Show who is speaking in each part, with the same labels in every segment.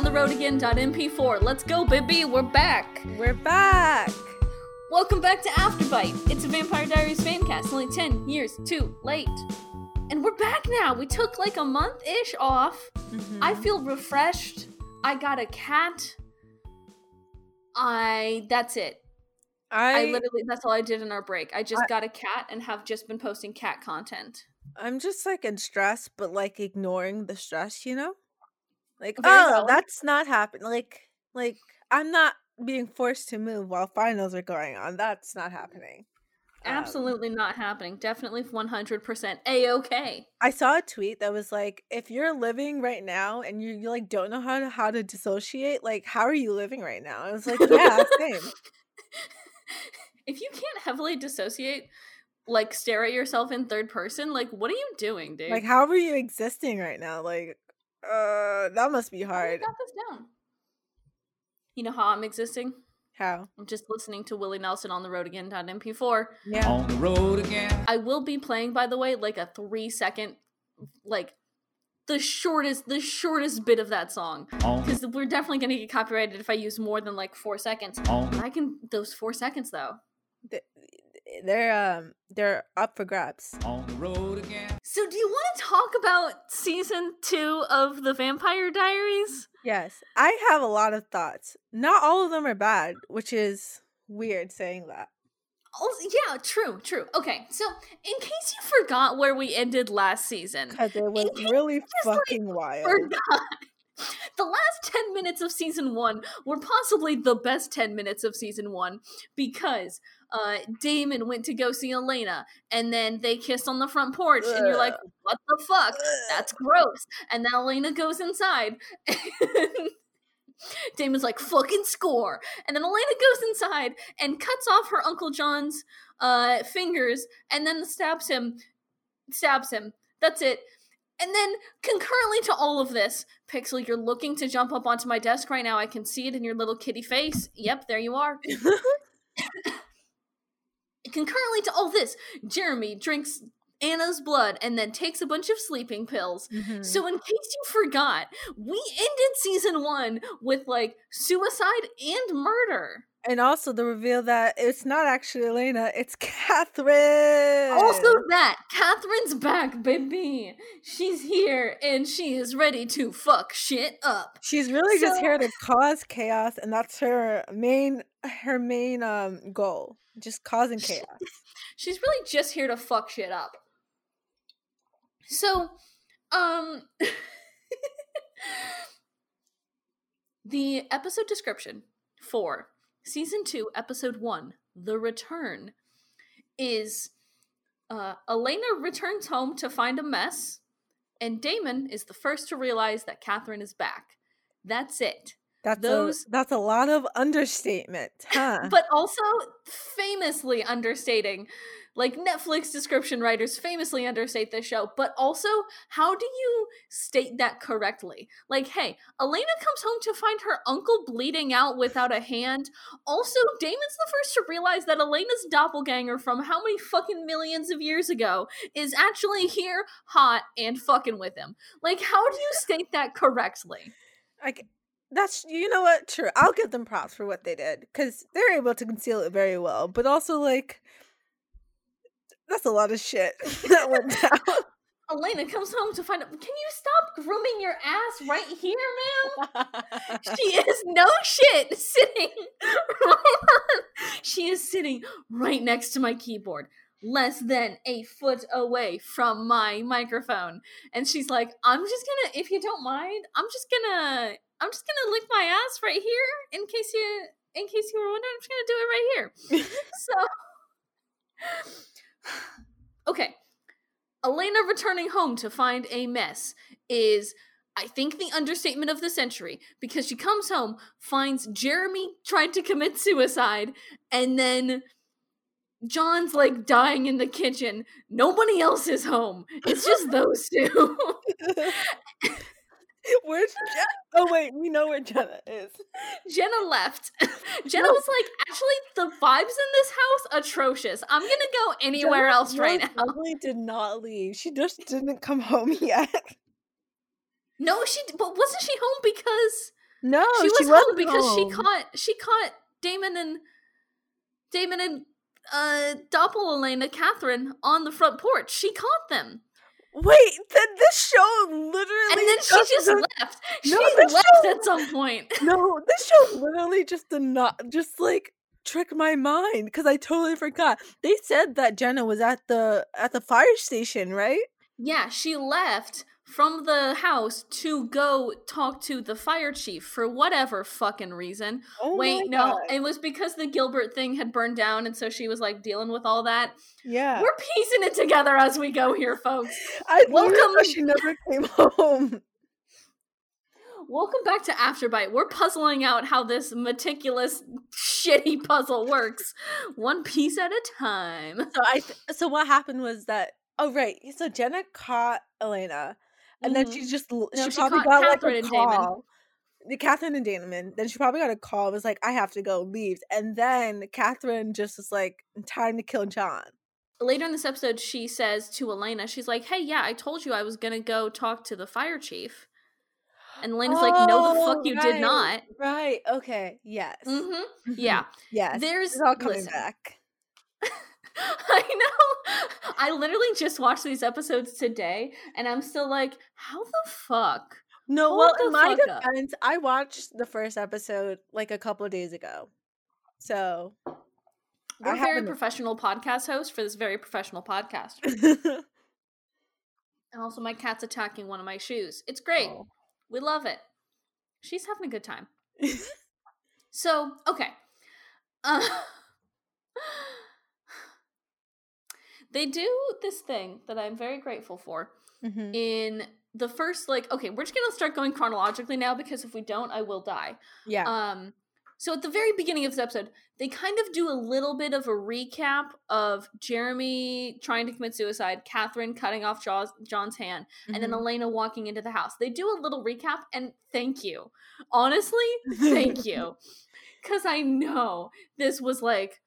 Speaker 1: On the road again.mp4. Let's go, baby. We're back.
Speaker 2: We're back.
Speaker 1: Welcome back to Afterbite. It's a Vampire Diaries fan cast, only 10 years too late. And we're back now. We took like a month ish off.
Speaker 2: Mm-hmm.
Speaker 1: I feel refreshed. I got a cat. I. That's it. I,
Speaker 2: I,
Speaker 1: literally. That's all I did in our break. I just
Speaker 2: I-
Speaker 1: got a cat and have just been posting cat content.
Speaker 2: I'm just like in stress, but like ignoring the stress, you know? Like,
Speaker 1: Very
Speaker 2: oh,
Speaker 1: valid.
Speaker 2: that's not happening. Like, like I'm not being forced to move while finals are going on. That's not happening. Um,
Speaker 1: Absolutely not happening. Definitely 100% A OK.
Speaker 2: I saw a tweet that was like, if you're living right now and you, you like don't know how to how to dissociate, like how are you living right now? I was like, yeah, same.
Speaker 1: if you can't heavily dissociate, like stare at yourself in third person, like what are you doing, dude?
Speaker 2: Like how are you existing right now? Like, uh, that must be
Speaker 1: How you
Speaker 2: hard.
Speaker 1: got this down. You know how I'm existing?
Speaker 2: How?
Speaker 1: I'm just listening to Willie Nelson on the road again. MP4.
Speaker 2: Yeah.
Speaker 3: on the road again.
Speaker 1: I will be playing, by the way, like a three second, like the shortest, the shortest bit of that song, because we're definitely gonna get copyrighted if I use more than like four seconds.
Speaker 3: on,
Speaker 1: I can those four seconds though.
Speaker 2: Th- They're um they're up for grabs.
Speaker 3: on the road again.
Speaker 1: So, do you want to talk about season two of the Vampire Diaries?
Speaker 2: Yes, I have a lot of thoughts. Not all of them are bad, which is weird saying that.
Speaker 1: Also, yeah, true, true. Okay, so in case you forgot where we ended last season,
Speaker 2: Because it was really
Speaker 1: just, like,
Speaker 2: fucking wild.
Speaker 1: forgot. The last 10 minutes of season one were possibly the best 10 minutes of season one because uh, Damon went to go see Elena and then they kiss on the front porch, and you're like, what the fuck? That's gross. And then Elena goes inside. And Damon's like, fucking score. And then Elena goes inside and cuts off her Uncle John's uh, fingers and then stabs him. Stabs him. That's it. And then, concurrently to all of this, Pixel, you're looking to jump up onto my desk right now. I can see it in your little kitty face. Yep, there you are. concurrently to all this, Jeremy drinks Anna's blood and then takes a bunch of sleeping pills.
Speaker 2: Mhm.
Speaker 1: So, in case you forgot, we ended season one with like suicide and murder.
Speaker 2: and also the reveal that it's not actually Elena, it's Catherine.
Speaker 1: Also, that Catherine's back, baby. She's here and she is ready to fuck shit up.
Speaker 2: she's really just here to cause chaos, and that's her main her main um goal, just causing chaos.
Speaker 1: She's really just here to fuck shit up. So, um, the episode description for season two, episode one, The Return, is uh, Elena returns home to find a mess, and Damon is the first to realize that Catherine is back. That's it.
Speaker 2: That's
Speaker 1: Those-
Speaker 2: a, that's a lot of understatement, huh?
Speaker 1: but also famously understating like netflix description writers famously understate this show but also how do you state that correctly? Like hey elena comes home to find her uncle bleeding out without a hand. Also damon's the first to realize that elena's doppelganger from how many fucking millions of years ago is actually here hot and fucking with him. Like how do you state that correctly?
Speaker 2: Like that's you know what true i'll give them props for what they did because they're able to conceal it very well but also like that's a lot of shit that went down
Speaker 1: Elena comes home to find out. Can you stop grooming your ass right here, ma'am? She is no shit sitting right on. She is sitting right next to my keyboard, less than a foot away from my microphone. And she's like, I'm just gonna, if you don't mind, I'm just gonna, I'm just gonna lick my ass right here in case you, in case you were wondering, I'm just gonna do it right here. so, okay. Elena returning home to find a mess is, I think, the understatement of the century because she comes home, finds Jeremy tried to commit suicide, and then John's like dying in the kitchen. Nobody else is home. It's just those two.
Speaker 2: where's jenna oh wait we know where jenna is
Speaker 1: Jenna left. Jenna was like, actually, the vibes in this house atrocious. I'm gonna go anywhere
Speaker 2: Jenna
Speaker 1: else right now.
Speaker 2: probably did not leave she just didn't come home yet
Speaker 1: No, she but wasn't she home because
Speaker 2: No,
Speaker 1: she was home
Speaker 2: wasn't
Speaker 1: because she caught she caught Damon and Damon and uh Doppel Elena Catherine on the front porch. She caught them.
Speaker 2: Wait, then this show literally
Speaker 1: And then she
Speaker 2: just does-
Speaker 1: left.
Speaker 2: No,
Speaker 1: she left
Speaker 2: show-
Speaker 1: at some point.
Speaker 2: No, this show literally just did not just like trick my mind because I totally forgot. They said that Jenna was at the at the fire station, right?
Speaker 1: Yeah, she left from the house to go talk to the fire chief for whatever fucking reason.
Speaker 2: Oh
Speaker 1: Wait, no,
Speaker 2: God.
Speaker 1: it was because the Gilbert thing had burned down, and so she was like dealing with all that.
Speaker 2: yeah.
Speaker 1: We're piecing it together as we go here, folks.
Speaker 2: I
Speaker 1: Welcome-
Speaker 2: welcome. She never came home.
Speaker 1: Welcome back to Afterbite. We're puzzling out how this meticulous, shitty puzzle works, one piece at a time.
Speaker 2: So I th- so what happened was that oh right, so Jenna caught Elena, and then she just
Speaker 1: No,
Speaker 2: she
Speaker 1: she
Speaker 2: probably got
Speaker 1: Catherine
Speaker 2: like a call. The Catherine and Damon. Then she probably got a call. Was like I have to go, leaves, and then Catherine just was like time to kill John.
Speaker 1: Later in this episode, she says to Elena, she's like, "Hey, yeah, I told you I was gonna go talk to the fire chief," and Elena's like, "No, the fuck
Speaker 2: Oh,
Speaker 1: you
Speaker 2: right,
Speaker 1: did not."
Speaker 2: Right. Okay. Yes.
Speaker 1: Mm-hmm. Yeah,
Speaker 2: Yes.
Speaker 1: there's
Speaker 2: It's all coming
Speaker 1: listen,
Speaker 2: back.
Speaker 1: I literally just watched these episodes today, and I'm still like, "How the fuck?"
Speaker 2: No,
Speaker 1: Hold
Speaker 2: well, in my
Speaker 1: fuck up.
Speaker 2: defense, I watched the first episode like a couple of days ago. So
Speaker 1: We're
Speaker 2: I
Speaker 1: very professional podcast host for this very professional podcast. And also, my cat's attacking one of my shoes. It's great.
Speaker 2: Oh.
Speaker 1: We love it. She's having a good time. So, okay. Uh, they do this thing that I'm very grateful for
Speaker 2: Mhm.
Speaker 1: in the first, like, okay, we're just gonna start going chronologically now because if we don't, I will die.
Speaker 2: Yeah.
Speaker 1: Um, so at the very beginning of this episode, they kind of do a little bit of a recap of Jeremy trying to commit suicide, Catherine cutting off Jaws, John's hand, and then
Speaker 2: Mhm.
Speaker 1: Elena walking into the house. They do a little recap, and thank you. Honestly, thank you. Because I know this was like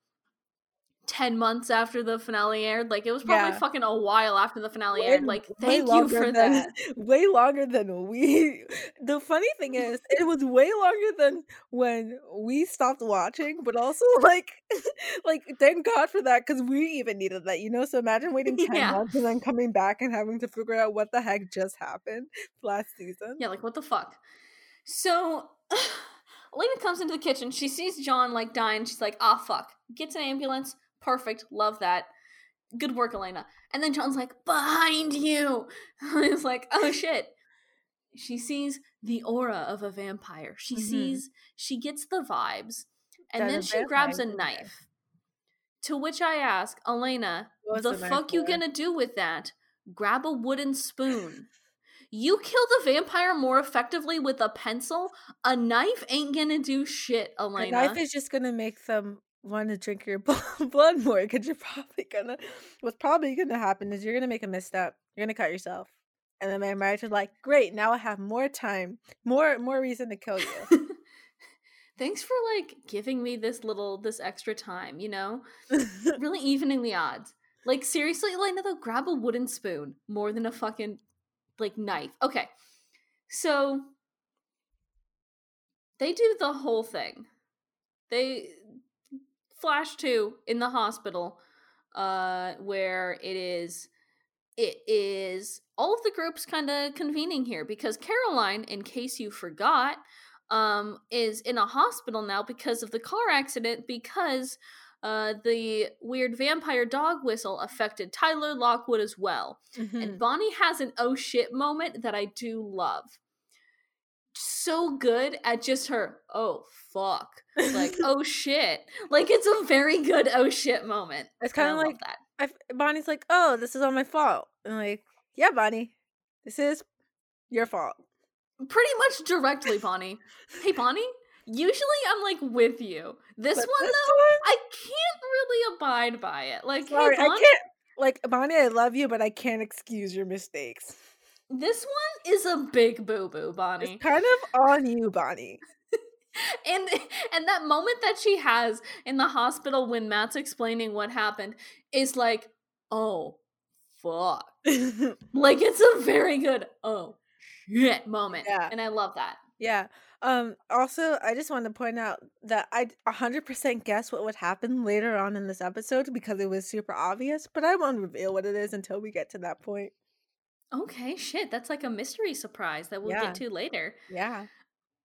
Speaker 1: 10 months after the finale aired. Like, it was probably
Speaker 2: Yeah.
Speaker 1: fucking a while after the finale
Speaker 2: Way-
Speaker 1: aired. Like, thank you for
Speaker 2: than-
Speaker 1: that.
Speaker 2: Way longer than we. The funny thing is, it was way longer than when we stopped watching. But also, like, like thank God for that because we even needed that, you know. So imagine waiting ten
Speaker 1: Yeah.
Speaker 2: months and then coming back and having to figure out what the heck just happened last season.
Speaker 1: Yeah, like what the fuck? So Lena comes into the kitchen. She sees John like dying. She's like, ah, fuck. Gets an ambulance. Perfect. Love that. Good work, Elena. And then John's like, behind you. it's like, oh shit. She sees the aura of a vampire. She
Speaker 2: Mhm.
Speaker 1: sees, she gets the vibes. And then she grabs a
Speaker 2: vampire's in there.
Speaker 1: knife. To which I ask, Elena,
Speaker 2: What's
Speaker 1: the
Speaker 2: the
Speaker 1: fuck you gonna do with that? Grab a wooden spoon. You kill the vampire more effectively with a pencil. A knife ain't gonna do shit,
Speaker 2: A knife is just gonna make them want to drink your blood more because you're probably gonna. What's probably gonna happen is you're gonna make a misstep. You're gonna cut yourself, and then my marriage is like, great. Now I have more time, more more reason to kill you.
Speaker 1: Thanks for like giving me this little this extra time, you know? Really evening the odds. Like seriously, Elena though, grab a wooden spoon more than a fucking like knife. Okay. So they do the whole thing. They flash 2 in the hospital uh where it is it is all of the groups kind of convening here because Caroline in case you forgot um is in a hospital now because of the car accident because uh the weird vampire dog whistle affected Tyler Lockwood as well
Speaker 2: Mhm.
Speaker 1: and Bonnie has an oh shit moment that I do love. So good at just her oh fuck. Like oh shit. Like it's a very good oh shit moment.
Speaker 2: It's kinda like-
Speaker 1: that.
Speaker 2: I Bonnie's like, oh, this is all my fault. And I'm like, yeah, Bonnie, this is your fault.
Speaker 1: Pretty much directly, Bonnie. hey Bonnie, usually I'm like with you. This
Speaker 2: But
Speaker 1: one
Speaker 2: this
Speaker 1: though, I can't really abide by it. Like
Speaker 2: Sorry,
Speaker 1: hey
Speaker 2: I can't. Like Bonnie, I love you, but I can't excuse your mistakes.
Speaker 1: This one is a big boo boo, Bonnie.
Speaker 2: It's kind of on you, Bonnie.
Speaker 1: and and that moment that she has in the hospital when Matt's explaining what happened is like, oh fuck. Like it's a very good oh shit moment.
Speaker 2: Yeah.
Speaker 1: And I love that.
Speaker 2: Yeah. Um also I just want to point out that I 100% guess what would happen later on in this episode because it was super obvious, but I won't reveal what it is until we get to that point.
Speaker 1: Okay, shit. That's like a mystery surprise that we'll
Speaker 2: Yeah.
Speaker 1: get to later.
Speaker 2: Yeah.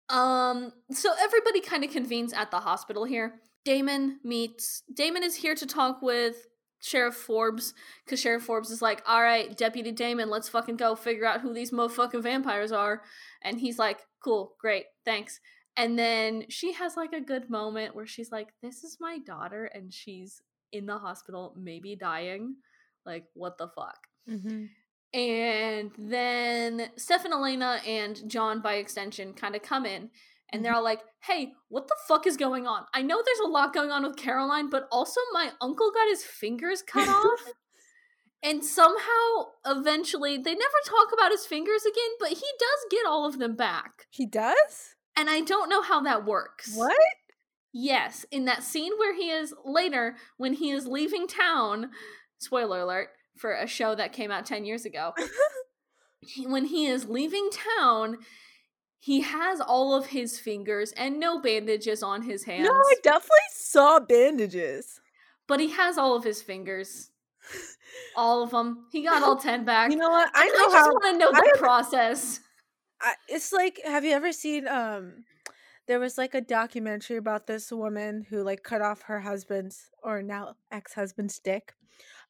Speaker 1: Um, so everybody kind of convenes at the hospital here. Damon meets Damon is here to talk with Sheriff Forbes because Sheriff Forbes is like, "All right, Deputy Damon, let's fucking go figure out who these motherfucking vampires are." And he's like, "Cool, great, thanks." And then she has like a good moment where she's like, "This is my daughter, and she's in the hospital, maybe dying. Like, what the fuck?"
Speaker 2: Mm-hmm.
Speaker 1: And then Steph and Elena and John, by extension, kind of come in and they're mm-hmm. all like, hey, what the fuck is going on? I know there's a lot going on with Caroline, but also my uncle got his fingers cut off. and somehow, eventually, they never talk about his fingers again, but he does get all of them back.
Speaker 2: He does?
Speaker 1: And I don't know how that works.
Speaker 2: What?
Speaker 1: Yes, in that scene where he is later, when he is leaving town, spoiler alert for a show that came out 10 years ago, when he is leaving town, he has all of his fingers and no bandages on his hands,
Speaker 2: No, I definitely saw bandages.
Speaker 1: but he has all of his fingers. All of them. He got all 10 back.
Speaker 2: You know what? I
Speaker 1: I just
Speaker 2: how
Speaker 1: want to know the
Speaker 2: have-
Speaker 1: process.
Speaker 2: I, it's like have you ever seen um there was like a documentary about this woman who like cut off her husband's or now ex-husband's dick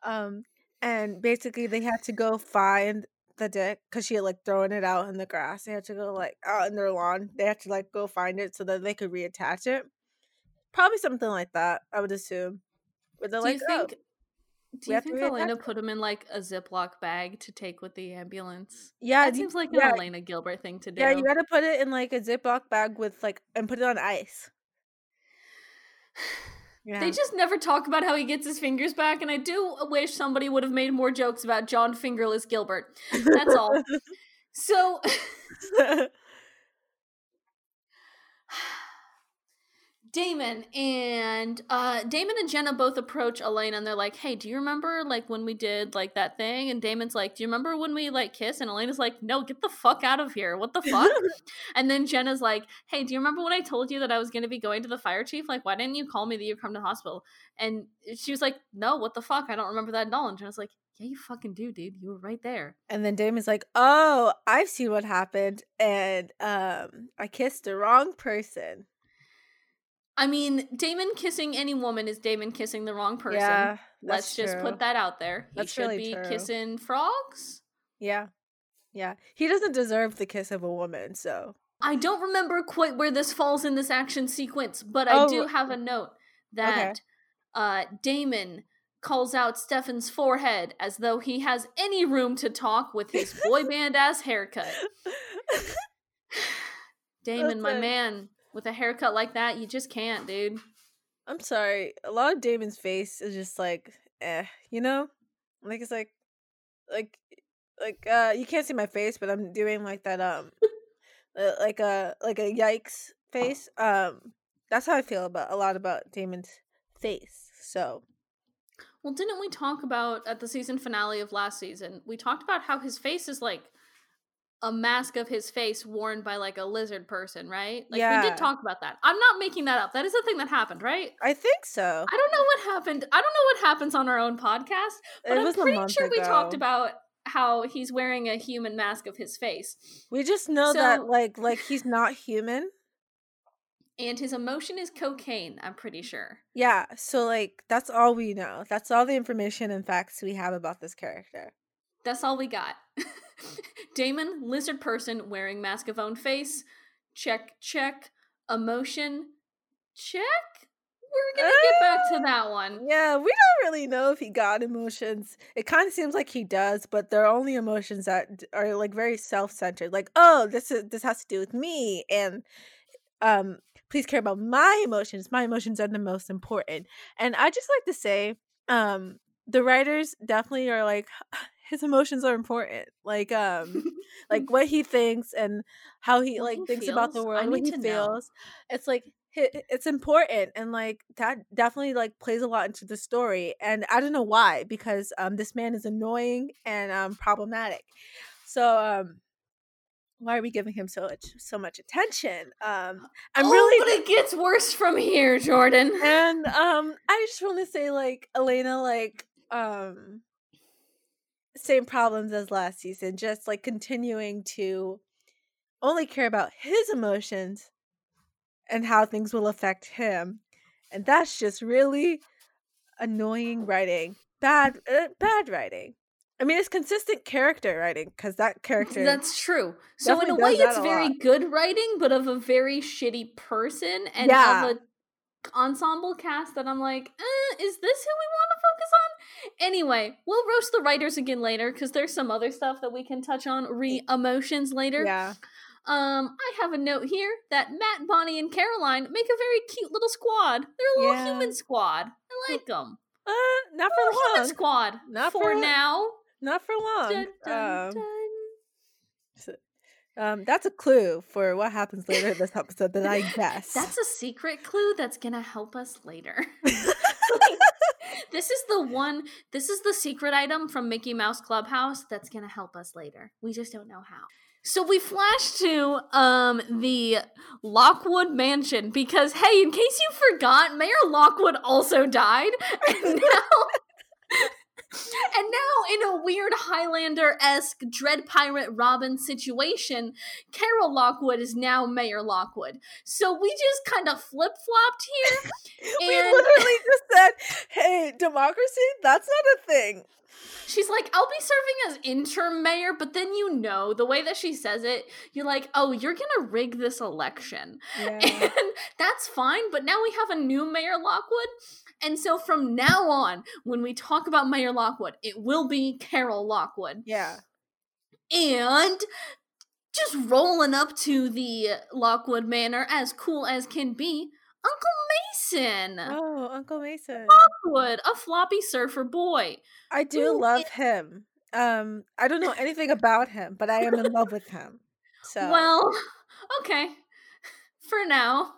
Speaker 2: um and basically they had to go find the dick because she had like thrown it out in the grass they had to go like out in their lawn they had to like go find it so that they could reattach it probably something like that i would assume where they're
Speaker 1: Do
Speaker 2: like
Speaker 1: you oh, think
Speaker 2: oh,
Speaker 1: do you think Elena
Speaker 2: it.
Speaker 1: put him in like a Ziploc bag to take with the ambulance?
Speaker 2: yeah
Speaker 1: That
Speaker 2: you-
Speaker 1: seems like
Speaker 2: yeah,
Speaker 1: an Elena Gilbert thing to do.
Speaker 2: yeah you gotta put it in like a ziploc bag with like and put it on ice yeah
Speaker 1: They just never talk about how he gets his fingers back, and I do wish somebody would have made more jokes about John Fingerless Gilbert. That's all. So, Damon and uh Damon and Jenna both approach Elaine and they're like, "Hey, do you remember like when we did like that thing?" And Damon's like, "Do you remember when we like kissed?" And Elena's like, "No, get the fuck out of here. What the fuck?" and then Jenna's like, "Hey, do you remember when I told you that I was going to be going to the fire chief? Like, why didn't you call me that you come to the hospital?" And she was like, "No, what the fuck? I don't remember that at all." And Jenna's like, "Yeah, you fucking do, dude. You were right there."
Speaker 2: And then Damon's like, "Oh, I've seen what happened, and um, I kissed the wrong person."
Speaker 1: I mean, Damon kissing any woman is Damon kissing the wrong person.
Speaker 2: Yeah,
Speaker 1: Let's
Speaker 2: that's
Speaker 1: just put that out there. He
Speaker 2: That's
Speaker 1: should
Speaker 2: really
Speaker 1: be
Speaker 2: true.
Speaker 1: kissing frogs.
Speaker 2: Yeah, yeah. He doesn't deserve the kiss of a woman, so
Speaker 1: I don't remember quite where this falls in this action sequence, but I
Speaker 2: Oh,
Speaker 1: do have a note that uh, Damon calls out Stefan's forehead as though he has any room to talk with his boy band ass haircut. Damon, my
Speaker 2: Listen.
Speaker 1: man, with a haircut like that, you just can't, dude.
Speaker 2: I'm sorry. A lot of Damon's face is just like, eh, you know, like it's like, like, like uh, you can't see my face, but I'm doing like that um, uh, like a like a yikes face. Um, that's how I feel about a lot about Damon's face. So
Speaker 1: Well, didn't we talk about at the season finale of last season? We talked about how his face is like a mask of his face worn by like a lizard person, right? Like we did talk about that. I'm not making that up. That is a thing that happened, right?
Speaker 2: I think so.
Speaker 1: I don't know what happened. I don't know what happens on our own podcast, but
Speaker 2: It
Speaker 1: I'm pretty sure we talked about how he's wearing a human mask of his face.
Speaker 2: We just know that like like he's not human.
Speaker 1: And his emotion is cocaine, I'm pretty sure.
Speaker 2: Yeah, so like that's all we know. That's all the information and facts we have about this character.
Speaker 1: That's all we got. Damon, lizard person wearing mask of own face. Check, check. Emotion, check. We're gonna get back to that one.
Speaker 2: Yeah, we don't really know if he got emotions. It kind of seems like he does, but they're only emotions that are like very self-centered. Like, oh, this is this has to do with me, and um, please care about my emotions. My emotions are the most important. And I just like to say, um, the writers definitely are like his emotions are important. Like, um, like what he thinks and how he like
Speaker 1: he
Speaker 2: thinks about the world, what he
Speaker 1: to know.
Speaker 2: feels. It's like it's important and like that definitely like plays a lot into the story. And I don't know why because um this man is annoying and um problematic. So um why are we giving him so much so much attention? Um, I'm
Speaker 1: oh,
Speaker 2: really
Speaker 1: but it gets worse from here, Jordan.
Speaker 2: and um, I just want to say like Elena, like um, same problems as last season, just like continuing to only care about his emotions and how things will affect him, and that's just really annoying writing. Bad, uh, bad writing. I mean, it's consistent character writing because that character.
Speaker 1: That's true. So in a way, it's
Speaker 2: a
Speaker 1: very
Speaker 2: lot.
Speaker 1: good writing, but of a very shitty person and
Speaker 2: Yeah.
Speaker 1: of a ensemble cast that I'm like, eh, is this who we want to focus on? Anyway, we'll roast the writers again later because there's some other stuff that we can touch on re emotions later.
Speaker 2: yeah.
Speaker 1: Um, I have a note here that Matt, Bonnie, and Caroline make a very cute little squad. They're a little
Speaker 2: Yeah.
Speaker 1: human squad. I like them.
Speaker 2: Uh, not for
Speaker 1: human
Speaker 2: long.
Speaker 1: squad.
Speaker 2: Not
Speaker 1: for,
Speaker 2: for-
Speaker 1: now.
Speaker 2: Not for long.
Speaker 1: Dun, dun,
Speaker 2: um,
Speaker 1: dun.
Speaker 2: um, that's a clue for what happens later in this episode that I guess.
Speaker 1: That's a secret clue that's gonna help us later. this is the one. This is the secret item from Mickey Mouse Clubhouse that's gonna help us later. We just don't know how. So we flash to um the Lockwood Mansion because hey, in case you forgot, Mayor Lockwood also died, and now. And now, in a weird Highlander esque Dread Pirate Robin situation, Carol Lockwood is now Mayor Lockwood. So we just kind of flip flopped here.
Speaker 2: we literally just said, "Hey, democracy, that's not a thing."
Speaker 1: She's like, I'll be serving as interim mayor, but then you know, the way that she says it, you're like, oh, you're gonna rig this election.
Speaker 2: Yeah.
Speaker 1: And that's fine, but now we have a new Mayor Lockwood. And so from now on, when we talk about Mayor Lockwood, it will be Carol Lockwood.
Speaker 2: yeah.
Speaker 1: And just rolling up to the Lockwood Manor as cool as can be, Uncle Mason.
Speaker 2: Oh, Uncle Mason.
Speaker 1: Lockwood, a floppy surfer boy.
Speaker 2: I do love him. Um, I don't know anything about him, but I am in love with him. So,
Speaker 1: Well, okay. For now,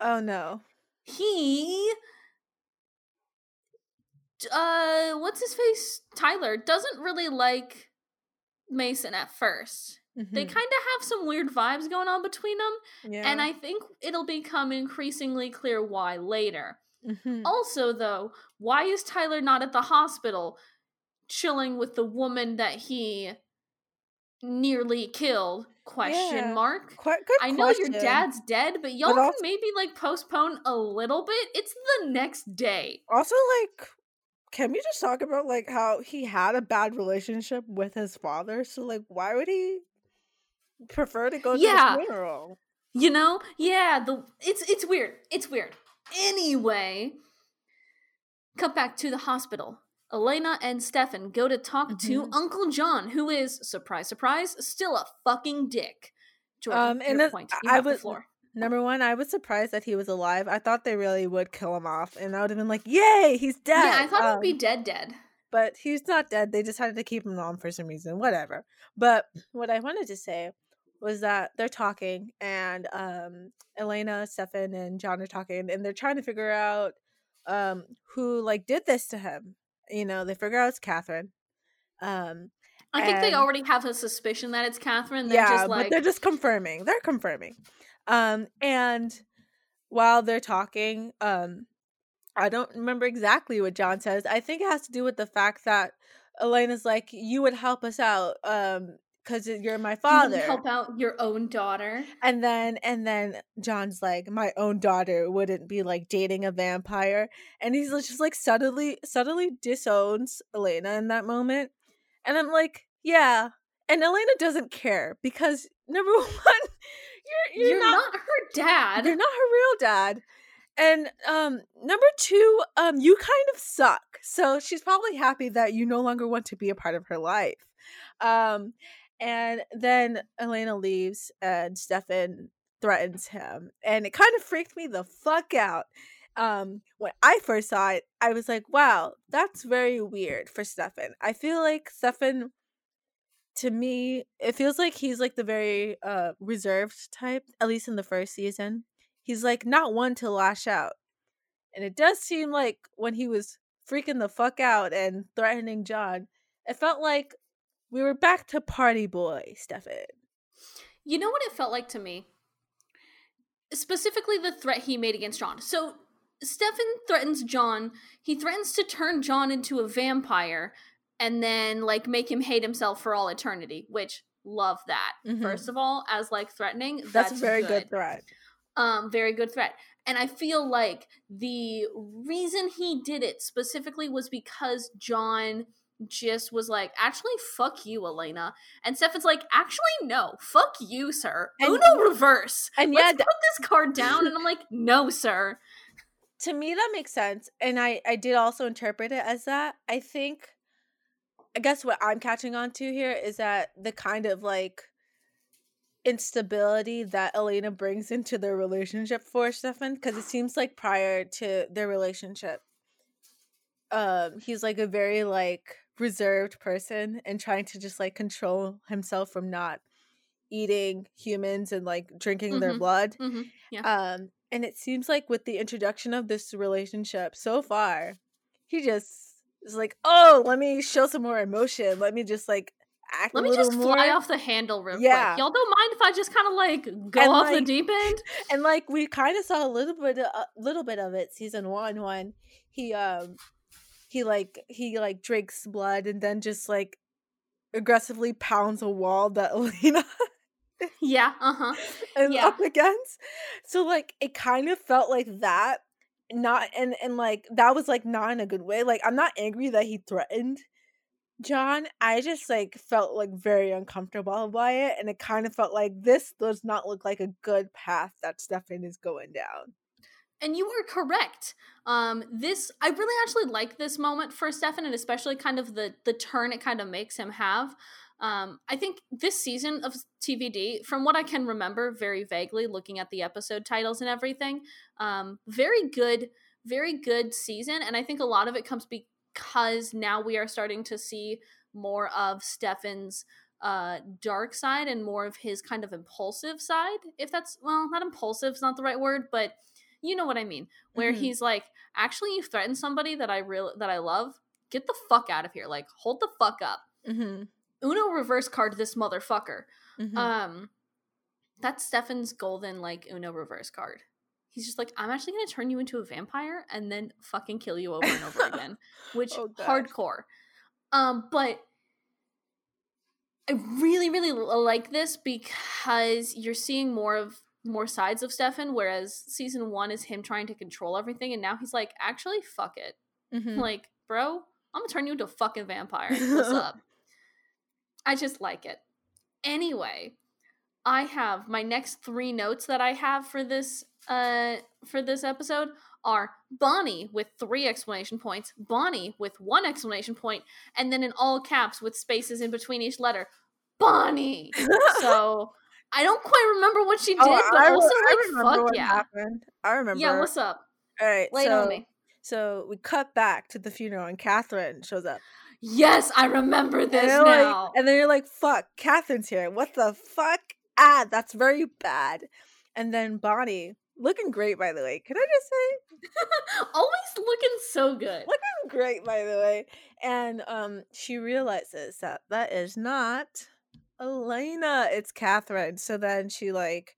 Speaker 2: oh no,
Speaker 1: he uh what's his face? Tyler doesn't really like Mason at first. They
Speaker 2: Mhm.
Speaker 1: kind of have some weird vibes going on between them,
Speaker 2: yeah.
Speaker 1: and I think it'll become increasingly clear why later.
Speaker 2: Mhm.
Speaker 1: Also, though, why is Tyler not at the hospital chilling with the woman that he nearly killed? Question
Speaker 2: Yeah.
Speaker 1: mark.
Speaker 2: Good
Speaker 1: I know your dad's dead, but y'all
Speaker 2: But
Speaker 1: can
Speaker 2: also-
Speaker 1: maybe like postpone a little bit. It's the next day.
Speaker 2: Also, like, can we just talk about like how he had a bad relationship with his father? So, like, why would he prefer to go to
Speaker 1: Yeah.
Speaker 2: a funeral?
Speaker 1: You know? Yeah, the it's it's weird. It's weird. Anyway, cut back to the hospital. Elena and Stefan go to talk to
Speaker 2: Mhm.
Speaker 1: Uncle John, who is surprise, surprise, still a fucking dick. Jordan,
Speaker 2: Um, and
Speaker 1: your point. You
Speaker 2: I
Speaker 1: have the
Speaker 2: would-
Speaker 1: floor.
Speaker 2: Number one, I was surprised that he was alive. I thought they really would kill him off, and I would have been like, "Yay, he's dead!"
Speaker 1: Yeah, I thought he'd be
Speaker 2: Um,
Speaker 1: dead, dead.
Speaker 2: but he's not dead. They decided to keep him on for some reason. Whatever. But what I wanted to say was that they're talking, and um, Elena, Stefan, and John are talking, and they're trying to figure out um, who like did this to him. You know, they figure out it's Catherine. Um,
Speaker 1: I think they already have a suspicion that it's Catherine. They're
Speaker 2: yeah,
Speaker 1: just like,
Speaker 2: but they're just confirming. They're confirming. Um, and while they're talking, um, I don't remember exactly what John says. I think it has to do with the fact that Elena's like, "You would help us out, um, because you're my
Speaker 1: "You
Speaker 2: father."
Speaker 1: help out your own daughter.
Speaker 2: And then and then John's like, My own daughter wouldn't be like dating a vampire. And he's just like subtly subtly disowns Elena in that moment. And I'm like, Yeah. And Elena doesn't care because number one, you're
Speaker 1: You're,
Speaker 2: you're,
Speaker 1: not, her dad.
Speaker 2: you're not her real dad. And um number two, um, you kind of suck. So she's probably happy that you no longer want to be a part of her life. Um and then Elena leaves and Stefan threatens him. And it kind of freaked me the fuck out. Um, when I first saw it, I was like, wow, that's very weird for Stefan. I feel like Stefan to me, it feels like he's like the very uh reserved type, at least in the first season. He's like not one to lash out. And it does seem like when he was freaking the fuck out and threatening John, it felt like we were back to party boy, Stefan.
Speaker 1: You know what it felt like to me? Specifically, the threat he made against John. So, Stefan threatens John. He threatens to turn John into a vampire and then, like, make him hate himself for all eternity, which, love that.
Speaker 2: Mhm.
Speaker 1: First of all, as, like, threatening.
Speaker 2: That's,
Speaker 1: That's,
Speaker 2: a very good. threat.
Speaker 1: um very good threat and i feel like the reason he did it specifically was because john just was like actually fuck you elena and stefan's like actually no fuck you sir
Speaker 2: And-
Speaker 1: uno reverse
Speaker 2: And yeah,
Speaker 1: let's put this card down and i'm like no sir
Speaker 2: to me that makes sense and i i did also interpret it as that i think i guess what i'm catching on to here is that the kind of like instability that elena brings into their relationship for stefan because it seems like prior to their relationship um he's like a very like reserved person and trying to just like control himself from not eating humans and like drinking their
Speaker 1: Mhm.
Speaker 2: blood
Speaker 1: Mhm.
Speaker 2: um, and it seems like with the introduction of this relationship so far, he just is like, "Oh, let me show some more emotion. Let me just like act
Speaker 1: let
Speaker 2: a
Speaker 1: me
Speaker 2: little
Speaker 1: just
Speaker 2: more."
Speaker 1: fly off the handle real
Speaker 2: Yeah.
Speaker 1: quick y'all don't mind if i just kind of like go
Speaker 2: And,
Speaker 1: off the deep end
Speaker 2: and like we kind of saw a little bit, a little bit of it season one when he um he like he like drinks blood and then just like aggressively pounds a wall that Elena
Speaker 1: yeah uh-huh
Speaker 2: And
Speaker 1: Yeah.
Speaker 2: up against. So like it kind of felt like that. Not and and like that was like not in a good way. Like I'm not angry that he threatened John. I just like felt like very uncomfortable by it. And it kind of felt like this does not look like a good path that Stefan is going down.
Speaker 1: and you were correct. Um, this I really actually like this moment for Stefan, and especially kind of the the turn it kind of makes him have. Um, I think this season of TVD, from what I can remember very vaguely, looking at the episode titles and everything, um, very good, very good season, and I think a lot of it comes because now we are starting to see more of Stefan's uh dark side and more of his kind of impulsive side if that's well not impulsive is not the right word but you know what i mean. Where
Speaker 2: Mhm.
Speaker 1: he's like actually you threatened somebody that i real that i love? Get the fuck out of here. Like hold the fuck up.
Speaker 2: Mm-hmm.
Speaker 1: Uno reverse card this motherfucker.
Speaker 2: Mm-hmm.
Speaker 1: um that's stefan's golden like uno reverse card. He's just like i'm actually gonna turn you into a vampire and then fucking kill you over and over again which
Speaker 2: Oh,
Speaker 1: hardcore. Um but i really really like this because you're seeing more of more sides of stefan whereas season one is him trying to control everything and now he's like actually fuck it.
Speaker 2: Mhm.
Speaker 1: like bro i'm gonna turn you into a fucking vampire. What's up i just like it anyway i have my next three notes that i have for this uh for this episode are bonnie with three explanation points bonnie with one explanation point and then in all caps with spaces in between each letter bonnie so i don't quite remember what she did
Speaker 2: Oh,
Speaker 1: but
Speaker 2: I
Speaker 1: also
Speaker 2: I
Speaker 1: like
Speaker 2: remember
Speaker 1: fuck
Speaker 2: what
Speaker 1: yeah
Speaker 2: happened. I remember.
Speaker 1: yeah what's up
Speaker 2: All right,
Speaker 1: lay
Speaker 2: so
Speaker 1: on me
Speaker 2: so we cut back to the funeral and Catherine shows up.
Speaker 1: Yes i remember this
Speaker 2: and, they're like-
Speaker 1: now
Speaker 2: and then you're like, "Fuck, Catherine's here. What the fuck? Ah, that's very bad." And then Bonnie, looking great by the way. Can I just say,
Speaker 1: Always looking so good.
Speaker 2: looking great by the way. And um, she realizes that that is not Elena. It's Catherine. So then she like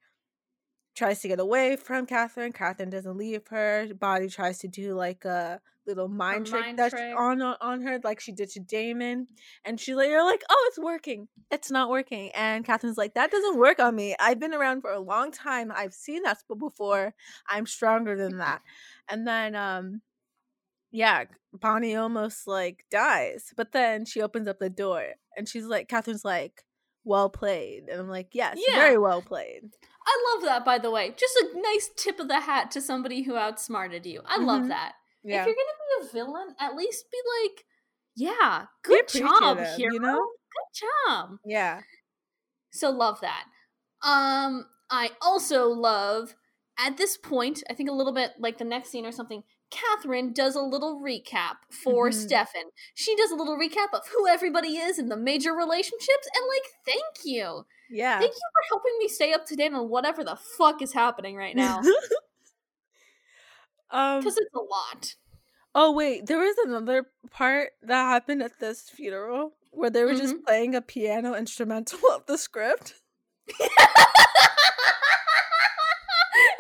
Speaker 2: tries to get away from Catherine. Catherine doesn't leave her. Bonnie tries to do like a little mind trick
Speaker 1: mind
Speaker 2: that's
Speaker 1: trick.
Speaker 2: on on her, like she did to Damon. And she like, you're like, oh, it's working. It's not working. And Catherine's like, that doesn't work on me. I've been around for a long time. I've seen that before. I'm stronger than that. And then um yeah, Bonnie almost like dies. But then she opens up the door and she's like, Catherine's like, well played. And I'm like, yes,
Speaker 1: Yeah.
Speaker 2: very well played.
Speaker 1: I love that, by the way. Just a nice tip of the hat to somebody who outsmarted you. I love
Speaker 2: Mhm.
Speaker 1: that.
Speaker 2: Yeah.
Speaker 1: If you're gonna be a villain, at least be like, yeah, good job, hero.
Speaker 2: you know?
Speaker 1: Good job.
Speaker 2: Yeah.
Speaker 1: So love that. Um, I also love at this point, I think a little bit like the next scene or something, Catherine does a little recap for
Speaker 2: Mhm.
Speaker 1: Stefan. She does a little recap of who everybody is in the major relationships and like thank you.
Speaker 2: Yeah.
Speaker 1: Thank you for helping me stay up to date on whatever the fuck is happening right now.
Speaker 2: um
Speaker 1: Because it's a lot.
Speaker 2: oh wait, there was another part that happened at this funeral where they were
Speaker 1: Mm-hmm.
Speaker 2: just playing a piano instrumental of the script.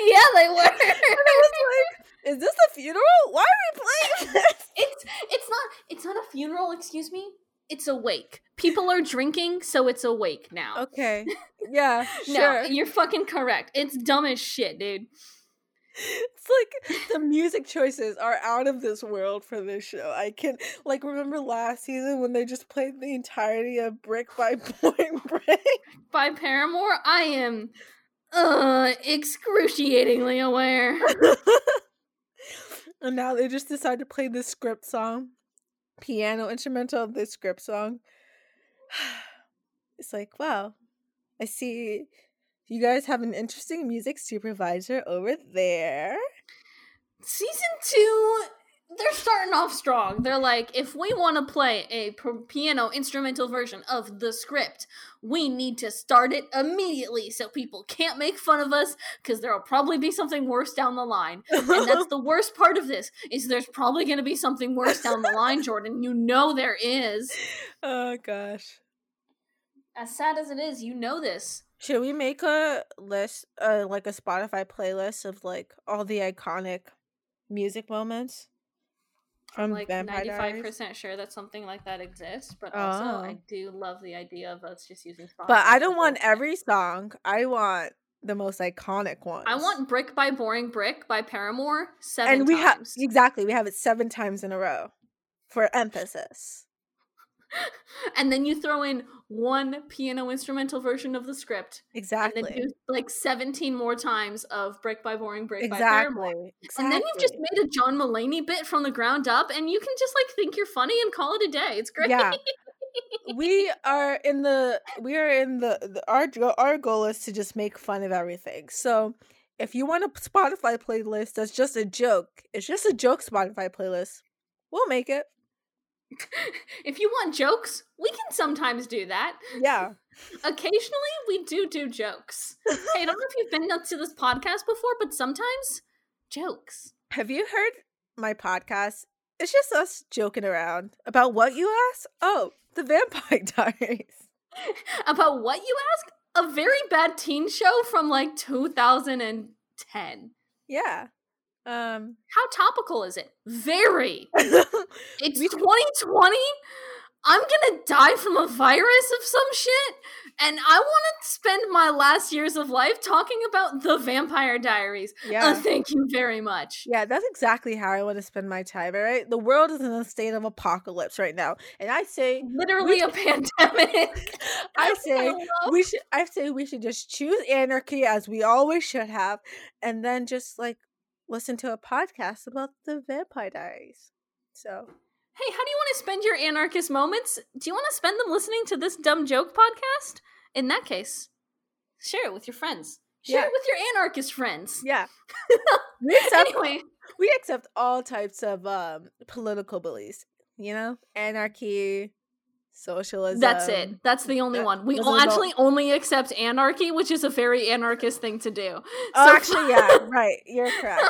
Speaker 1: yeah, they were.
Speaker 2: And I was like, is this a funeral? Why are we playing this?
Speaker 1: it's it's not it's not a funeral, excuse me. It's a wake. People are drinking, so it's a wake now.
Speaker 2: Okay. Yeah,
Speaker 1: No,
Speaker 2: sure.
Speaker 1: you're fucking correct. It's dumb as shit, dude.
Speaker 2: It's like the music choices are out of this world for this show. I can like remember last season when they just played the entirety of Brick by Boring Brick.
Speaker 1: By Paramore, I am uh excruciatingly aware.
Speaker 2: and now they just decide to play this script song, piano instrumental of this script song. It's like, wow, I see you guys have an interesting music supervisor over there.
Speaker 1: Season two, they're starting off strong. They're like, if we want to play a piano instrumental version of the script, we need to start it immediately so people can't make fun of us because there'll probably be something worse down the line. And that's the worst part of this is there's probably going to be something worse down the line, Jordan. You know there is.
Speaker 2: oh gosh.
Speaker 1: As sad as it is, you know this.
Speaker 2: Should we make a list, uh, like a Spotify playlist of like all the iconic music moments
Speaker 1: I'm like ninety
Speaker 2: five
Speaker 1: percent sure that something like that exists, but also I
Speaker 2: Oh.
Speaker 1: do love the idea of us just using. Spotify
Speaker 2: But I don't want every song. I want the most iconic ones.
Speaker 1: I want "Brick by Boring Brick" by Paramore seven
Speaker 2: and we have
Speaker 1: times.
Speaker 2: exactly we have it seven times in a row for emphasis.
Speaker 1: and then you throw in one piano instrumental version of the script,
Speaker 2: Exactly.
Speaker 1: and then do like seventeen more times of Brick by Boring Brick" by Paramore.
Speaker 2: Exactly.
Speaker 1: And then you've just made a John Mulaney bit from the ground up, and you can just like think you're funny and call it a day. It's great.
Speaker 2: Yeah. we are in the we are in the, the our our goal is to just make fun of everything. So if you want a Spotify playlist that's just a joke, it's just a joke Spotify playlist. We'll make it.
Speaker 1: if you want jokes, we can sometimes do that.
Speaker 2: Yeah.
Speaker 1: Occasionally, we do do jokes. hey, I don't know if you've been to this podcast before, but sometimes jokes.
Speaker 2: Have you heard my podcast? It's just us joking around about what you asked. Oh, the Vampire Diaries.
Speaker 1: About what you ask? A very bad teen show from like 2010.
Speaker 2: Yeah. Um
Speaker 1: How topical is it? Very. It's 2020. I'm gonna die from a virus of some shit, and I want to spend my last years of life talking about the Vampire Diaries. Uh, thank you very much.
Speaker 2: Yeah, that's exactly how I want to spend my time, all right? The world is in a state of apocalypse right now. And I say
Speaker 1: Literally a pandemic.
Speaker 2: I say
Speaker 1: love-
Speaker 2: we should I say we should just choose anarchy as we always should have and then just like listen to a podcast about the Vampire Diaries. So,
Speaker 1: Hey, how do you want to spend your anarchist moments? Do you want to spend them listening to this dumb joke podcast? In that case, share it with your friends. Share
Speaker 2: Yeah.
Speaker 1: it with your anarchist friends.
Speaker 2: yeah. we accept
Speaker 1: Anyway,
Speaker 2: we accept all types of um political beliefs, you know? Anarchy, socialism.
Speaker 1: that's it. That's the only
Speaker 2: that-
Speaker 1: one. We
Speaker 2: those
Speaker 1: o-
Speaker 2: are the-
Speaker 1: actually only accept anarchy, which is a very anarchist thing to do.
Speaker 2: Oh,
Speaker 1: So-
Speaker 2: actually, yeah, right. You're correct.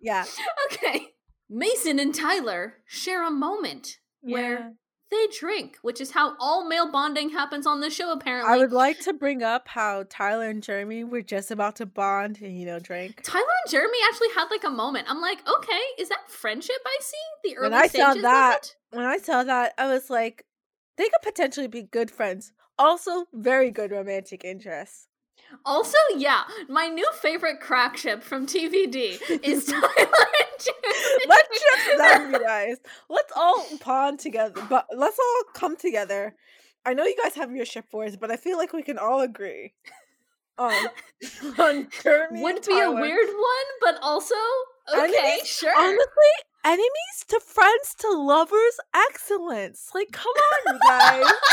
Speaker 2: Yeah.
Speaker 1: okay. Mason and Tyler share a moment where they drink, which is how all male bonding happens on this show, apparently.
Speaker 2: I would like to bring up how Tyler and Jeremy were just about to bond and you know drink.
Speaker 1: Tyler and Jeremy actually had like a moment. I'm like, okay, is that friendship I see? The early
Speaker 2: When I saw that? When I saw that, I was like, they could potentially be good friends. Also, very good romantic interests.
Speaker 1: Also, yeah, my new favorite crack ship from TVD is Tyler and.
Speaker 2: Let's just guys. Let's all pawn together, but let's all come together. I know you guys have your ship wars, but I feel like we can all agree on on Jeremy
Speaker 1: Would be a weird one, but also okay,
Speaker 2: Enemies?
Speaker 1: sure.
Speaker 2: Honestly, enemies to friends to lovers, excellence. Like, come on, you guys.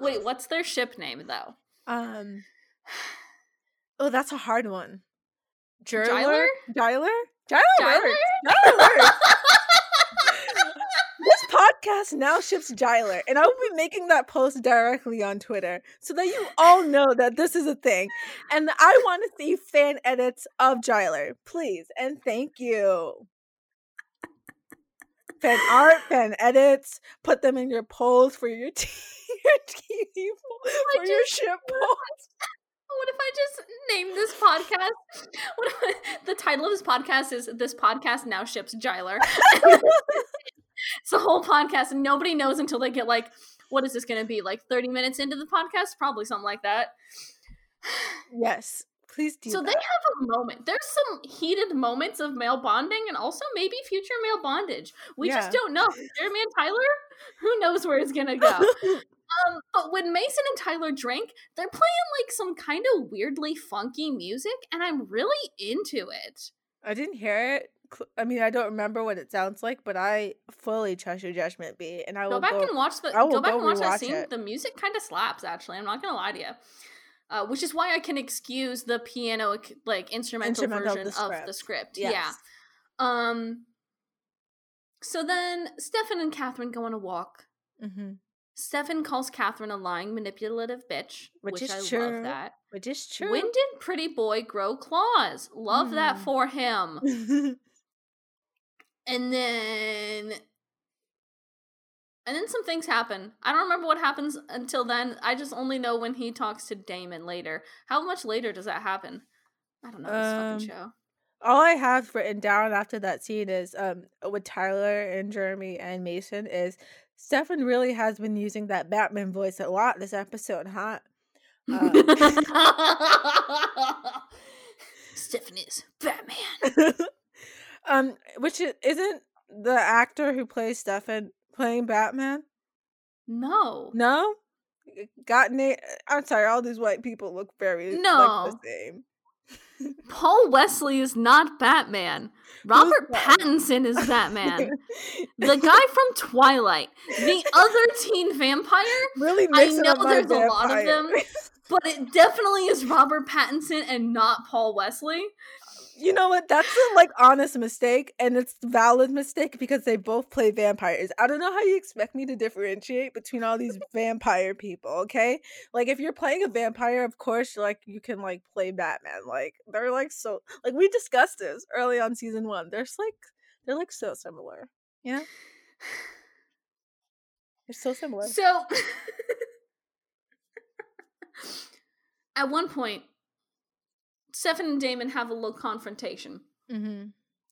Speaker 1: Wait, what's their ship name though?
Speaker 2: um. Oh, that's a hard one.
Speaker 1: Gyler?
Speaker 2: Gyler? Gyler?
Speaker 1: Gyler?
Speaker 2: Gyler podcast now ships Gyler, and I will be making that post directly on Twitter so that you all know that this is a thing. And I want to see fan edits of Gyler, please, and thank you. fan art, fan edits, put them in your polls for your team, your team for your ship polls.
Speaker 1: What if I just name this podcast? What if I, the title of this podcast is "This Podcast Now Ships Gyler." it's a whole podcast, and nobody knows until they get like, what is this going to be? Like thirty minutes into the podcast, probably something like that.
Speaker 2: Yes, please do.
Speaker 1: so
Speaker 2: that.
Speaker 1: they have a moment. There's some heated moments of male bonding, and also maybe future male bondage. We
Speaker 2: Yeah.
Speaker 1: just don't know. Jeremy and Tyler, who knows where it's gonna go? Um, but when Mason and Tyler drink, they're playing like some kind of weirdly funky music, and I'm really into it.
Speaker 2: I didn't hear it. Cl- I mean, I don't remember what it sounds like, but I fully trust your judgment, B. And I
Speaker 1: Go
Speaker 2: will
Speaker 1: back
Speaker 2: go.
Speaker 1: and watch the.
Speaker 2: I will
Speaker 1: Go back
Speaker 2: go
Speaker 1: and watch that scene.
Speaker 2: it.
Speaker 1: The music kind of slaps. Actually, I'm not gonna lie to you. Uh, which is why I can excuse the piano like instrumental,
Speaker 2: Instrumental
Speaker 1: version
Speaker 2: the
Speaker 1: of the
Speaker 2: script.
Speaker 1: script. Yeah. Um. So then Stefan and Katherine go on a walk.
Speaker 2: hmm
Speaker 1: Stefan calls Katherine a lying, manipulative bitch,
Speaker 2: Which
Speaker 1: which,
Speaker 2: is
Speaker 1: I
Speaker 2: true.
Speaker 1: love that.
Speaker 2: Which is true.
Speaker 1: When did Pretty Boy grow claws? Love that
Speaker 2: Mm.
Speaker 1: for him. And then and then some things happen. I don't remember what happens until then. I just only know when he talks to Damon later. How much later does that happen? I don't know this
Speaker 2: Um,
Speaker 1: fucking show.
Speaker 2: All I have written down after that scene is um with Tyler and Jeremy and Mason is Stefan really has been using that Batman voice a lot this episode, huh?
Speaker 1: Stefan is Batman.
Speaker 2: um, which isn't the actor who plays Stefan playing Batman?
Speaker 1: No.
Speaker 2: No, got na- I'm sorry, all these white people look very like
Speaker 1: No.
Speaker 2: the same.
Speaker 1: Paul Wesley is not Batman. Robert? Pattinson is Batman. the guy from Twilight. The other teen vampire
Speaker 2: really
Speaker 1: I know there's a lot of them. But it definitely is Robert Pattinson and not Paul Wesley.
Speaker 2: You know what? That's a like honest mistake, and it's valid mistake because they both play vampires. I don't know how you expect me to differentiate between all these vampire people. Okay, like if you're playing a vampire, of course, like you can like play Batman. Like they're like so like we discussed this early on season one. They're like they're like so similar. Yeah, they're so similar.
Speaker 1: So, at one point, Stefan and Damon have a little confrontation.
Speaker 2: mm-hmm.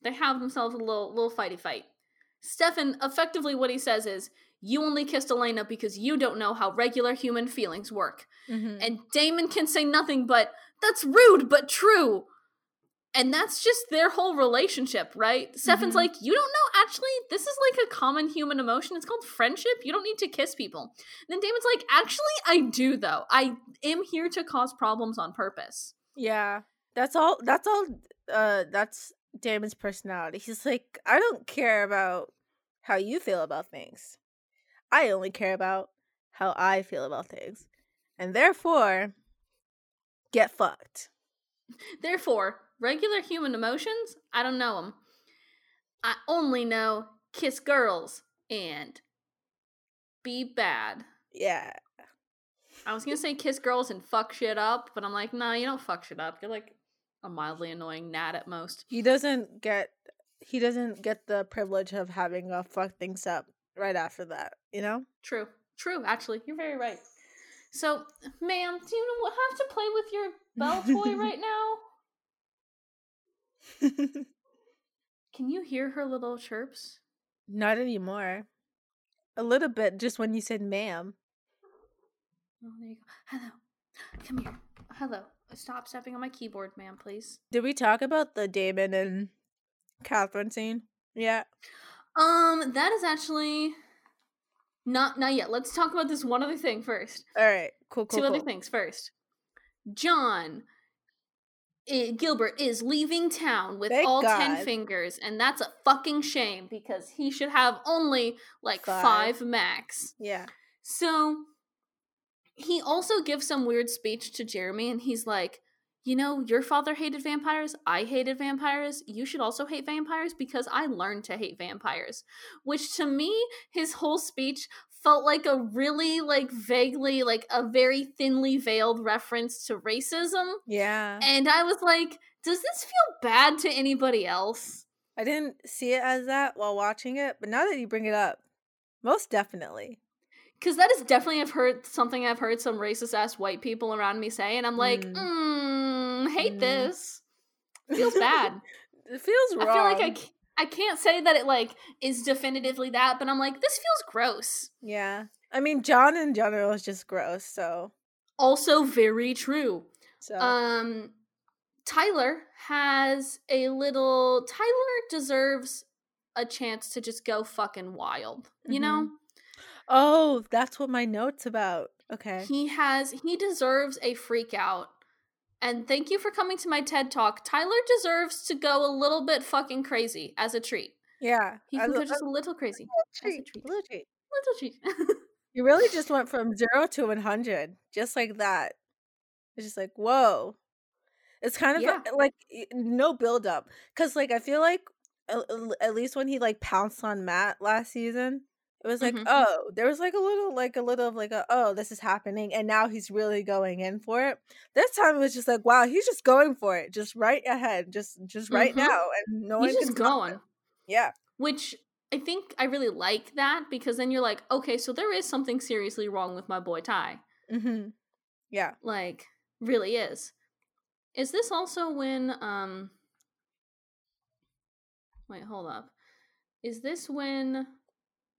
Speaker 1: They have themselves a little little fighty fight. Stefan, effectively, what he says is, "You only kissed Elena because you don't know how regular human feelings work."
Speaker 2: Mm-hmm.
Speaker 1: And Damon can say nothing but, "That's rude, but true." And that's just their whole relationship, right? Stefan's
Speaker 2: Mhm.
Speaker 1: like, "You don't know. Actually, this is like a common human emotion. It's called friendship. You don't need to kiss people." And then Damon's like, "Actually, I do though. I am here to cause problems on purpose."
Speaker 2: Yeah. That's all that's all uh that's Damon's personality. He's like, I don't care about how you feel about things. I only care about how I feel about things. And therefore get fucked.
Speaker 1: Therefore, regular human emotions, I don't know them. I only know kiss girls and be bad.
Speaker 2: Yeah.
Speaker 1: I was gonna say kiss girls and fuck shit up, but I'm like, nah, you don't fuck shit up. You're like a mildly annoying gnat at most.
Speaker 2: He doesn't get he doesn't get the privilege of having a fuck things up right after that, you know?
Speaker 1: True. True, actually. You're very right. So, ma'am, do you have to play with your bell toy right now? Can you hear her little chirps?
Speaker 2: Not anymore. A little bit just when you said ma'am.
Speaker 1: Oh, there you go. Hello. Come here. Hello. Stop stepping on my keyboard, ma'am, please.
Speaker 2: Did we talk about the Damon and Katherine scene? Yeah.
Speaker 1: Um, that is actually not not yet. Let's talk about this one other thing first.
Speaker 2: All right. Cool, cool,
Speaker 1: Two other things first. John eh, Gilbert is leaving town with
Speaker 2: Thank
Speaker 1: all ten fingers, and that's a fucking shame because he should have only like
Speaker 2: Five.
Speaker 1: five max.
Speaker 2: Yeah.
Speaker 1: So he also gives some weird speech to Jeremy, and he's like, You know, your father hated vampires. I hated vampires. You should also hate vampires because I learned to hate vampires. Which to me, his whole speech felt like a really, like, vaguely, like a very thinly veiled reference to racism.
Speaker 2: Yeah.
Speaker 1: And I was like, Does this feel bad to anybody else?
Speaker 2: I didn't see it as that while watching it, but now that you bring it up, most definitely.
Speaker 1: Because that is definitely I've heard something I've heard some racist ass white people around me say, and I'm like,
Speaker 2: Mm.
Speaker 1: mm, hate
Speaker 2: Mm.
Speaker 1: this. Feels bad.
Speaker 2: It feels wrong.
Speaker 1: I feel like I. can't say that it like is definitively that, but I'm like, this feels gross.
Speaker 2: Yeah. I mean, John in general is just gross, so
Speaker 1: Also very true.
Speaker 2: so
Speaker 1: Um Tyler has a little Tyler deserves a chance to just go fucking wild. You know?
Speaker 2: Oh, that's what my note's about. Okay.
Speaker 1: He has he deserves a freak out. And thank you for coming to my TED talk. Tyler deserves to go a little bit fucking crazy as a treat.
Speaker 2: Yeah.
Speaker 1: He can go just a little crazy.
Speaker 2: a
Speaker 1: as a
Speaker 2: treat, little treat.
Speaker 1: Little treat.
Speaker 2: You really just went from zero to 100, just like that. It's just like, whoa. It's kind of uh,
Speaker 1: Yeah.
Speaker 2: a- like no build up. Because, like, I feel like at least when he like pounced on Matt last season, it was like,
Speaker 1: Mhm.
Speaker 2: oh, there was like a little, like a little of like a, oh, this is happening. And now he's really going in for it. This time it was just like, wow, he's just going for it, just right ahead, just, just right
Speaker 1: Mhm.
Speaker 2: now. And no one
Speaker 1: He's
Speaker 2: can
Speaker 1: just going.
Speaker 2: him. Yeah.
Speaker 1: Which I think I really like that because then you're like, okay, so there is something seriously wrong with my boy Ty.
Speaker 2: Mm-hmm. Yeah.
Speaker 1: Like, really is. Is this also when um Wait, hold up. Is this when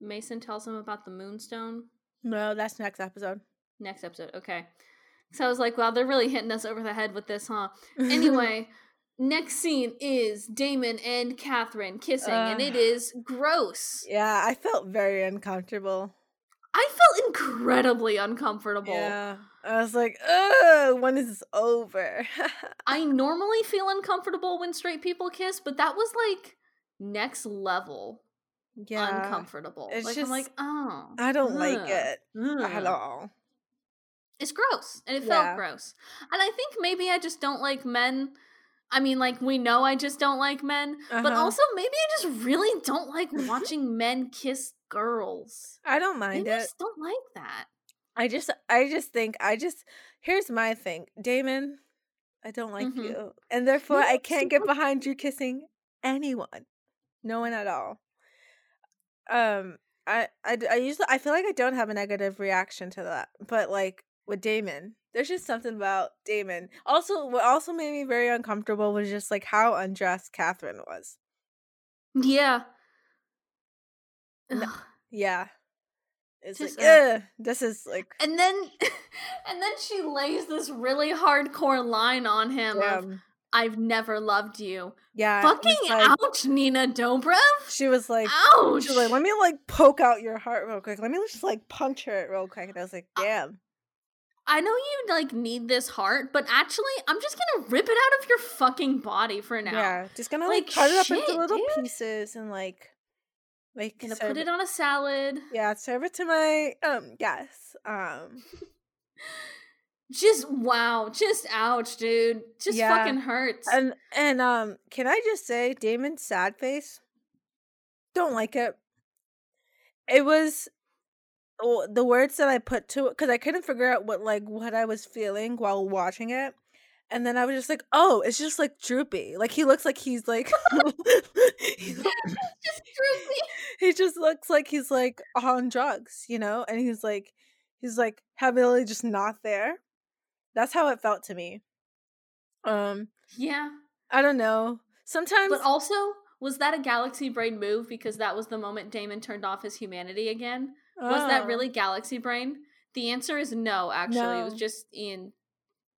Speaker 1: Mason tells him about the moonstone?
Speaker 2: No, that's next episode.
Speaker 1: Next episode, okay. So I was like, wow, they're really hitting us over the head with this, huh? Anyway, next scene is Damon and Katherine kissing, and it is gross.
Speaker 2: Yeah, I felt very uncomfortable.
Speaker 1: I felt incredibly uncomfortable.
Speaker 2: Yeah. I was like, ugh, when is this over?
Speaker 1: I normally feel uncomfortable when straight people kiss, but that was like next level
Speaker 2: yeah.
Speaker 1: uncomfortable.
Speaker 2: It's
Speaker 1: like I'm like, oh,
Speaker 2: I don't like it
Speaker 1: ugh."
Speaker 2: at all.
Speaker 1: It's gross, and it felt gross. And I think maybe I just don't like men. I mean, like we know I just don't like men, but
Speaker 2: Uh-huh.
Speaker 1: also maybe I just really don't like watching men kiss girls.
Speaker 2: I don't mind
Speaker 1: Maybe I
Speaker 2: it.
Speaker 1: just don't like that.
Speaker 2: I just I just think I just here's my thing. Damon, I don't like
Speaker 1: Mhm.
Speaker 2: you. And therefore I can't get behind you kissing anyone. No one at all. Um I, I i usually I feel like I don't have a negative reaction to that. But like with Damon, there's just something about Damon. Also what also made me very uncomfortable was just like how undressed Katherine was.
Speaker 1: Yeah.
Speaker 2: No. Yeah. It's
Speaker 1: Just,
Speaker 2: like,
Speaker 1: uh,
Speaker 2: this is like
Speaker 1: And then and then she lays this really hardcore line on him of
Speaker 2: um,
Speaker 1: I've never loved you.
Speaker 2: yeah.
Speaker 1: Fucking
Speaker 2: like-
Speaker 1: ouch, Nina Dobrev.
Speaker 2: She was like
Speaker 1: Ouch.
Speaker 2: She was like, let me like poke out your heart real quick. Let me just like puncture it real quick. And I was like, damn.
Speaker 1: I know you like need this heart, but actually I'm just gonna rip it out of your fucking body for now.
Speaker 2: Yeah. Just gonna like,
Speaker 1: Like,
Speaker 2: cut it up into little
Speaker 1: dude.
Speaker 2: pieces and like like
Speaker 1: Gonna put it on a salad.
Speaker 2: Yeah, serve it to my um guests. Um
Speaker 1: Just wow, just ouch, dude. Just
Speaker 2: Yeah.
Speaker 1: fucking hurts.
Speaker 2: and and um can I just say Damon's sad face? Don't like it. It was well, the words that I put to it because I couldn't figure out what like what I was feeling while watching it. And then I was just like, oh, it's just like droopy. Like he looks like he's like he,
Speaker 1: just droopy.
Speaker 2: he just looks like he's like on drugs, you know? And he's like he's like heavily just not there. That's how it felt to me. Um,
Speaker 1: Yeah.
Speaker 2: I don't know. Sometimes
Speaker 1: But also, was that a galaxy brain move because that was the moment Damon turned off his humanity again? Was that
Speaker 2: Oh.
Speaker 1: really galaxy brain? The answer is no, actually. It was just Ian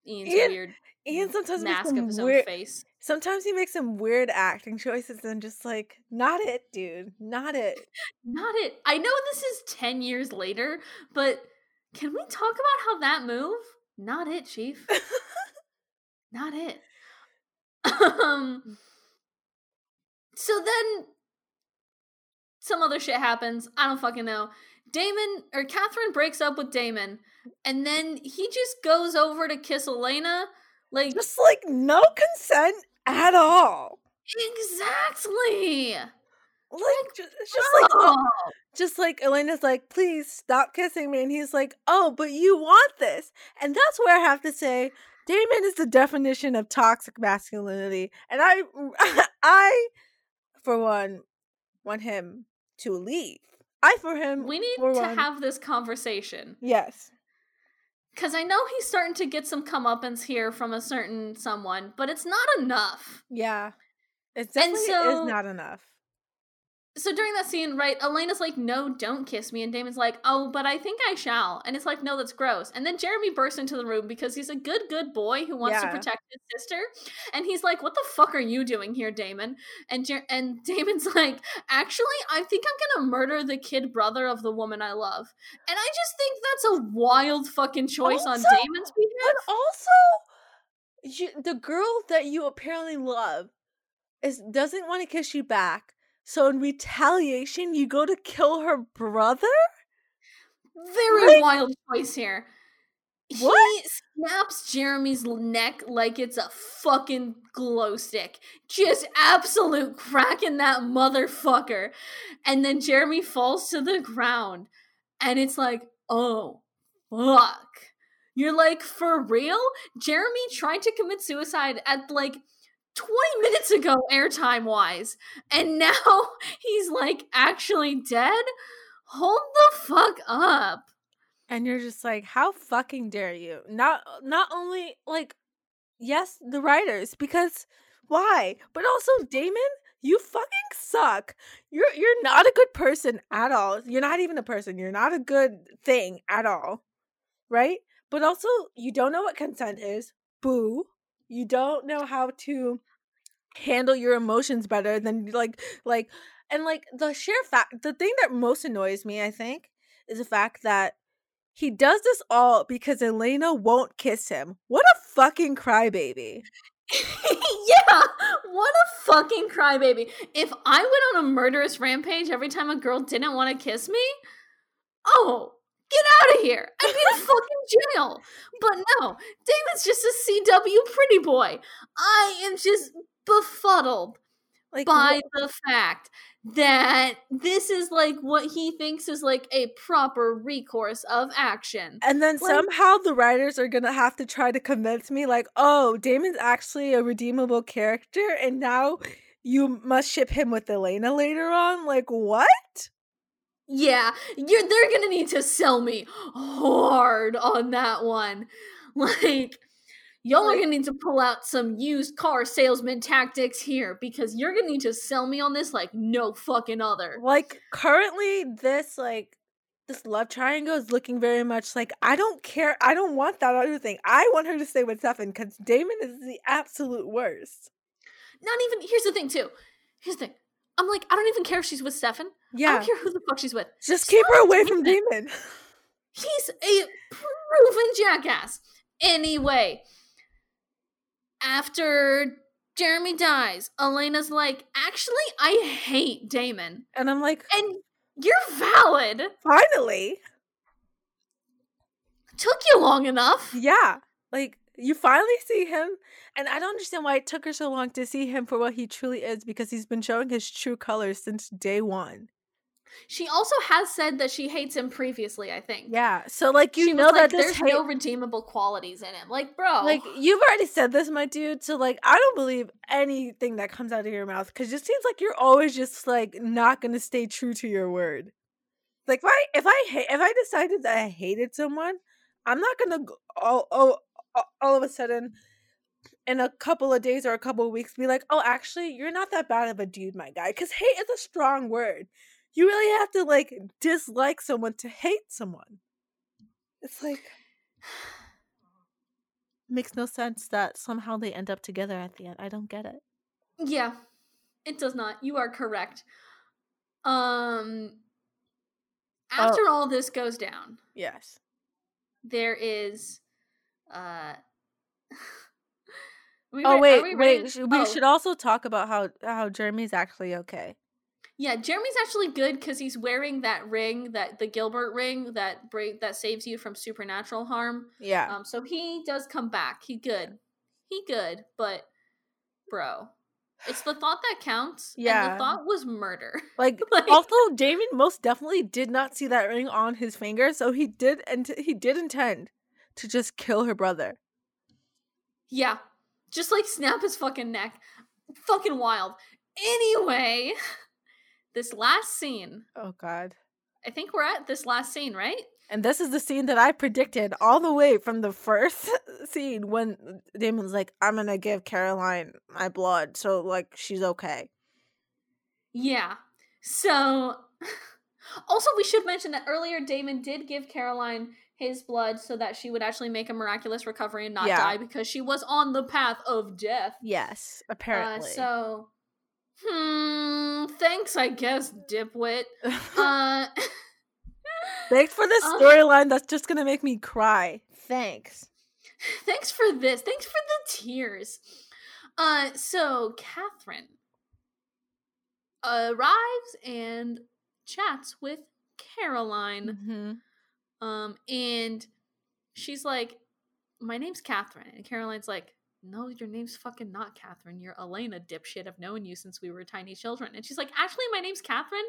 Speaker 1: Ian's
Speaker 2: Ian-
Speaker 1: weird
Speaker 2: Ian sometimes
Speaker 1: mask of his
Speaker 2: weird,
Speaker 1: own face.
Speaker 2: Sometimes he makes some weird acting choices and just like, not it, dude. Not it.
Speaker 1: Not it. I know this is 10 years later, but can we talk about how that move? Not it, Chief. Not it. um So then some other shit happens. I don't fucking know. Damon or Katherine breaks up with Damon, and then he just goes over to kiss Elena. Like
Speaker 2: just like no consent at all.
Speaker 1: exactly.
Speaker 2: Like just, it's just like oh, just like Elena's like, please stop kissing me, and he's like, oh, but you want this, and that's where I have to say, Damon is the definition of toxic masculinity, and I, I for one, want him to leave. I, for him,
Speaker 1: We need to
Speaker 2: one,
Speaker 1: have this conversation.
Speaker 2: yes,
Speaker 1: Because I know he's starting to get some comeuppance here from a certain someone, but it's not enough.
Speaker 2: yeah, it
Speaker 1: And
Speaker 2: definitely
Speaker 1: so-
Speaker 2: is not enough.
Speaker 1: So during that scene, right, Elena's like, no, don't kiss me. And Damon's like, oh, but I think I shall. And it's like, no, that's gross. And then Jeremy bursts into the room because he's a good, good boy who wants to protect his sister. And he's like, what the fuck are you doing here, Damon? And Jer- and Damon's like, actually, I think I'm going to murder the kid brother of the woman I love. And I just think that's a wild fucking choice on Damon's behalf.
Speaker 2: But also, you, the girl that you apparently love is doesn't want to kiss you back. So in retaliation, you go to kill her brother.
Speaker 1: Very
Speaker 2: Like-
Speaker 1: wild choice here.
Speaker 2: What?
Speaker 1: He snaps Jeremy's neck like it's a fucking glow stick. Just absolute cracking that motherfucker. And then Jeremy falls to the ground. And it's like, oh, fuck. You're like, for real? Jeremy tried to commit suicide at like 20 minutes ago, airtime wise. And now he's like actually dead? Hold the fuck up.
Speaker 2: and you're just like how fucking dare you? Not not only like yes the writers because why? But also damon you fucking suck. You're you're not a good person at all. You're not even a person. You're not a good thing at all right? But also you don't know what consent is. Boo you don't know how to handle your emotions better than like like and like the sheer fact the thing that most annoys me i think is the fact that he does this all because Elena won't kiss him. What a fucking crybaby.
Speaker 1: yeah, what a fucking crybaby. If I went on a murderous rampage every time a girl didn't want to kiss me, oh, get out of here. I'd be in fucking jail. But no, Damon's just a CW pretty boy. I am just befuddled
Speaker 2: Like
Speaker 1: by
Speaker 2: wh-
Speaker 1: the fact that this is like what he thinks is like a proper recourse of action.
Speaker 2: and then
Speaker 1: like-
Speaker 2: somehow the writers are gonna have to try to convince me like, oh, Damon's actually a redeemable character and now you must ship him with Elena later on. Like what?
Speaker 1: Yeah, you're they're gonna need to sell me hard on that one. Like, y'all are gonna need to pull out some used car salesman tactics here because you're gonna need to sell me on this like no fucking other.
Speaker 2: Like currently this like this love triangle is looking very much like I don't care. I don't want that other thing. I want her to stay with Stefan because Damon is the absolute worst.
Speaker 1: Not even here's the thing too. Here's the thing. I'm like, I don't even care if she's with Stefan.
Speaker 2: Yeah.
Speaker 1: I don't care who the fuck she's with.
Speaker 2: Just keep her away from. Damon.
Speaker 1: He's a proven jackass. Anyway, after Jeremy dies, Elena's like, actually, I hate Damon.
Speaker 2: And I'm like,
Speaker 1: And you're valid.
Speaker 2: finally.
Speaker 1: Took you long enough.
Speaker 2: Yeah. Like you finally see him. And I don't understand why it took her so long to see him for what he truly is because he's been showing his true colors since day one.
Speaker 1: She also has said that she hates him previously, I think.
Speaker 2: Yeah. So like you
Speaker 1: She
Speaker 2: know
Speaker 1: like,
Speaker 2: that
Speaker 1: there's
Speaker 2: hate-
Speaker 1: no redeemable qualities in him. Like, bro.
Speaker 2: like you've already said this, my dude. So like I don't believe anything that comes out of your mouth because it just seems like you're always just like not gonna stay true to your word. Like if I if I ha- if I decided that I hated someone, I'm not gonna go, oh, all, oh, all all- all of a sudden in a couple of days or a couple of weeks be like, oh, actually, you're not that bad of a dude, my guy. Because hate is a strong word. You really have to like dislike someone to hate someone. It's like makes no sense that somehow they end up together at the end. I don't get it.
Speaker 1: yeah, it does not. You are correct. Um,
Speaker 2: Oh.
Speaker 1: after all this goes down,
Speaker 2: Yes.
Speaker 1: there is uh we
Speaker 2: Oh wait,
Speaker 1: we
Speaker 2: wait. We
Speaker 1: oh,
Speaker 2: should also talk about how how Jeremy's actually okay.
Speaker 1: yeah jeremy's actually good because he's wearing that ring that the gilbert ring that break that saves you from supernatural harm
Speaker 2: Yeah.
Speaker 1: um so he does come back he good he good but bro it's the thought that counts and
Speaker 2: Yeah.
Speaker 1: the thought was murder
Speaker 2: like,
Speaker 1: like-
Speaker 2: also Damon most definitely did not see that ring on his finger, so he did and he did intend to just kill her brother.
Speaker 1: Yeah. Just like snap his fucking neck. Fucking wild. Anyway, this last scene.
Speaker 2: Oh God.
Speaker 1: I think we're at this last scene, right?
Speaker 2: And this is the scene that I predicted all the way from the first scene when Damon's like, I'm gonna give Caroline my blood, so like she's okay.
Speaker 1: Yeah. So, also, we should mention that earlier Damon did give Caroline his blood so that she would actually make a miraculous recovery and not
Speaker 2: Yeah.
Speaker 1: die because she was on the path of death.
Speaker 2: Yes,
Speaker 1: Uh,
Speaker 2: apparently.
Speaker 1: so, hmm, thanks, I guess, dipwit. Uh,
Speaker 2: Thanks for this
Speaker 1: um,
Speaker 2: storyline that's just gonna make me cry. Thanks.
Speaker 1: thanks for this. Thanks for the tears. Uh, so Katherine arrives and chats with Caroline.
Speaker 2: hmm
Speaker 1: Um, and she's like, My name's Katherine. And Caroline's like, No, your name's fucking not Katherine. You're Elena, dipshit. I've known you since we were tiny children. And she's like, Actually, my name's Katherine,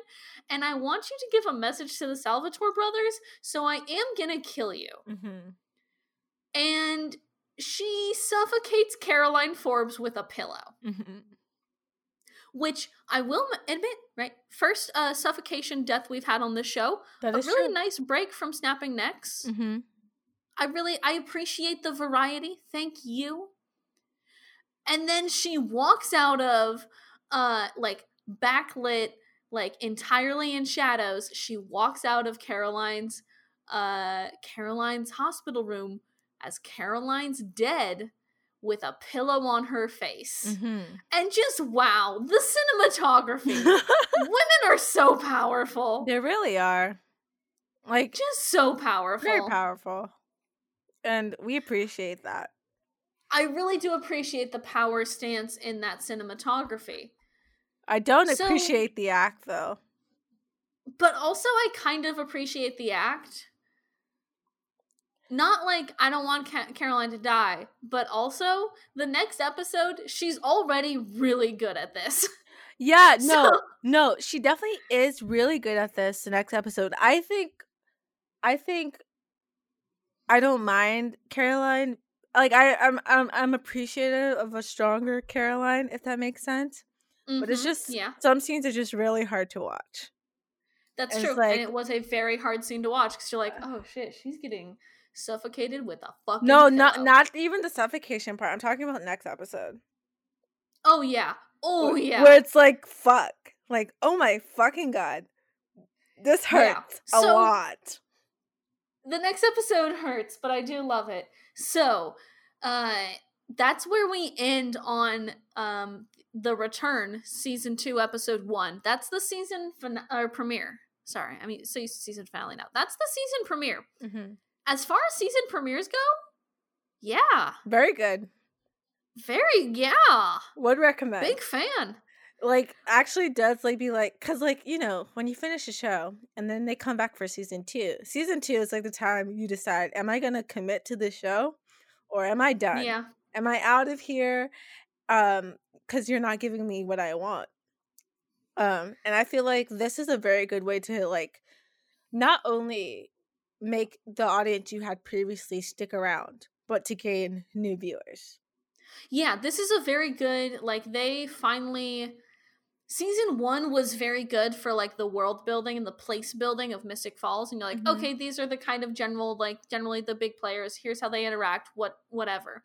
Speaker 1: and I want you to give a message to the Salvatore brothers, so I am gonna kill you.
Speaker 2: hmm
Speaker 1: And she suffocates Caroline Forbes with a pillow,
Speaker 2: hmm
Speaker 1: which I will admit, right? First uh, suffocation death we've had on this show.
Speaker 2: That
Speaker 1: a
Speaker 2: is
Speaker 1: really
Speaker 2: true.
Speaker 1: nice break from snapping necks.
Speaker 2: hmm
Speaker 1: I really I appreciate the variety. Thank you. And then she walks out of uh like backlit like entirely in shadows. She walks out of Caroline's uh Caroline's hospital room as Caroline's dead with a pillow on her face.
Speaker 2: hmm
Speaker 1: And just wow, the cinematography. Women are so powerful.
Speaker 2: they really are. Like
Speaker 1: just so powerful.
Speaker 2: very powerful. And we appreciate that.
Speaker 1: I really do appreciate the power stance in that cinematography.
Speaker 2: I don't
Speaker 1: So-
Speaker 2: appreciate the act though.
Speaker 1: But also I kind of appreciate the act. Not like I don't want Ca- Caroline to die, but also the next episode she's already really good at this.
Speaker 2: Yeah, no,
Speaker 1: So-
Speaker 2: no, she definitely is really good at this. The next episode, I think, I think, I don't mind Caroline. Like I, I'm, I'm, I'm appreciative of a stronger Caroline, if that makes sense. But it's
Speaker 1: Mhm,
Speaker 2: just
Speaker 1: yeah,
Speaker 2: some scenes are just really hard to watch.
Speaker 1: that's
Speaker 2: and
Speaker 1: true.
Speaker 2: like-
Speaker 1: and it was a very hard scene to watch because you're like, oh shit, she's getting suffocated with a fucking
Speaker 2: No, not
Speaker 1: pillow."
Speaker 2: not even the suffocation part. I'm talking about next episode.
Speaker 1: Oh yeah, oh yeah.
Speaker 2: Where it's like, fuck, like, oh my fucking god, this
Speaker 1: Yeah,
Speaker 2: hurts a
Speaker 1: so-
Speaker 2: lot.
Speaker 1: the next episode hurts, but I do love it. So, uh that's where we end on um the return season 2 episode 1. That's the season fin- or premiere. Sorry, I mean so season finale now. That's the season premiere.
Speaker 2: hmm
Speaker 1: As far as season premieres go, yeah,
Speaker 2: Very good.
Speaker 1: very yeah.
Speaker 2: Would recommend.
Speaker 1: Big fan.
Speaker 2: like actually does like be like because like you know when you finish a show and then they come back for season two season two is like the time you decide am i gonna commit to this show or am i done
Speaker 1: Yeah.
Speaker 2: am i out of here um because you're not giving me what i want um and i feel like this is a very good way to like not only make the audience you had previously stick around but to gain new viewers
Speaker 1: Yeah, this is a very good like they finally season 1 was very good for like the world building and the place building of Mystic Falls and you're like,
Speaker 2: Mhm.
Speaker 1: "Okay, these are the kind of general like generally the big players. Here's how they interact, what whatever."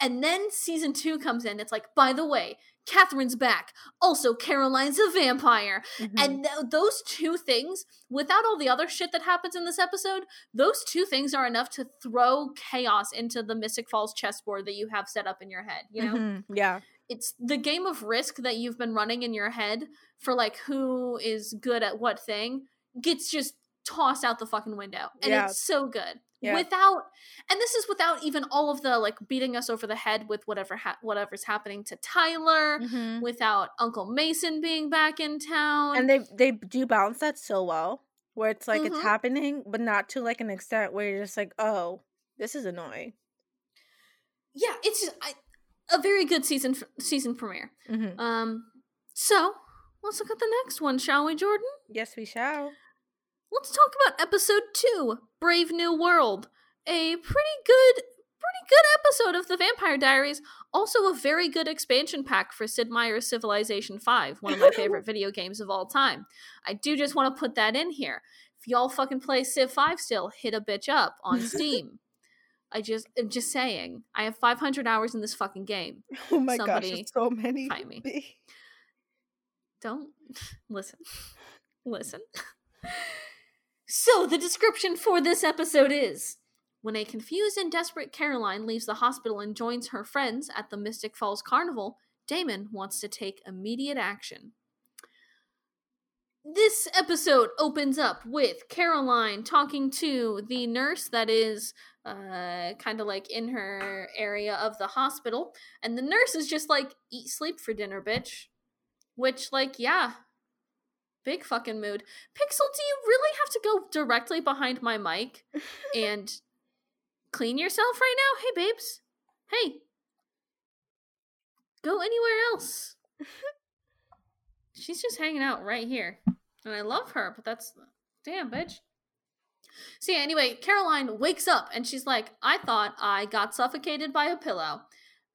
Speaker 1: And then season 2 comes in. It's like, "By the way, Katherine's back. Also, Caroline's a vampire."
Speaker 2: Mhm.
Speaker 1: And th- those two things, without all the other shit that happens in this episode, those two things are enough to throw chaos into the Mystic Falls chessboard that you have set up in your head. You know,
Speaker 2: Mhm. yeah
Speaker 1: it's the game of risk that you've been running in your head for like who is good at what thing gets just tossed out the fucking window, and
Speaker 2: Yeah.
Speaker 1: it's so good.
Speaker 2: Yeah.
Speaker 1: Without, and this is without even all of the like beating us over the head with whatever ha- whatever's happening to Tyler,
Speaker 2: Mhm.
Speaker 1: without Uncle Mason being back in town,
Speaker 2: and they they do balance that so well where it's like
Speaker 1: Mhm.
Speaker 2: it's happening but not to like an extent where you're just like oh this is annoying
Speaker 1: yeah, it's just I, a very good season season premiere.
Speaker 2: Mhm.
Speaker 1: Um, so let's look at the next one, shall we, Jordan?
Speaker 2: yes we shall
Speaker 1: Let's talk about episode two, Brave New World. A pretty good, pretty good episode of the Vampire Diaries. Also, a very good expansion pack for Sid Meier's Civilization 5, one of my favorite video games of all time. I do just want to put that in here. If y'all fucking play Civ 5 still, hit a bitch up on Steam. I just, I'm just saying. I have 500 hours in this fucking game.
Speaker 2: Oh my gosh,
Speaker 1: Somebody
Speaker 2: it's so many.
Speaker 1: fight me. Don't listen. listen. So, the description for this episode is When a confused and desperate Caroline leaves the hospital and joins her friends at the Mystic Falls Carnival, Damon wants to take immediate action. This episode opens up with Caroline talking to the nurse that is uh, kind of like in her area of the hospital, and the nurse is just like, Eat sleep for dinner, bitch. Which, like, yeah, big fucking mood. Pixel, do you really have to go directly behind my mic and clean yourself right now? Hey, babes. Hey. Go anywhere else. She's just hanging out right here. And I love her, but that's. Damn, bitch. So, yeah, anyway, Caroline wakes up and she's like, I thought I got suffocated by a pillow.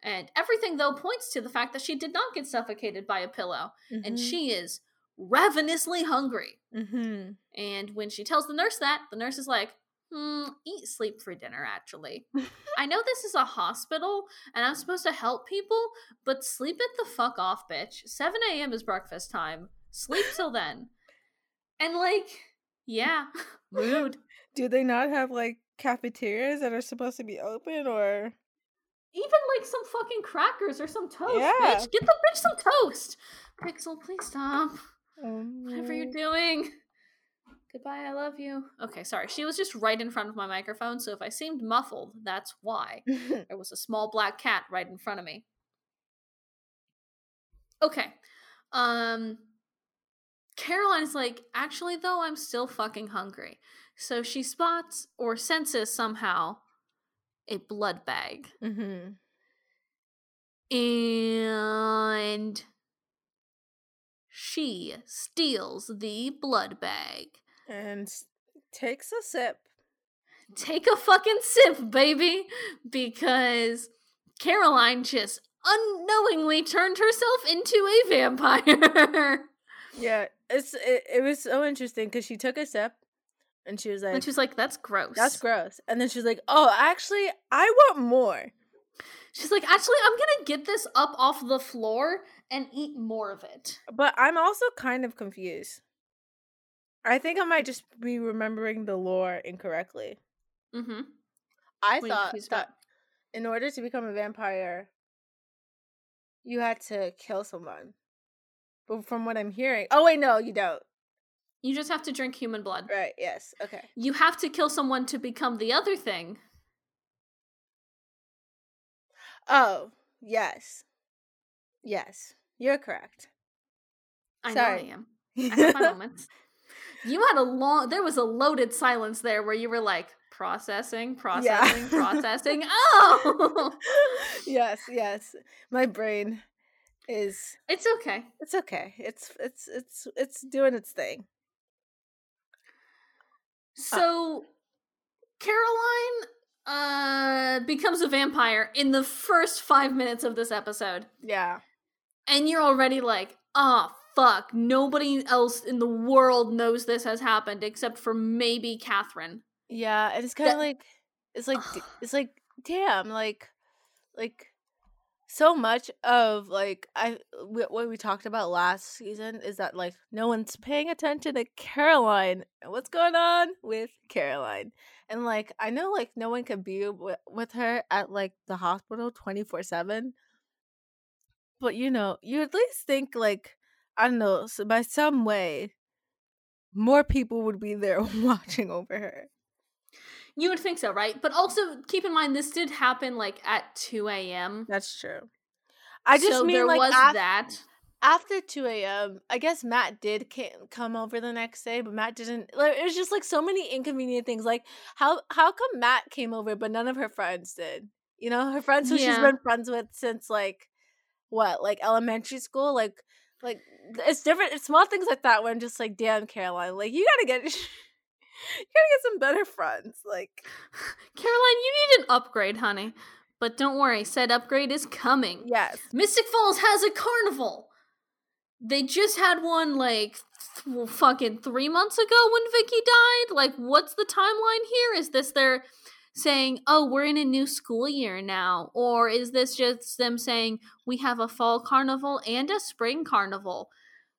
Speaker 1: And everything, though, points to the fact that she did not get suffocated by a pillow. And
Speaker 2: Mhm.
Speaker 1: she is ravenously hungry.
Speaker 2: Mhm.
Speaker 1: And when she tells the nurse that, the nurse is like, hmm, eat sleep for dinner, actually. I know this is a hospital and I'm supposed to help people, but sleep it the fuck off, bitch. 7 a.m. is breakfast time. Sleep till then. And, like, yeah, rude.
Speaker 2: Do they not have like cafeterias that are supposed to be open or
Speaker 1: Even, like, some fucking crackers or some toast,
Speaker 2: Yeah.
Speaker 1: bitch. Get the bitch some toast. Pixel, please stop.
Speaker 2: Um,
Speaker 1: Whatever you're doing. Goodbye, I love you. Okay, sorry. She was just right in front of my microphone, so if I seemed muffled, that's why. There was a small black cat right in front of me. Okay. Um Caroline's like, actually though, I'm still fucking hungry. So she spots or senses somehow a blood bag.
Speaker 2: Mm-hmm.
Speaker 1: And she steals the blood bag.
Speaker 2: and takes a sip.
Speaker 1: Take a fucking sip, baby, because Caroline just unknowingly turned herself into a vampire.
Speaker 2: Yeah, it's it, it was so interesting because she took a sip and she was like,
Speaker 1: and she was like, that's gross.
Speaker 2: "That's gross," and then she's like, "Oh, actually, I want more."
Speaker 1: She's like, actually, I'm gonna get this up off the floor and eat more of it.
Speaker 2: But I'm also kind of confused. I think I might just be remembering the lore incorrectly.
Speaker 1: Mm-hmm.
Speaker 2: I
Speaker 1: What you
Speaker 2: thought that in order to become a vampire, you had to kill someone. But from what I'm hearing, oh wait, no, you don't.
Speaker 1: You just have to drink human blood.
Speaker 2: Right? Yes. Okay.
Speaker 1: You have to kill someone to become the other thing.
Speaker 2: Oh yes, yes, you're correct.
Speaker 1: I
Speaker 2: Sorry.
Speaker 1: know I am. I have my moments. You had a long. There was a loaded silence there where you were like processing, processing, processing. Oh,
Speaker 2: yes, yes. My brain is.
Speaker 1: it's okay.
Speaker 2: It's okay. It's it's it's it's doing its thing.
Speaker 1: So, Caroline uh becomes a vampire in the first five minutes of this episode,
Speaker 2: Yeah.
Speaker 1: And you're already like, ah. Fuck, nobody else in the world knows this has happened except for maybe Katherine.
Speaker 2: Yeah, and it's kind of
Speaker 1: That-
Speaker 2: like it's like d- it's like damn, like like so much of like I wh- what we talked about last season is that like no one's paying attention to Caroline and what's going on with Caroline. And like I know like no one could be w- with her at like the hospital 24/7. But you know, you at least think like I don't know, so by some way more people would be there watching over her.
Speaker 1: You would think so, right? But also keep in mind this did happen like at 2 a.m.
Speaker 2: That's true. I just
Speaker 1: so
Speaker 2: mean
Speaker 1: there
Speaker 2: like
Speaker 1: was
Speaker 2: af-
Speaker 1: that.
Speaker 2: after two a.m. I guess Matt did come over the next day, but Matt didn't. Like, it was just like so many inconvenient things. Like how how come Matt came over, but none of her friends did? You know, her friends who she's been friends with since like what, like elementary school. Like like it's different. It's small things like that where I'm just like, damn, Caroline, like you gotta get. You gotta get some better friends. Like
Speaker 1: Caroline, you need an upgrade, honey. But don't worry, said upgrade is coming.
Speaker 2: yes.
Speaker 1: Mystic Falls has a carnival. They just had one like th- fucking three months ago when Vicki died. Like, what's the timeline here? Is this their saying, oh, we're in a new school year now? Or is this just them saying, we have a fall carnival and a spring carnival?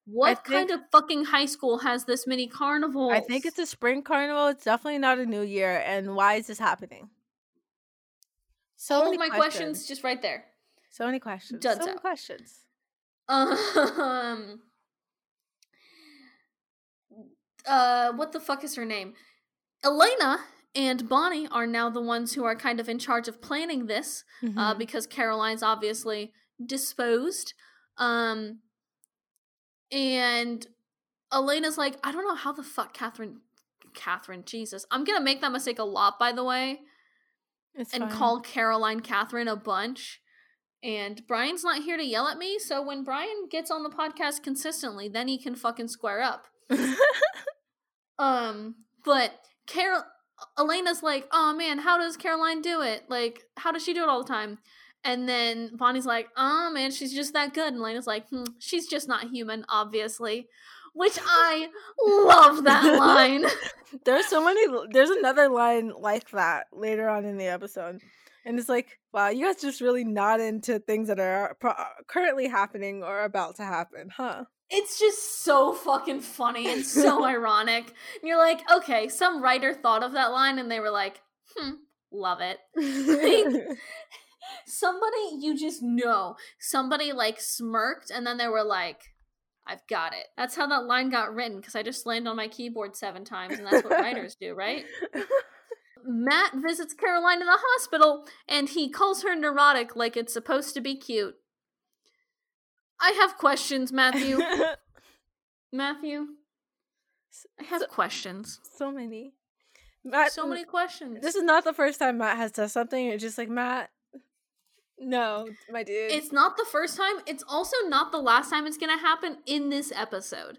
Speaker 1: What kind of fucking high school has this many carnivals?
Speaker 2: I think it's a spring carnival. It's definitely not a new year. And why is this happening? So
Speaker 1: all
Speaker 2: many
Speaker 1: of my questions just right there.
Speaker 2: So many questions.
Speaker 1: Done
Speaker 2: so many questions.
Speaker 1: Um. Uh, what the fuck is her name? Elena and Bonnie are now the ones who are kind of in charge of planning this, uh,
Speaker 2: Mhm.
Speaker 1: because Caroline's obviously disposed. Um, and Elena's like, I don't know how the fuck Katherine, Katherine, Jesus, I'm gonna make that mistake a lot, by the way
Speaker 2: It's
Speaker 1: and
Speaker 2: fine.
Speaker 1: call Caroline Katherine a bunch. And Brian's not here to yell at me, so when Brian gets on the podcast consistently, then he can fucking square up. Um, but Carol Elena's like, "Oh man, how does Caroline do it? Like, how does she do it all the time?" And then Bonnie's like, "Oh man, she's just that good." And Elena's like, hmm, "She's just not human, obviously." Which I love that line.
Speaker 2: there's so many. There's another line like that later on in the episode, and it's like, wow, you guys just really not into things that are pro- currently happening or about to happen, huh?
Speaker 1: It's just so fucking funny and so ironic. And you're like, okay, some writer thought of that line and they were like, hmm, love it. Somebody you just know, somebody like smirked and then they were like, I've got it. That's how that line got written because I just slammed on my keyboard seven times and that's what writers do, right? Matt visits Caroline in the hospital and he calls her neurotic like it's supposed to be cute. I have questions, Matthew. Matthew, I have
Speaker 2: So-
Speaker 1: questions.
Speaker 2: so many. Matt,
Speaker 1: so many questions.
Speaker 2: This is not the first time Matt has said something. It's just like Matt. No, my dude.
Speaker 1: it's not the first time. It's also not the last time it's going to happen in this episode.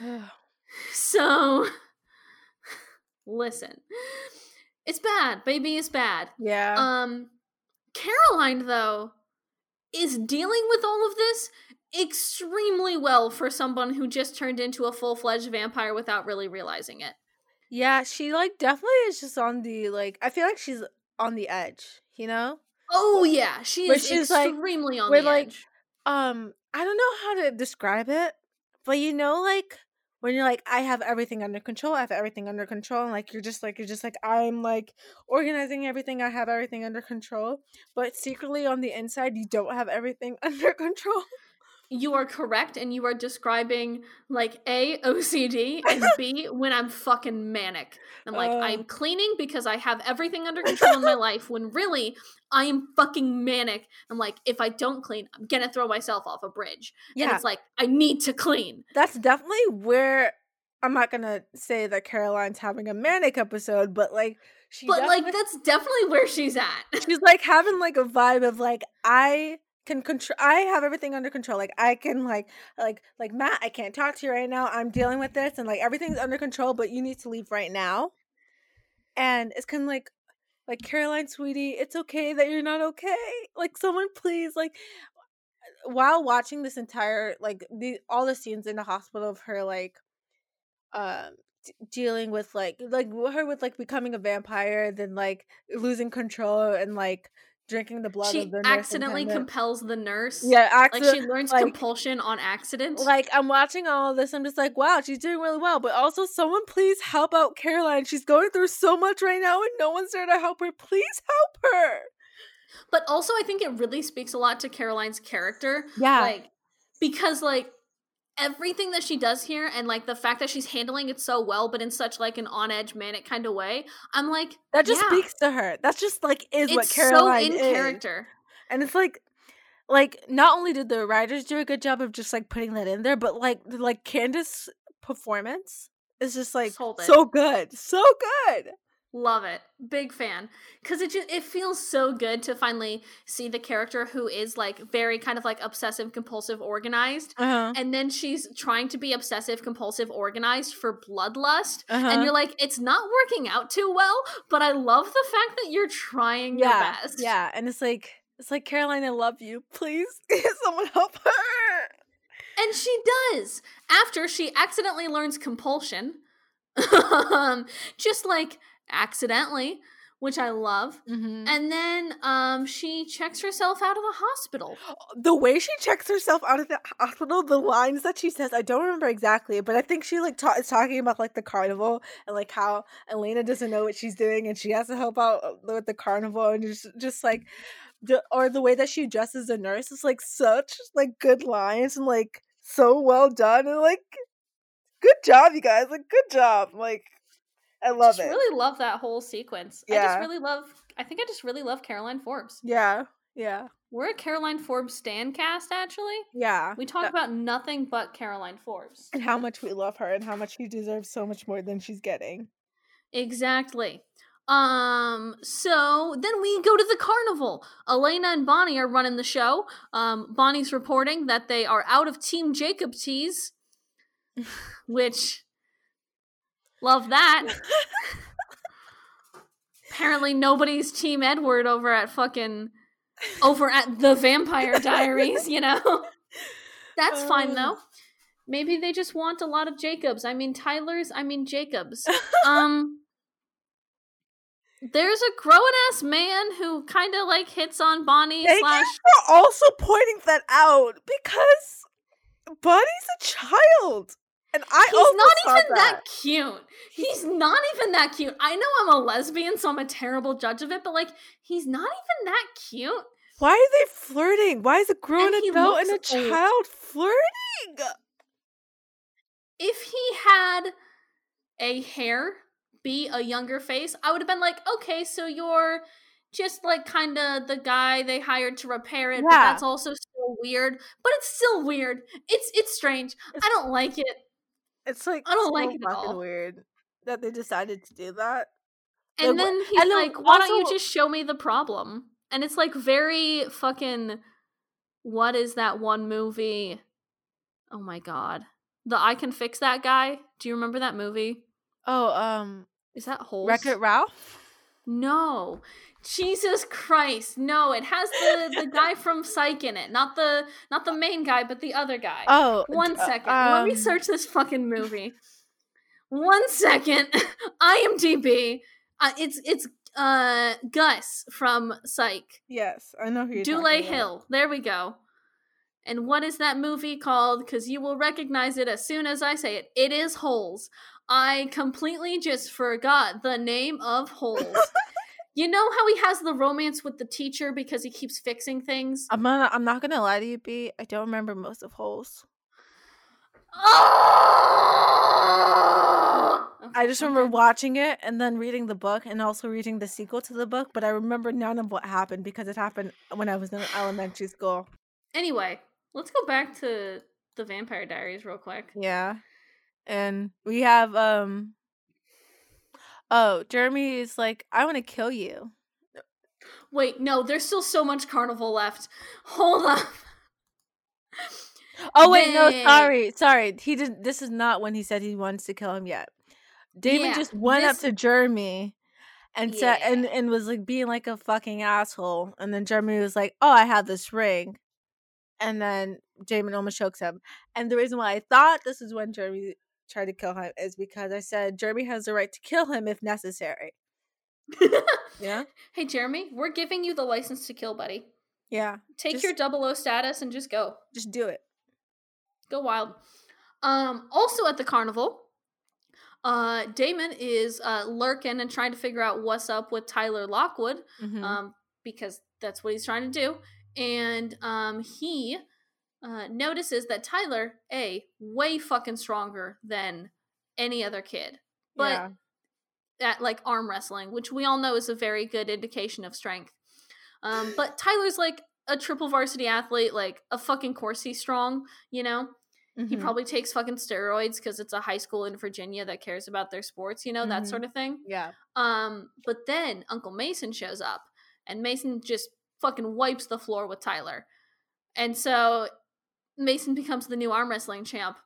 Speaker 1: So, listen. It's bad. Baby is bad.
Speaker 2: yeah.
Speaker 1: Um Caroline though is dealing with all of this extremely well for someone who just turned into a full-fledged vampire without really realizing it.
Speaker 2: yeah, she like definitely is just on the like. I feel like she's on the edge. You know.
Speaker 1: Oh yeah, she is
Speaker 2: she's, like-
Speaker 1: extremely on
Speaker 2: we're,
Speaker 1: the
Speaker 2: like,
Speaker 1: edge.
Speaker 2: um i don't know how to describe it but you know like when you're like i have everything under control i have everything under control and like you're just like you're just like i'm like organizing everything i have everything under control but secretly on the inside you don't have everything under control
Speaker 1: You are correct, and you are describing like A, OCD, and B, when I'm fucking manic. I'm like,
Speaker 2: Oh.
Speaker 1: I'm cleaning because I have everything under control in my life, when really, I am fucking manic. I'm like, if I don't clean, I'm gonna throw myself off a bridge. And
Speaker 2: yeah
Speaker 1: it's like, I need to clean.
Speaker 2: that's definitely where i'm not gonna say that caroline's having a manic episode but like she
Speaker 1: But like, that's definitely where she's at.
Speaker 2: she's like having like a vibe of like I can control I have everything under control. Like I can like like like Matt, I can't talk to you right now. I'm dealing with this and like everything's under control, but you need to leave right now. And it's kind of like like Caroline sweetie, it's okay that you're not okay. Like someone please like while watching this entire like the all the scenes in the hospital of her like um d- dealing with like like her with like becoming a vampire then like losing control and like drinking the blood
Speaker 1: she
Speaker 2: of the nurse
Speaker 1: accidentally compels the nurse.
Speaker 2: yeah
Speaker 1: Like she learns
Speaker 2: like-
Speaker 1: compulsion on accident.
Speaker 2: like I'm watching all of this, I'm just like, wow, she's doing really well. But also, someone please help out Caroline. She's going through so much right now, and no one's there to help her. Please help her.
Speaker 1: But also, I think it really speaks a lot to Caroline's character.
Speaker 2: Yeah,
Speaker 1: Like, because, like, everything that she does here and, like, the fact that she's handling it so well, but in such, like, an on edge, manic kind of way, I'm like,
Speaker 2: that just
Speaker 1: yeah,
Speaker 2: speaks to her. That's just like is
Speaker 1: it's
Speaker 2: what Caroline
Speaker 1: so in
Speaker 2: is.
Speaker 1: character.
Speaker 2: And it's like, like not only did the writers do a good job of just like putting that in there, but like like Candice' performance is just like so good, so good.
Speaker 1: Love it. Big fan. Cuz it just it feels so good to finally see the character who is like very kind of like obsessive compulsive organized
Speaker 2: Uh-huh.
Speaker 1: and then she's trying to be obsessive compulsive organized for bloodlust
Speaker 2: Uh-huh.
Speaker 1: and you're like it's not working out too well, but I love the fact that you're trying your
Speaker 2: yeah,
Speaker 1: best.
Speaker 2: yeah, and it's like it's like Caroline, I love you. Please, someone help her.
Speaker 1: And she does after she accidentally learns compulsion. um, just like accidentally, which I love.
Speaker 2: Mm-hmm.
Speaker 1: And then um, she checks herself out of the hospital.
Speaker 2: the way she checks herself out of the hospital, the lines that she says, I don't remember exactly, but I think she like ta- is talking about like the carnival and like how Elena doesn't know what she's doing and she has to help out uh, with the carnival and just just like the or the way that she dresses the nurse is like such like good lines and like so well done and like good job you guys like good job like I love
Speaker 1: just
Speaker 2: it
Speaker 1: really love that whole sequence. I just really love. I think I just really love Caroline Forbes.
Speaker 2: yeah yeah
Speaker 1: We're a Caroline Forbes stan cast. Actually,
Speaker 2: yeah
Speaker 1: we talk
Speaker 2: That-
Speaker 1: about nothing but Caroline Forbes.
Speaker 2: and how much we love her and how much she deserves so much more than she's getting
Speaker 1: Exactly. Um, so then we go to the carnival. Elena and Bonnie are running the show. Um, Bonnie's reporting that they are out of Team Jacob tees, which love that. Apparently nobody's Team Edward over at fucking over at the Vampire Diaries, you know? That's fine
Speaker 2: Oh.
Speaker 1: though. Maybe they just want a lot of Jacobs. I mean Tyler's, I mean Jacobs. Um There's a grown ass man who kind of like hits on Bonnie
Speaker 2: Thank
Speaker 1: slash
Speaker 2: for also pointing that out because Bonnie's a child, and I
Speaker 1: He's not even that. cute. He's not even that cute. I know I'm a lesbian, so I'm a terrible judge of it, but like, he's not even that cute.
Speaker 2: Why are they flirting? Why is a grown
Speaker 1: And
Speaker 2: adult and a
Speaker 1: old.
Speaker 2: child flirting?
Speaker 1: If he had a hair be a younger face, I would have been like, okay, so you're just like kind of the guy they hired to repair it, but that's also still weird. But it's still weird. It's it's strange. I don't like it.
Speaker 2: It's like
Speaker 1: I don't
Speaker 2: so
Speaker 1: like it
Speaker 2: fucking
Speaker 1: all.
Speaker 2: weird that they decided to do that.
Speaker 1: And
Speaker 2: Like,
Speaker 1: then he's
Speaker 2: and then
Speaker 1: like, why don't you just show me the problem? And it's like very fucking what is that one movie? Oh my god. The I Can Fix That Guy. Do you remember that movie?
Speaker 2: Oh, um,
Speaker 1: Is that Holes?
Speaker 2: Wreck It Ralph.
Speaker 1: No. Jesus Christ. No, it has the the guy from Psych in it. Not the not the main guy, but the other guy.
Speaker 2: Oh,
Speaker 1: one second.
Speaker 2: uh,
Speaker 1: second. Let me
Speaker 2: um,
Speaker 1: search this fucking movie. One second. IMDb. Uh, it's it's uh Gus from Psych.
Speaker 2: Yes, I know who you're
Speaker 1: Dule
Speaker 2: talking about.
Speaker 1: Hill. There we go. And what is that movie called? Because you will recognize it as soon as I say it. It is Holes. I completely just forgot the name of Holes. you know how he has the romance with the teacher because he keeps fixing things?
Speaker 2: I'm not. I'm not gonna lie to you, B. I don't remember most of Holes.
Speaker 1: Oh!
Speaker 2: I just remember watching it and then reading the book and also reading the sequel to the book, but I remember none of what happened because it happened when I was in elementary school.
Speaker 1: Anyway, let's go back to the Vampire Diaries real quick.
Speaker 2: Yeah. And we have um Oh, Jeremy is like, I want to kill you.
Speaker 1: Wait, no, there's still so much carnival left. Hold up.
Speaker 2: Oh wait, no, sorry, sorry. He did. This is not when he said he wants to kill him yet. Damon
Speaker 1: Yeah,
Speaker 2: just went up to Jeremy and said and and was like being like a fucking asshole. And then Jeremy was like, "Oh, I have this ring," and then Damon almost chokes him. And the reason why I thought this is when Jeremy tried to kill him is because I said Jeremy has the right to kill him if necessary. Yeah,
Speaker 1: hey, Jeremy, we're giving you the license to kill, buddy.
Speaker 2: yeah.
Speaker 1: Take
Speaker 2: Just-
Speaker 1: your double O status and just go.
Speaker 2: Just do it.
Speaker 1: Go wild. Um, also at the carnival, uh, Damon is uh, lurking and trying to figure out what's up with Tyler Lockwood,
Speaker 2: Mhm.
Speaker 1: um, because that's what he's trying to do. And um, he uh, notices that Tyler, A, way fucking stronger than any other kid. But
Speaker 2: yeah.
Speaker 1: at like arm wrestling, which we all know is a very good indication of strength. Um, but Tyler's like a triple varsity athlete, like a fucking course he's strong, you know? He
Speaker 2: Mhm.
Speaker 1: probably takes fucking steroids because it's a high school in Virginia that cares about their sports, you know, that
Speaker 2: Mhm.
Speaker 1: sort of thing.
Speaker 2: Yeah.
Speaker 1: Um, but then Uncle Mason shows up, and Mason just fucking wipes the floor with Tyler. And so Mason becomes the new arm wrestling champ.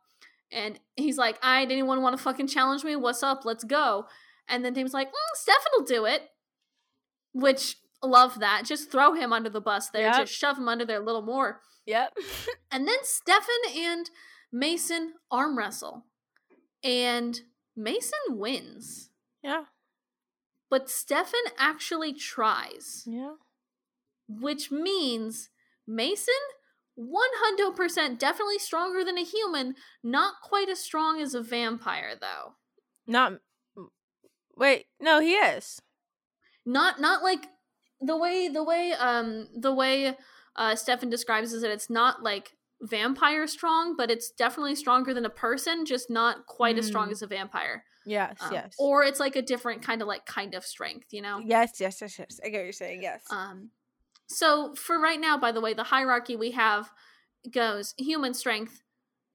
Speaker 1: And he's like, I right, anyone want to fucking challenge me? What's up? Let's go. And then Damon's like, mm, Stefan will do it. Which love that. Just throw him under the bus there.
Speaker 2: Yep.
Speaker 1: Just shove him under there a little more.
Speaker 2: Yep.
Speaker 1: And then Stefan and Mason arm wrestle. And Mason wins.
Speaker 2: yeah.
Speaker 1: But Stefan actually tries.
Speaker 2: Yeah.
Speaker 1: which means Mason 100% definitely stronger than a human, not quite as strong as a vampire though.
Speaker 2: Not. Wait. No, he is.
Speaker 1: Not not like the way the way um the way uh Stefan describes is that it's not like vampire strong, but it's definitely stronger than a person, just not quite as strong
Speaker 2: Mm.
Speaker 1: as a vampire.
Speaker 2: Yes.
Speaker 1: Um,
Speaker 2: yes.
Speaker 1: Or it's like a different kind of like kind of strength, you know?
Speaker 2: Yes. Yes. Yes. Yes. I get what you're saying. Yes.
Speaker 1: Um, so for right now, by the way, the hierarchy we have goes human strength,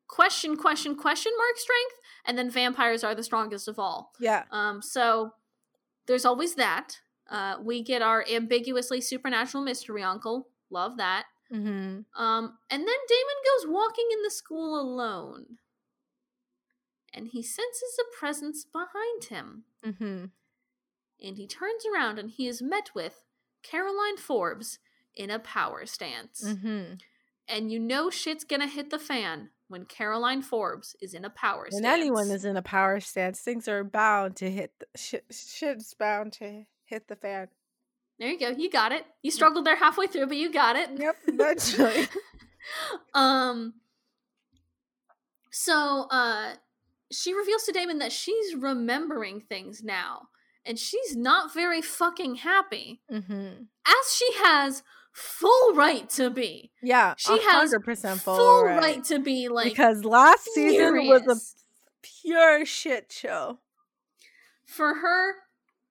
Speaker 1: question, question, question mark strength, and then vampires are the strongest of all.
Speaker 2: yeah.
Speaker 1: Um, so there's always that. Uh, we get our ambiguously supernatural mystery uncle. Love that.
Speaker 2: Mm-hmm.
Speaker 1: Um, and then Damon goes walking in the school alone. And he senses a presence behind him.
Speaker 2: Mm-hmm.
Speaker 1: and he turns around and he is met with Caroline Forbes in a power stance.
Speaker 2: Mm-hmm.
Speaker 1: And you know shit's gonna hit the fan when Caroline Forbes is in a power
Speaker 2: When
Speaker 1: stance.
Speaker 2: anyone is in a power stance, things are bound to hit. The, shit, shit's bound to hit the fan.
Speaker 1: there you go, you got it. You struggled there halfway through, but you got it.
Speaker 2: Yep. that's right.
Speaker 1: um so uh she reveals to Damon that she's remembering things now. And she's not very fucking happy.
Speaker 2: mm-hmm.
Speaker 1: As she has full right to be.
Speaker 2: Yeah.
Speaker 1: She has
Speaker 2: 100% full,
Speaker 1: full
Speaker 2: right.
Speaker 1: right to be like
Speaker 2: because last season was a pure shit show.
Speaker 1: for her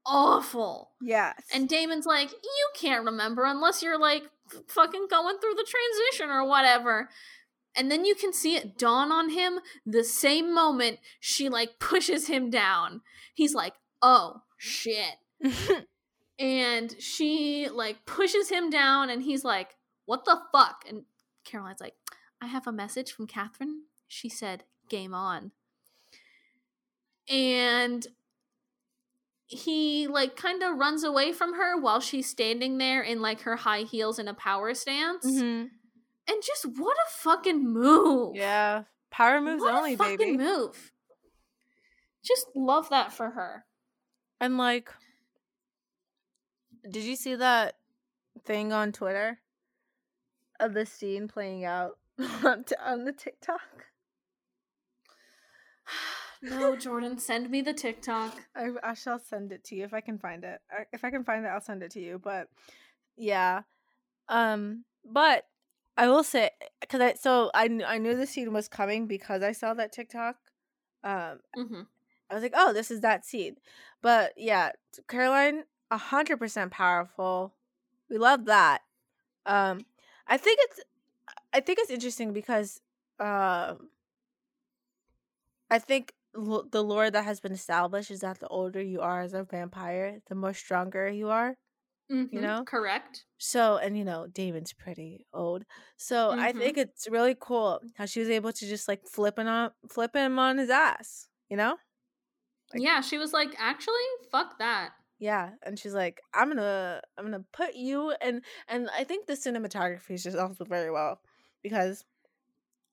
Speaker 1: awful.
Speaker 2: Yes.
Speaker 1: And Damon's like, you can't remember unless you're like f- fucking going through the transition or whatever. And then you can see it dawn on him the same moment she like pushes him down. He's like, oh shit. And she like pushes him down and he's like, what the fuck? And Caroline's like, I have a message from Katherine. She said, game on. And he like kind of runs away from her while she's standing there in like her high heels in a power stance.
Speaker 2: Mhm.
Speaker 1: And just what a fucking move.
Speaker 2: Yeah. Power moves
Speaker 1: what
Speaker 2: only,
Speaker 1: a fucking
Speaker 2: baby.
Speaker 1: move. Just love that for her.
Speaker 2: And like, did you see that thing on Twitter of the scene playing out on, t- on the TikTok?
Speaker 1: No, Jordan, send me the TikTok.
Speaker 2: I, I shall send it to you if I can find it. If I can find it, I'll send it to you. But yeah, um, but I will say because I so I I knew the scene was coming because I saw that TikTok. Um,
Speaker 1: hmm
Speaker 2: I was like, oh, this is that scene. But yeah, Caroline, a hundred percent powerful. We love that. Um, I think it's, I think it's interesting because, um, I think l- the lore that has been established is that the older you are as a vampire, the more stronger you are.
Speaker 1: You
Speaker 2: know?
Speaker 1: correct.
Speaker 2: So, and you know, Damon's pretty old. So I
Speaker 1: Mhm.
Speaker 2: think it's really cool how she was able to just like flip him on, flip him on his ass. You know? Like-
Speaker 1: yeah, she was like, actually, fuck that.
Speaker 2: Yeah, and she's like, "I'm gonna, I'm gonna put you," and and I think the cinematography is just also very well because,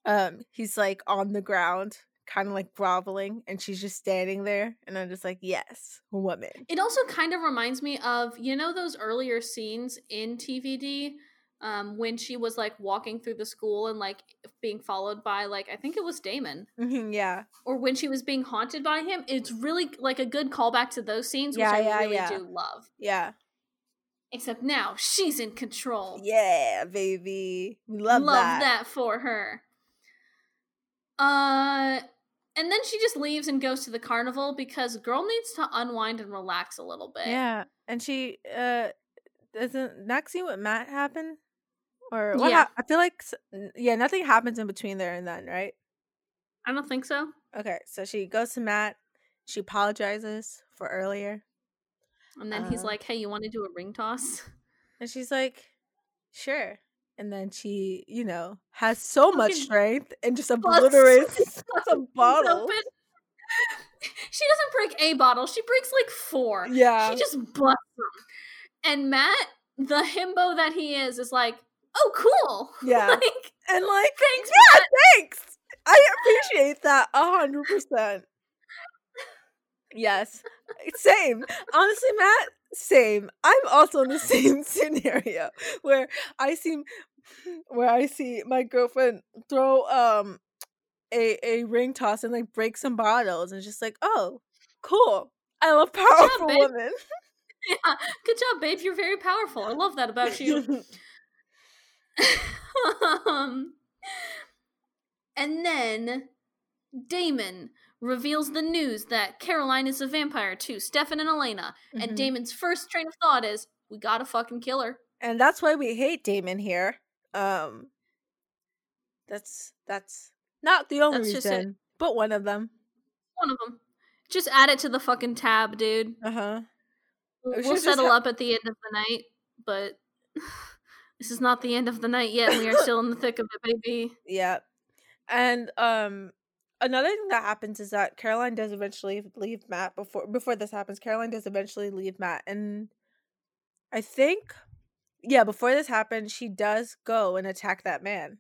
Speaker 2: um, he's like on the ground, kind of like groveling, and she's just standing there, and I'm just like, "Yes, woman."
Speaker 1: It also kind of reminds me of you know those earlier scenes in TVD um, when she was like walking through the school and like being followed by like I think it was Damon
Speaker 2: Mhm, yeah,
Speaker 1: or when she was being haunted by him. It's really like a good callback to those scenes, which
Speaker 2: Yeah,
Speaker 1: I
Speaker 2: yeah,
Speaker 1: really
Speaker 2: yeah.
Speaker 1: do love.
Speaker 2: yeah,
Speaker 1: Except now she's in control.
Speaker 2: yeah, baby, love,
Speaker 1: love
Speaker 2: that.
Speaker 1: that for her. Uh and then she just leaves and goes to the carnival because girl needs to unwind and relax a little bit.
Speaker 2: Yeah, and she uh doesn't scene with Matt happen, or what?
Speaker 1: Yeah.
Speaker 2: hap- I feel like yeah, nothing happens in between there and then, right?
Speaker 1: I don't think so.
Speaker 2: Okay, so she goes to Matt. She apologizes for earlier.
Speaker 1: And then he's
Speaker 2: Uh.
Speaker 1: like, "Hey, you want to do a ring toss?"
Speaker 2: And she's like, sure. And then she, you know, has so much strength and just obliterates some bottles.
Speaker 1: open. She doesn't break a bottle. She breaks like four.
Speaker 2: Yeah.
Speaker 1: She just busts them. And Matt, the himbo that he is, is like, "Oh, cool."
Speaker 2: Yeah.
Speaker 1: like,
Speaker 2: and like,
Speaker 1: thanks,
Speaker 2: yeah, thanks. I appreciate that a hundred percent. Yes. Same. Honestly, Matt, same. I'm also in the same scenario where I see where I see my girlfriend throw um a a ring toss and like break some bottles and just like, oh, cool. I love powerful
Speaker 1: babe.
Speaker 2: women.
Speaker 1: Yeah, good job, babe. You're very powerful. I love that about you. um, and then Damon reveals the news that Caroline is a vampire to Stefan and Elena.
Speaker 2: Mhm.
Speaker 1: And Damon's first train of thought is, "We gotta fucking kill her."
Speaker 2: and that's why we hate Damon here. Um that's that's not the only
Speaker 1: That's just
Speaker 2: reason, but one of them.
Speaker 1: One of them. Just add it to the fucking tab, dude.
Speaker 2: Uh-huh.
Speaker 1: We'll,
Speaker 2: We should
Speaker 1: we'll settle
Speaker 2: ha-
Speaker 1: up at the end of the night, but this is not the end of the night yet. We are still in the thick of it, baby.
Speaker 2: Yeah. And um another thing that happens is that Caroline does eventually leave Matt before before this happens. Caroline does eventually leave Matt and I think yeah, before this happens, she does go and attack that man.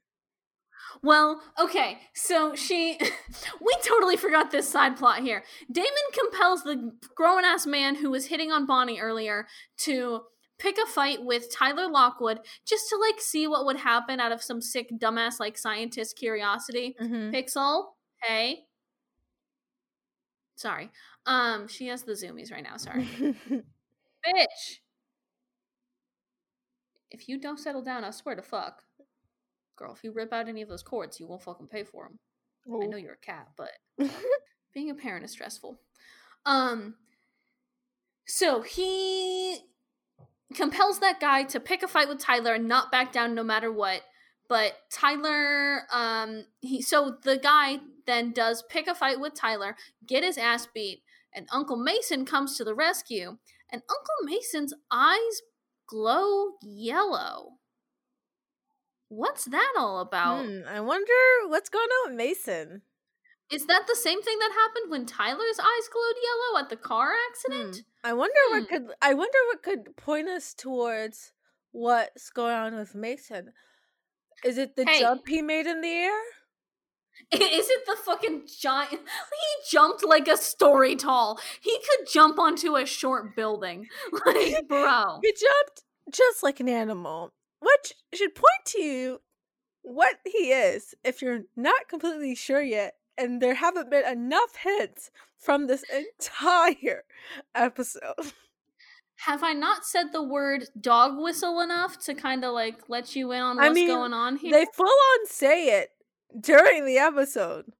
Speaker 1: Well, okay, so she. we totally forgot this side plot here. Damon compels the grown ass man who was hitting on Bonnie earlier to pick a fight with Tyler Lockwood just to, like, see what would happen out of some sick, dumbass, like, scientist curiosity.
Speaker 2: Mm-hmm.
Speaker 1: Pixel, hey. Sorry. Um, she has the zoomies right now, sorry. Bitch! If you don't settle down, I swear to fuck. Girl, if you rip out any of those cords, you won't fucking pay for them. I know you're a cat, but being a parent is stressful. Um so he compels that guy to pick a fight with Tyler and not back down no matter what. But Tyler um he so the guy then does pick a fight with Tyler, get his ass beat, and Uncle Mason comes to the rescue, and Uncle Mason's eyes glow yellow. What's that all about?
Speaker 2: Hmm, I wonder what's going on with Mason.
Speaker 1: Is that the same thing that happened when Tyler's eyes glowed yellow at the car accident?
Speaker 2: Hmm, I wonder
Speaker 1: Hmm.
Speaker 2: what could I wonder what could point us towards what's going on with Mason. Is it the
Speaker 1: Hey.
Speaker 2: jump he made in the air?
Speaker 1: Is it the fucking giant? He jumped like a story tall. He could jump onto a short building. Like, bro.
Speaker 2: He jumped just like an animal, which should point to you what he is if you're not completely sure yet. And there haven't been enough hints from this entire episode.
Speaker 1: Have I not said the word dog whistle enough to kind of like let you in on
Speaker 2: I
Speaker 1: what's
Speaker 2: mean,
Speaker 1: going on here?
Speaker 2: They full on say it during the episode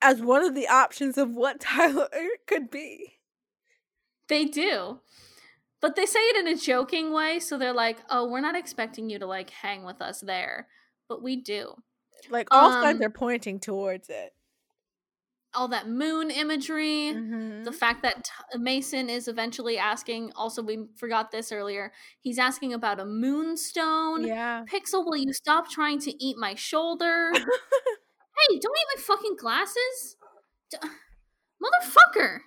Speaker 2: as one of the options of what Tyler could be.
Speaker 1: They do. But they say it in a joking way, so they're like, "Oh, we're not expecting you to like hang with us there." But we do.
Speaker 2: Like all signs
Speaker 1: Um,
Speaker 2: are pointing towards it.
Speaker 1: All that moon imagery,
Speaker 2: Mhm.
Speaker 1: the fact that T- Mason is eventually asking, also we forgot this earlier. He's asking about a moonstone.
Speaker 2: Yeah.
Speaker 1: Pixel, will you stop trying to eat my shoulder? hey, don't eat my fucking glasses. D- Motherfucker.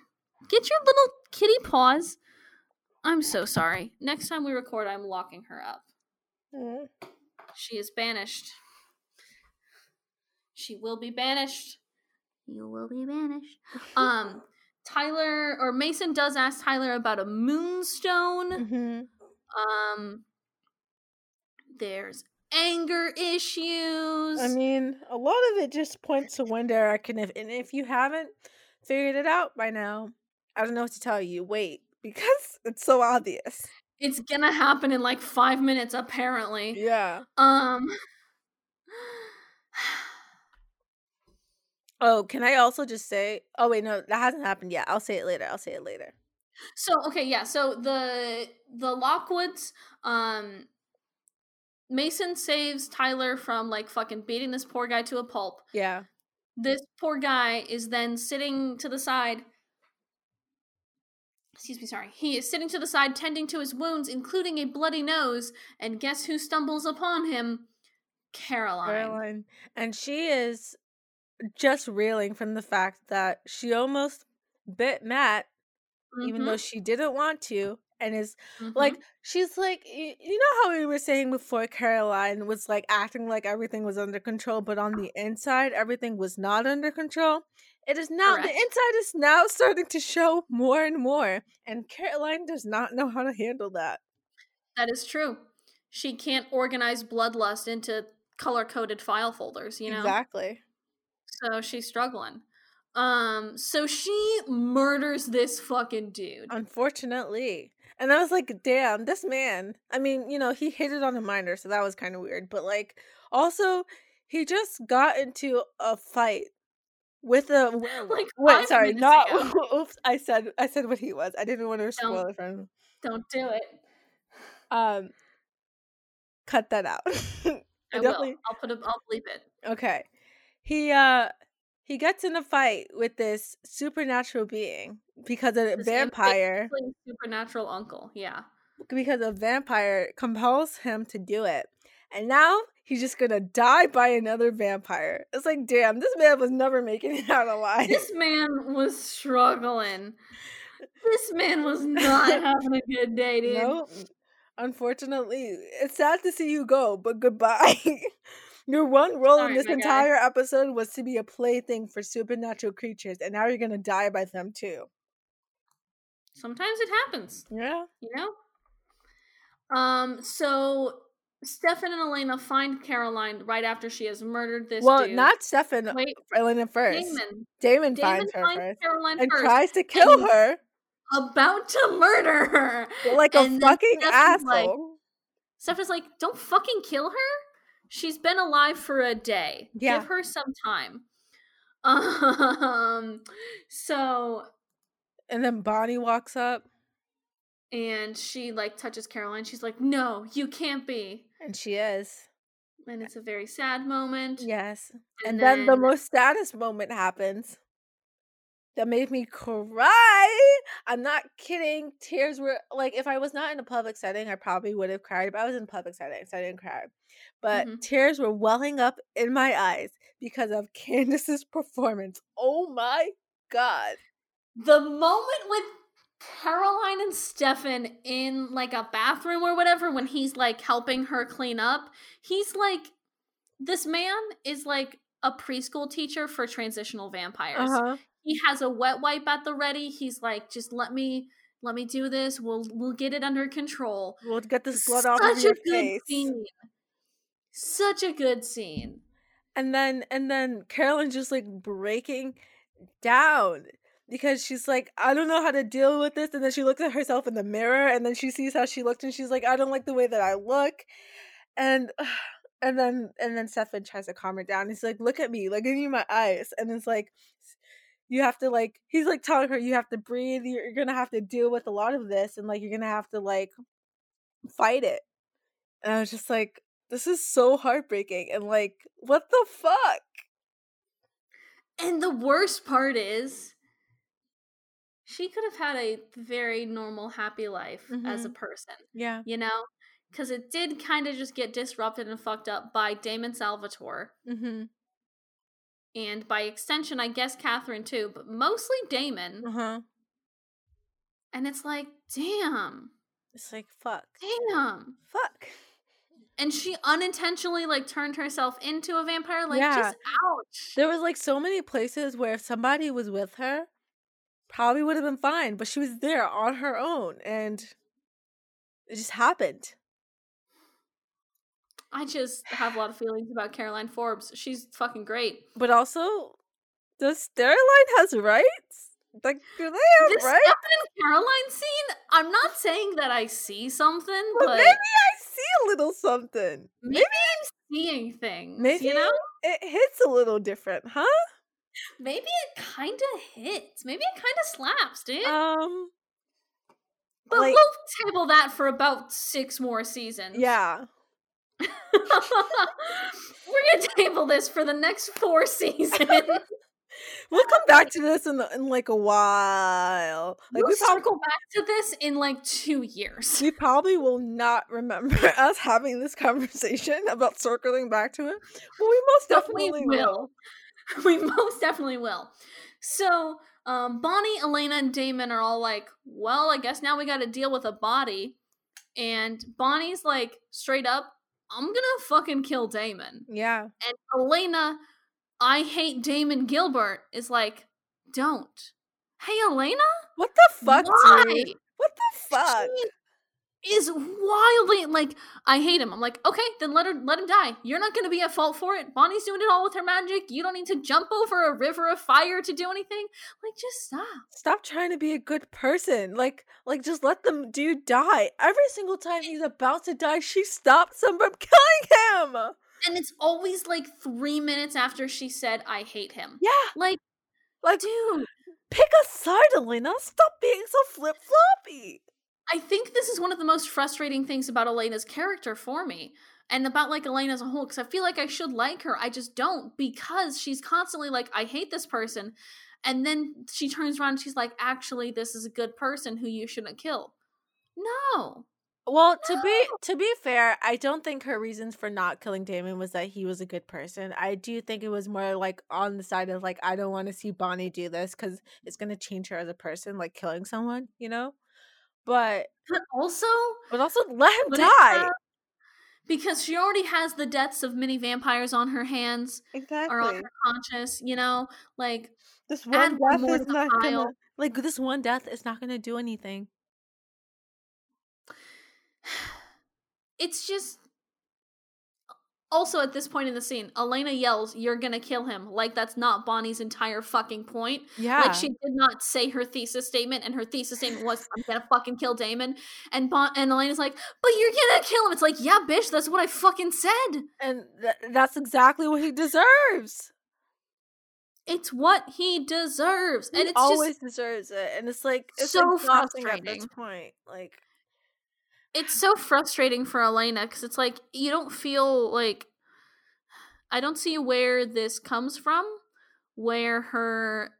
Speaker 1: Get your little kitty paws. I'm so sorry. Next time we record, I'm locking her up.
Speaker 2: Mhm.
Speaker 1: She is banished. She will be banished. You will be banished. Um, Tyler or Mason does ask Tyler about a moonstone.
Speaker 2: Mhm.
Speaker 1: Um, there's anger issues.
Speaker 2: I mean, a lot of it just points to one direction. If and if you haven't figured it out by now, I don't know what to tell you. Wait, because it's so obvious.
Speaker 1: it's gonna happen in like five minutes, apparently.
Speaker 2: Yeah.
Speaker 1: Um,
Speaker 2: Oh, can I also just say? Oh wait, no, that hasn't happened yet. I'll say it later. I'll say it later.
Speaker 1: so okay, yeah. So the the Lockwoods, um, Mason saves Tyler from like fucking beating this poor guy to a pulp.
Speaker 2: Yeah.
Speaker 1: this poor guy is then sitting to the side. Excuse me, sorry. He is sitting to the side, tending to his wounds, including a bloody nose. And guess who stumbles upon him? Caroline.
Speaker 2: Caroline. And she is just reeling from the fact that she almost bit Matt, even
Speaker 1: Mhm,
Speaker 2: though she didn't want to, and is
Speaker 1: mhm.
Speaker 2: like, she's like, you know how we were saying before Caroline was like acting like everything was under control, but on the inside, everything was not under control? It is now, the inside is now starting to show more and more, and Caroline does not know how to handle that.
Speaker 1: that is true. She can't organize bloodlust into color coded file folders, you know?
Speaker 2: Exactly.
Speaker 1: So she's struggling. Um, so she murders this fucking dude.
Speaker 2: Unfortunately. And I was like, damn, this man. I mean, you know, he hit it on a minor, so that was kind of weird. But like, also, he just got into a fight with a.
Speaker 1: Like,
Speaker 2: Wait, sorry, not. Oops, I said I said what he was. I didn't want to spoil
Speaker 1: Don't-
Speaker 2: it for him.
Speaker 1: Don't do it.
Speaker 2: Um, cut that out.
Speaker 1: I will.
Speaker 2: definitely-
Speaker 1: I'll put a. I'll bleep it.
Speaker 2: Okay. He uh he gets in a fight with this supernatural being because a
Speaker 1: This
Speaker 2: vampire
Speaker 1: supernatural uncle. Yeah.
Speaker 2: because a vampire compels him to do it. And now he's just gonna die by another vampire. It's like, damn, this man was never making it out alive.
Speaker 1: This man was struggling. This man was not having a good day, dude.
Speaker 2: no, unfortunately, it's sad to see you go, but goodbye. Your one role
Speaker 1: Sorry,
Speaker 2: in this entire episode was to be a plaything for supernatural creatures, and now you're gonna die by them too.
Speaker 1: Sometimes it happens.
Speaker 2: Yeah.
Speaker 1: you know um so stefan and elena find caroline right after she has murdered this
Speaker 2: well,
Speaker 1: dude.
Speaker 2: not Stefan.
Speaker 1: wait
Speaker 2: Elena first.
Speaker 1: damon
Speaker 2: Damon,
Speaker 1: damon
Speaker 2: finds her
Speaker 1: finds
Speaker 2: first
Speaker 1: caroline
Speaker 2: and
Speaker 1: first
Speaker 2: tries to kill
Speaker 1: and-
Speaker 2: her
Speaker 1: about to murder her
Speaker 2: like a
Speaker 1: And then
Speaker 2: fucking
Speaker 1: Stefan's like-
Speaker 2: asshole.
Speaker 1: stefan's like don't fucking kill her she's been alive for a day
Speaker 2: Yeah.
Speaker 1: give her some time um so
Speaker 2: and then Bonnie walks up.
Speaker 1: and she like touches caroline she's like no you can't be
Speaker 2: And she is.
Speaker 1: and it's a very sad moment
Speaker 2: Yes.
Speaker 1: And
Speaker 2: And, then, the most saddest moment happens. That made me cry. I'm not kidding. Tears were like if I was not in a public setting, I probably would have cried. But I was in public setting, so I didn't cry. But
Speaker 1: Mhm.
Speaker 2: tears were welling up in my eyes because of Candice's performance. Oh my god.
Speaker 1: the moment with Caroline and Stefan in like a bathroom or whatever when he's like helping her clean up, he's like this man is like a preschool teacher for transitional vampires.
Speaker 2: Uh-huh.
Speaker 1: He has a wet wipe at the ready. He's like just let me let me do this. We'll we'll get it under control.
Speaker 2: We'll get this blood off of
Speaker 1: Such
Speaker 2: your
Speaker 1: a good
Speaker 2: face.
Speaker 1: scene. Such a good scene.
Speaker 2: and then and then Caroline's just like breaking down because she's like, I don't know how to deal with this. And then she looks at herself in the mirror and then she sees how she looked and she's like, I don't like the way that I look. And and then and then Stefan tries to calm her down. He's like, Look at me, like give me my eyes. And it's like you have to like he's like telling her you have to breathe, you're, gonna have to deal with a lot of this and like you're gonna have to like fight it. And I was just like, this is so heartbreaking and like, what the fuck?
Speaker 1: And the worst part is, she could have had a very normal, happy life as a
Speaker 2: Mhm.
Speaker 1: person,
Speaker 2: Yeah.
Speaker 1: you know? Because it did kind of just get disrupted and fucked up by Damon Salvatore.
Speaker 2: Mm-hmm.
Speaker 1: And by extension, I guess Katherine too, but mostly Damon.
Speaker 2: Uh-huh.
Speaker 1: And it's like, damn,
Speaker 2: It's like fuck.
Speaker 1: damn.
Speaker 2: Fuck.
Speaker 1: And she unintentionally like turned herself into a vampire. Like,
Speaker 2: Yeah.
Speaker 1: just ouch.
Speaker 2: There was like so many places where if somebody was with her, probably would have been fine, but she was there on her own and it just happened.
Speaker 1: I just have a lot of feelings about Caroline Forbes. She's fucking great.
Speaker 2: But also, does Steroline has rights? Like, do they have
Speaker 1: this
Speaker 2: rights?
Speaker 1: And Caroline scene, I'm not saying that I see something,
Speaker 2: But
Speaker 1: but
Speaker 2: maybe I see a little something.
Speaker 1: maybe I'm seeing things.
Speaker 2: Maybe
Speaker 1: you know,
Speaker 2: it hits a little different, huh?
Speaker 1: maybe it kind of hits. Maybe it kind of slaps, dude.
Speaker 2: Um,
Speaker 1: but
Speaker 2: like-
Speaker 1: we'll table that for about six more seasons.
Speaker 2: yeah.
Speaker 1: We're gonna table this for the next four seasons.
Speaker 2: We'll come back to this in, the, in like a while. Like
Speaker 1: we'll
Speaker 2: we probably,
Speaker 1: circle back to this in like two years.
Speaker 2: we probably will not remember us having this conversation about circling back to it. But we most definitely
Speaker 1: we
Speaker 2: will.
Speaker 1: will. We most definitely will. So, um, Bonnie, Elena, and Damon are all like, well, I guess now we got to deal with a body. And Bonnie's like, straight up, I'm gonna fucking kill Damon.
Speaker 2: Yeah.
Speaker 1: And Elena, I hate Damon Gilbert, is like, don't. Hey, Elena?
Speaker 2: What the fuck,
Speaker 1: Why?
Speaker 2: dude? What the fuck?
Speaker 1: She is wildly like I hate him. I'm like, okay, then let her let him die. You're not gonna be at fault for it. Bonnie's doing it all with her magic. You don't need to jump over a river of fire to do anything. Like, just stop.
Speaker 2: Stop trying to be a good person. Like, like just let them dude die. Every single time he's about to die, she stops him from killing him.
Speaker 1: And it's always like three minutes after she said, I hate him.
Speaker 2: Yeah,
Speaker 1: Like,
Speaker 2: like
Speaker 1: dude,
Speaker 2: pick a side, Elena. Stop being so flip floppy.
Speaker 1: I think this is one of the most frustrating things about Elena's character for me. And about like Elena as a whole, because I feel like I should like her. I just don't because she's constantly like, I hate this person. And then she turns around and she's like, actually, this is a good person who you shouldn't kill. No.
Speaker 2: Well, to be to be fair, I don't think her reasons for not killing Damon was that he was a good person. I do think it was more like on the side of like I don't want to see Bonnie do this because it's gonna change her as a person, like killing someone, you know. But
Speaker 1: But also,
Speaker 2: but also let him
Speaker 1: it
Speaker 2: uh,
Speaker 1: die. because she already has the deaths of many vampires on her hands or on
Speaker 2: Exactly.
Speaker 1: her conscious, you know? Like,
Speaker 2: This one death is not
Speaker 1: pile.
Speaker 2: gonna like this one death is not gonna do anything.
Speaker 1: it's just also at this point in the scene elena yells you're gonna kill him like that's not bonnie's entire fucking point
Speaker 2: Yeah.
Speaker 1: like she did not say her thesis statement and her thesis statement was i'm gonna fucking kill damon and bon- and elena's like but you're gonna kill him it's like yeah bitch that's what i fucking said
Speaker 2: and th- that's exactly what he deserves.
Speaker 1: it's what he deserves and
Speaker 2: he
Speaker 1: it's
Speaker 2: always
Speaker 1: just
Speaker 2: deserves it. And it's like it's
Speaker 1: so
Speaker 2: exhausting at this point. Like
Speaker 1: it's so frustrating for Elena because it's like you don't feel like I don't see where this comes from, where her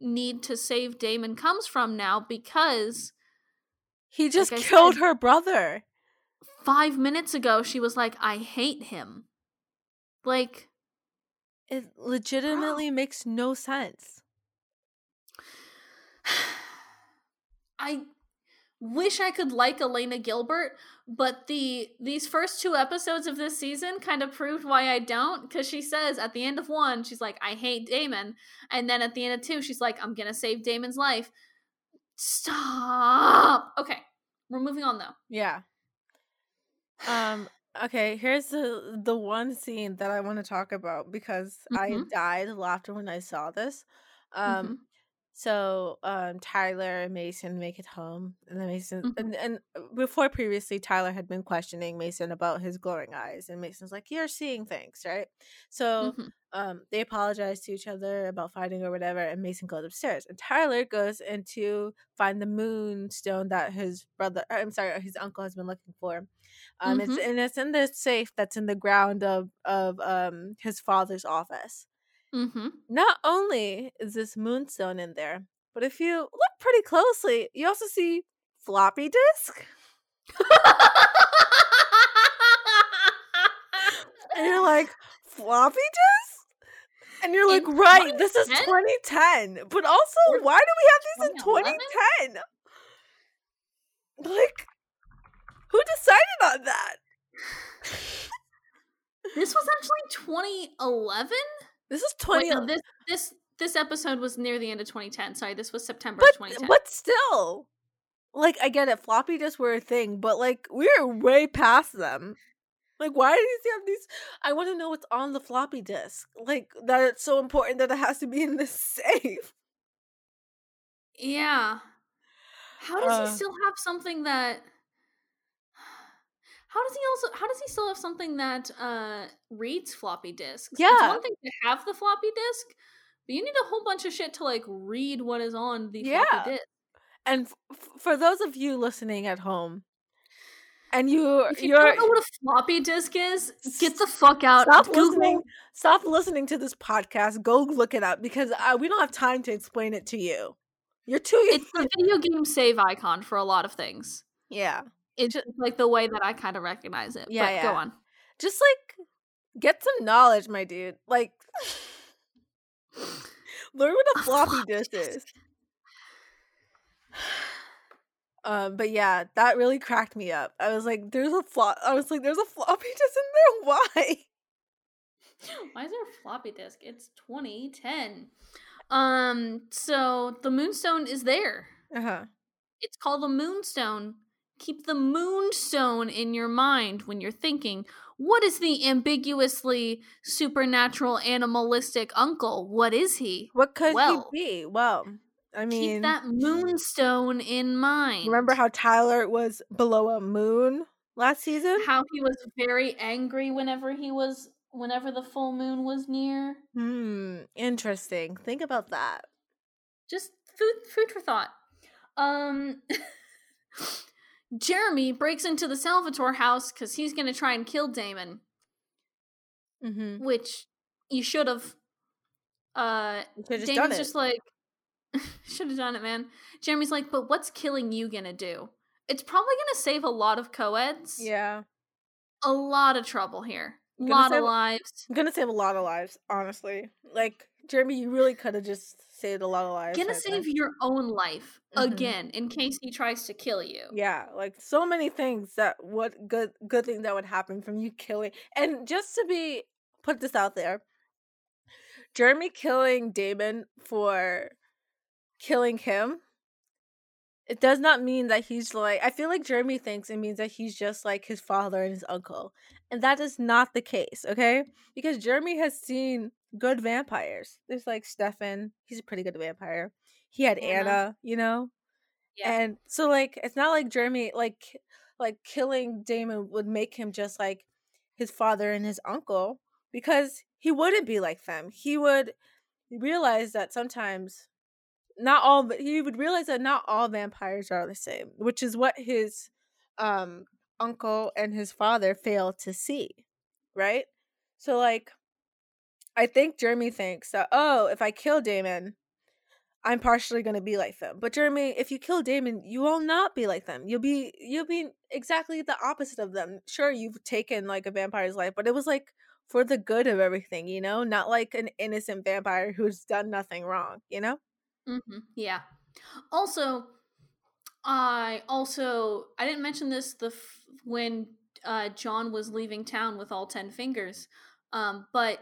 Speaker 1: need to save Damon comes from now because
Speaker 2: he just
Speaker 1: I
Speaker 2: killed
Speaker 1: said-
Speaker 2: her brother.
Speaker 1: five minutes ago she was like, I hate him. Like,
Speaker 2: It legitimately makes no sense.
Speaker 1: I wish I could like Elena Gilbert, but the these first two episodes of this season kind of proved why I don't. Because she says at the end of one, she's like, "I hate Damon," and then at the end of two, she's like, "I'm gonna save Damon's life." Stop. Okay, we're moving on though.
Speaker 2: Yeah. Um okay, here's the the one scene that I want to talk about because I
Speaker 1: Mhm.
Speaker 2: died laughter when I saw this. Um
Speaker 1: Mhm.
Speaker 2: So um Tyler and Mason make it home and then Mason
Speaker 1: Mhm.
Speaker 2: and, and before previously Tyler had been questioning Mason about his glowing eyes and Mason's like you're seeing things, right? So
Speaker 1: Mhm.
Speaker 2: um they apologize to each other about fighting or whatever and mason goes upstairs and tyler goes in to find the moonstone that his brother uh, i'm sorry his uncle has been looking for um it's and it's in this safe that's in the ground of of um his father's office
Speaker 1: Mhm.
Speaker 2: not only is this moonstone in there but if you look pretty closely you also see floppy disk and you're like floppy disk and you're like
Speaker 1: In
Speaker 2: right this is
Speaker 1: 2010?
Speaker 2: 2010 but also
Speaker 1: Or
Speaker 2: why do we have these in 2010 like who decided on that
Speaker 1: this was actually 2011.
Speaker 2: This is
Speaker 1: Wait,
Speaker 2: 20
Speaker 1: no, this this this episode was near the end of 2010. Sorry, this was September
Speaker 2: but,
Speaker 1: 2010.
Speaker 2: but still like i get it floppy disks were a thing but like we're way past them like why do you have these i want to know what's on the floppy disk like that it's so important that it has to be in this safe
Speaker 1: Yeah. How does
Speaker 2: Uh.
Speaker 1: he still have something that How does he also how does he still have something that uh reads floppy disks?
Speaker 2: yeah It's
Speaker 1: one thing to have the floppy disk, but you need a whole bunch of shit to like read what is on the
Speaker 2: Yeah.
Speaker 1: floppy disk.
Speaker 2: and f- for those of you listening at home and you
Speaker 1: If you
Speaker 2: you're
Speaker 1: don't know what a floppy disk is, get the fuck out.
Speaker 2: stop
Speaker 1: Google.
Speaker 2: listening stop listening to this podcast go look it up because uh, we don't have time to explain it to you you're too
Speaker 1: It's the video game save icon for a lot of things.
Speaker 2: yeah
Speaker 1: It's just like the way that I kind of recognize it.
Speaker 2: Yeah,
Speaker 1: but go on.
Speaker 2: just like get some knowledge my dude like learn what a floppy disk is um but yeah that really cracked me up i was like there's a flop i was like there's a floppy disk in there why
Speaker 1: Why is there a floppy disk? It's 2010. Um, so the moonstone is there.
Speaker 2: uh-huh
Speaker 1: It's called the moonstone. Keep the moonstone in your mind when you're thinking, what is the ambiguously supernatural animalistic uncle? What is he?
Speaker 2: what could
Speaker 1: Well,
Speaker 2: he be well i mean
Speaker 1: Keep that moonstone in mind.
Speaker 2: remember how tyler was below a moon last season
Speaker 1: how he was very angry whenever he was whenever the full moon was near.
Speaker 2: hmm interesting think about that
Speaker 1: Just food food for thought. Um Jeremy breaks into the Salvatore house because he's gonna try and kill Damon,
Speaker 2: mm-hmm.
Speaker 1: which you should have. Uh
Speaker 2: just
Speaker 1: Damon's just like should have done it, man. Jeremy's like, but what's killing you gonna do? It's probably gonna save a lot of co-eds.
Speaker 2: yeah
Speaker 1: A lot of trouble here. A lot
Speaker 2: save-
Speaker 1: of lives.
Speaker 2: I'm gonna save a lot of lives, honestly. Like Jeremy, you really could have just saved a lot of lives.
Speaker 1: gonna save
Speaker 2: there.
Speaker 1: your own life
Speaker 2: Mhm.
Speaker 1: again in case he tries to kill you.
Speaker 2: Yeah, like so many things that what good good thing that would happen from you killing. And just to be put this out there, Jeremy killing Damon for killing him. It does not mean that he's like. I feel like Jeremy thinks it means that he's just like his father and his uncle, and that is not the case. Okay, because Jeremy has seen good vampires. There's like Stefan. He's a pretty good vampire. He had
Speaker 1: Anna.
Speaker 2: Anna, you know.
Speaker 1: Yeah.
Speaker 2: And so like it's not like Jeremy like like killing Damon would make him just like his father and his uncle because he wouldn't be like them. He would realize that sometimes not all he would realize that not all vampires are the same, which is what his um uncle and his father fail to see, right? So like I think Jeremy thinks that oh, if I kill Damon, I'm partially going to be like them. But Jeremy, if you kill Damon, you will not be like them. You'll be you'll be exactly the opposite of them. Sure, you've taken like a vampire's life, but it was like for the good of everything, you know? Not like an innocent vampire who's done nothing wrong, you know?
Speaker 1: hmm Yeah. Also, I also I didn't mention this the f- when uh, John was leaving town with all ten fingers, um, but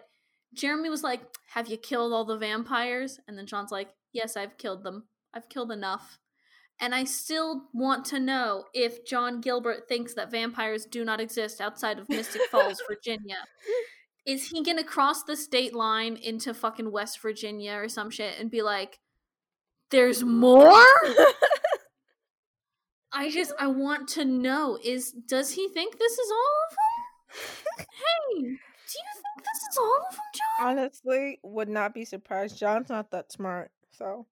Speaker 1: Jeremy was like, "Have you killed all the vampires?" And then John's like, "Yes, I've killed them. I've killed enough." And I still want to know if John Gilbert thinks that vampires do not exist outside of Mystic Falls, Virginia. Is he gonna cross the state line into fucking West Virginia or some shit and be like, there's more? I just I want to know is does he think this is all of them? hey, do you think this is all of them, John?
Speaker 2: Honestly, would not be surprised. John's not that smart, so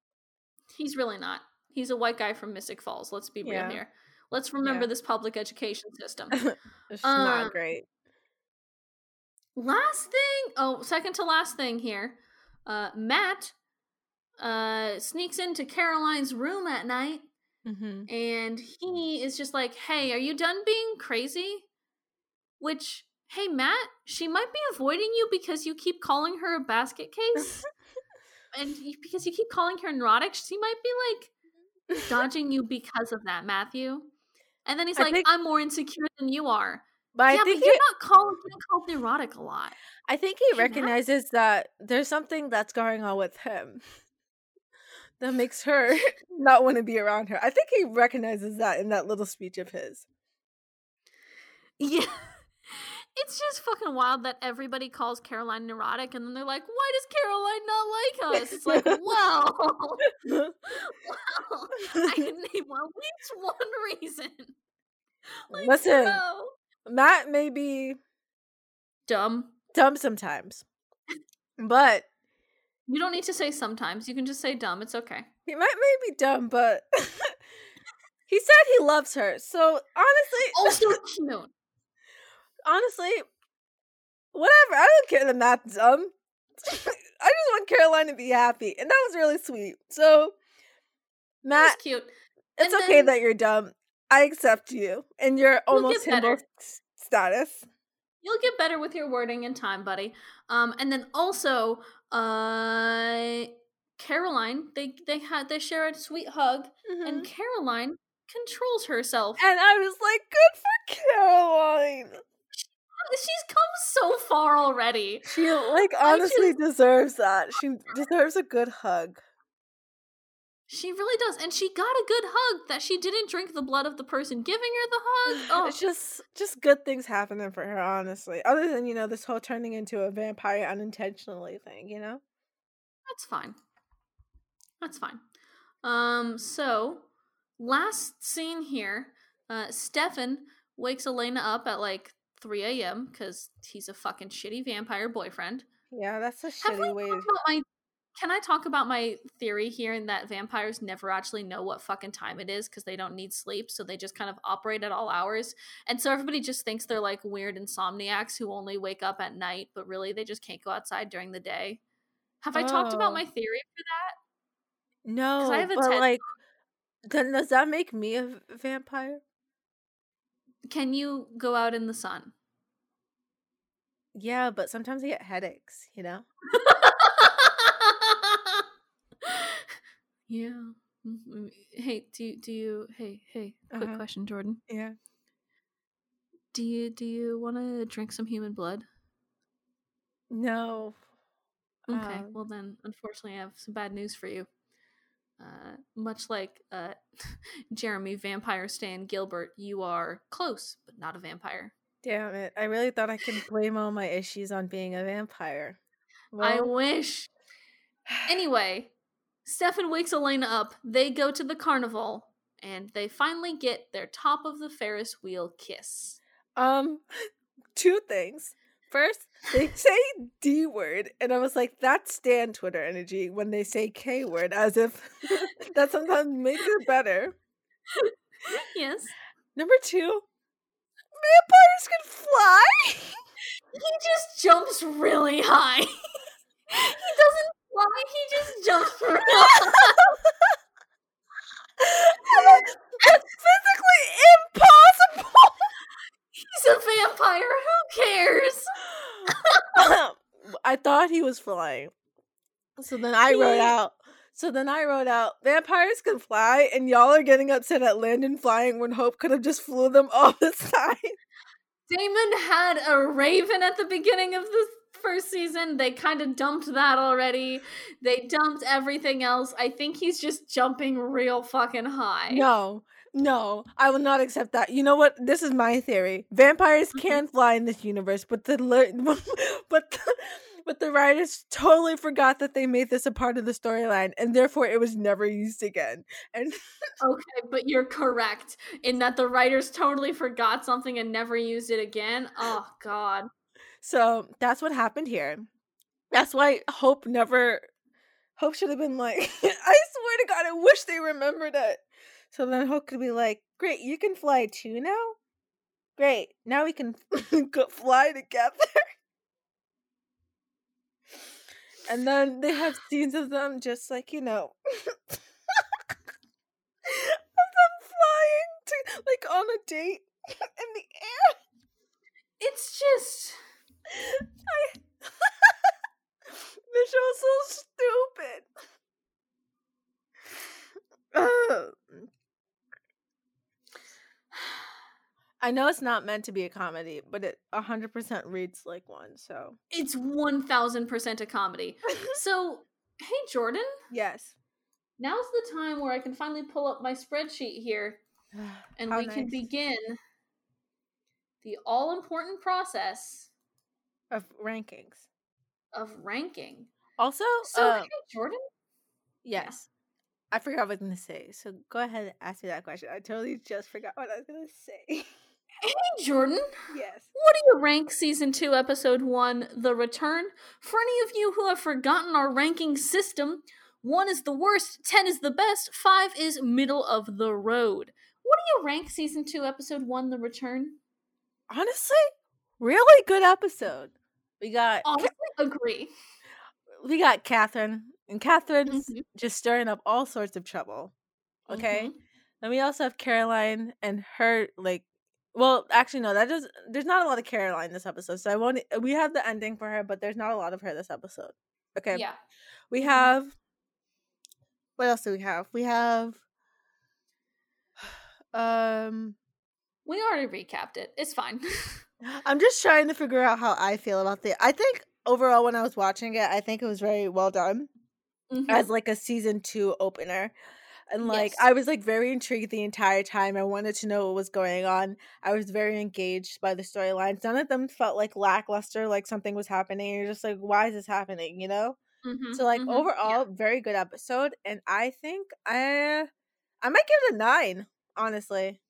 Speaker 1: He's really not. He's a white guy from Mystic Falls. Let's be real here. Let's remember
Speaker 2: Yeah.
Speaker 1: this public education system.
Speaker 2: it's
Speaker 1: Um,
Speaker 2: not great.
Speaker 1: last thing, oh, second to last thing here. Uh Matt uh sneaks into Caroline's room at night
Speaker 2: Mm-hmm.
Speaker 1: and he is just like, "Hey, are you done being crazy?" Which, hey Matt, she might be avoiding you because you keep calling her a basket case, and because you keep calling her neurotic. She might be like dodging you because of that, Matthew. And then he's
Speaker 2: I
Speaker 1: like,
Speaker 2: think-
Speaker 1: "I'm more insecure than you are."
Speaker 2: But I
Speaker 1: yeah,
Speaker 2: think
Speaker 1: but you're
Speaker 2: it-
Speaker 1: not called getting called neurotic a lot.
Speaker 2: I think he recognizes that there's something that's going on with him that makes her not want to be around her. I think he recognizes that in that little speech of his.
Speaker 1: Yeah. It's just fucking wild that everybody calls Caroline neurotic and then they're like, why does Caroline not like us? It's like, well, well, I can name at least one reason. Like,
Speaker 2: Listen. Matt may be
Speaker 1: Dumb.
Speaker 2: dumb sometimes, but
Speaker 1: You don't need to say sometimes. You can just say dumb. It's okay.
Speaker 2: he might may be dumb, but He said he loves her. So honestly,
Speaker 1: Also cute.
Speaker 2: Honestly, whatever. I don't care the Matt's dumb. I just want Caroline to be happy, and that was really sweet. So, Matt,
Speaker 1: cute.
Speaker 2: it's
Speaker 1: and
Speaker 2: okay
Speaker 1: then-
Speaker 2: that you're dumb. I accept you and your almost s- status.
Speaker 1: You'll get better with your wording in time, buddy. Um, and then also, uh, Caroline, they they had they share a sweet hug,
Speaker 2: Mhm.
Speaker 1: and Caroline controls herself.
Speaker 2: And I was like, good for Caroline.
Speaker 1: She's come so far already.
Speaker 2: She like honestly deserves that. She deserves a good hug.
Speaker 1: She really does, and she got a good hug that she didn't drink the blood of the person giving her the hug. Oh,
Speaker 2: It's just just good things happening for her, honestly. Other than, you know, this whole turning into a vampire unintentionally thing, you know?
Speaker 1: That's fine. That's fine. Um, so last scene here, uh Stefan wakes Elena up at like 3 a.m. because he's a fucking shitty vampire boyfriend.
Speaker 2: Yeah, that's a shitty way.
Speaker 1: my can I talk about my theory here in that vampires never actually know what fucking time it is because they don't need sleep, so they just kind of operate at all hours. And so everybody just thinks they're like weird insomniacs who only wake up at night, but really they just can't go outside during the day. Have I talked about
Speaker 2: Oh.
Speaker 1: my theory for that?
Speaker 2: No,
Speaker 1: I have a
Speaker 2: but
Speaker 1: TED
Speaker 2: like, then does that make me a vampire?
Speaker 1: Can you go out in the sun?
Speaker 2: Yeah, but sometimes I get headaches, you know?
Speaker 1: yeah. Mm, Hey, do you, do you hey hey quick
Speaker 2: Uh-huh.
Speaker 1: question, Jordan.
Speaker 2: Yeah.
Speaker 1: Do you do you want to drink some human blood?
Speaker 2: No.
Speaker 1: Okay,
Speaker 2: Um,
Speaker 1: well then, unfortunately, I have some bad news for you. Uh, much like uh, Jeremy Vampire Stan Gilbert, you are close, but not a vampire.
Speaker 2: Damn it. I really thought I could blame all my issues on being a vampire.
Speaker 1: I wish. Anyway, Stefan wakes Elena up. They go to the carnival, and they finally get their top of the Ferris wheel kiss.
Speaker 2: um, two things. First, they say D word, and I was like, that's Stan Twitter energy when they say K word, as if that sometimes makes it better.
Speaker 1: yes.
Speaker 2: Number two, vampires can fly.
Speaker 1: He just jumps really high. he doesn't fly, he just jumps really high.
Speaker 2: That's physically impossible.
Speaker 1: He's a vampire. Who cares?
Speaker 2: I thought he was flying. So then I wrote out. So then I wrote out vampires can fly, and y'all are getting upset at Landon flying when Hope could have just flew them all the time.
Speaker 1: Damon had a raven at the beginning of the first season. They kind of dumped that already. They dumped everything else. I think he's just jumping real fucking high.
Speaker 2: No, no, I will not accept that. You know what? This is my theory. Vampires
Speaker 1: Mhm.
Speaker 2: can fly in this universe, but the but the, but the writers totally forgot that they made this a part of the storyline, and therefore it was never used again. And
Speaker 1: Okay, but you're correct in that the writers totally forgot something and never used it again. Oh god.
Speaker 2: so that's what happened here. That's why Hope never. Hope should have been like, I swear to God, I wish they remembered it. So then Hope could be like, great, you can fly too now? Great, now we can fly together. And then they have scenes of them just like, you know, of them flying to, like on a date in the air.
Speaker 1: It's just
Speaker 2: I... the show's so stupid. Ugh. Uh, I know it's not meant to be a comedy, but it 100% reads like one, so.
Speaker 1: it's 1000% a comedy. So, hey Jordan,
Speaker 2: yes.
Speaker 1: now's the time where I can finally pull up my spreadsheet here and
Speaker 2: How
Speaker 1: we can begin the all important process
Speaker 2: Of rankings.
Speaker 1: of ranking.
Speaker 2: Also,
Speaker 1: So,
Speaker 2: uh,
Speaker 1: hey Jordan,
Speaker 2: yes. I forgot what I was going to say, so go ahead and ask me that question. I totally just forgot what I was going to say.
Speaker 1: hey Jordan,
Speaker 2: yes.
Speaker 1: what do you rank season 2 episode 1 The Return? For any of you who have forgotten our ranking system, 1 is the worst, 10 is the best, 5 is middle of the road. what do you rank season two, episode one, The Return?
Speaker 2: Honestly, really good episode. We got
Speaker 1: Honestly, agree.
Speaker 2: we got Katherine, and Katherine's
Speaker 1: Mhm.
Speaker 2: just stirring up all sorts of trouble. Okay,
Speaker 1: Mhm.
Speaker 2: then we also have Caroline and her like. Well, actually, no. That does. There's not a lot of Caroline this episode, so I won't. We have the ending for her, but there's not a lot of her this episode. Okay.
Speaker 1: Yeah.
Speaker 2: We
Speaker 1: Mhm.
Speaker 2: have. What else do we have? We have. Um,
Speaker 1: We already recapped it. It's fine.
Speaker 2: I'm just trying to figure out how I feel about the. I think overall, when I was watching it, I think it was very well done
Speaker 1: Mhm.
Speaker 2: as like a season two opener. And like
Speaker 1: Yes.
Speaker 2: I was like very intrigued the entire time. I wanted to know what was going on. I was very engaged by the storylines. None of them felt like lackluster, like something was happening. You're just like, why is this happening? You know?
Speaker 1: Mhm,
Speaker 2: So like
Speaker 1: mhm,
Speaker 2: overall, very good episode. And I think I I might give it a nine, honestly.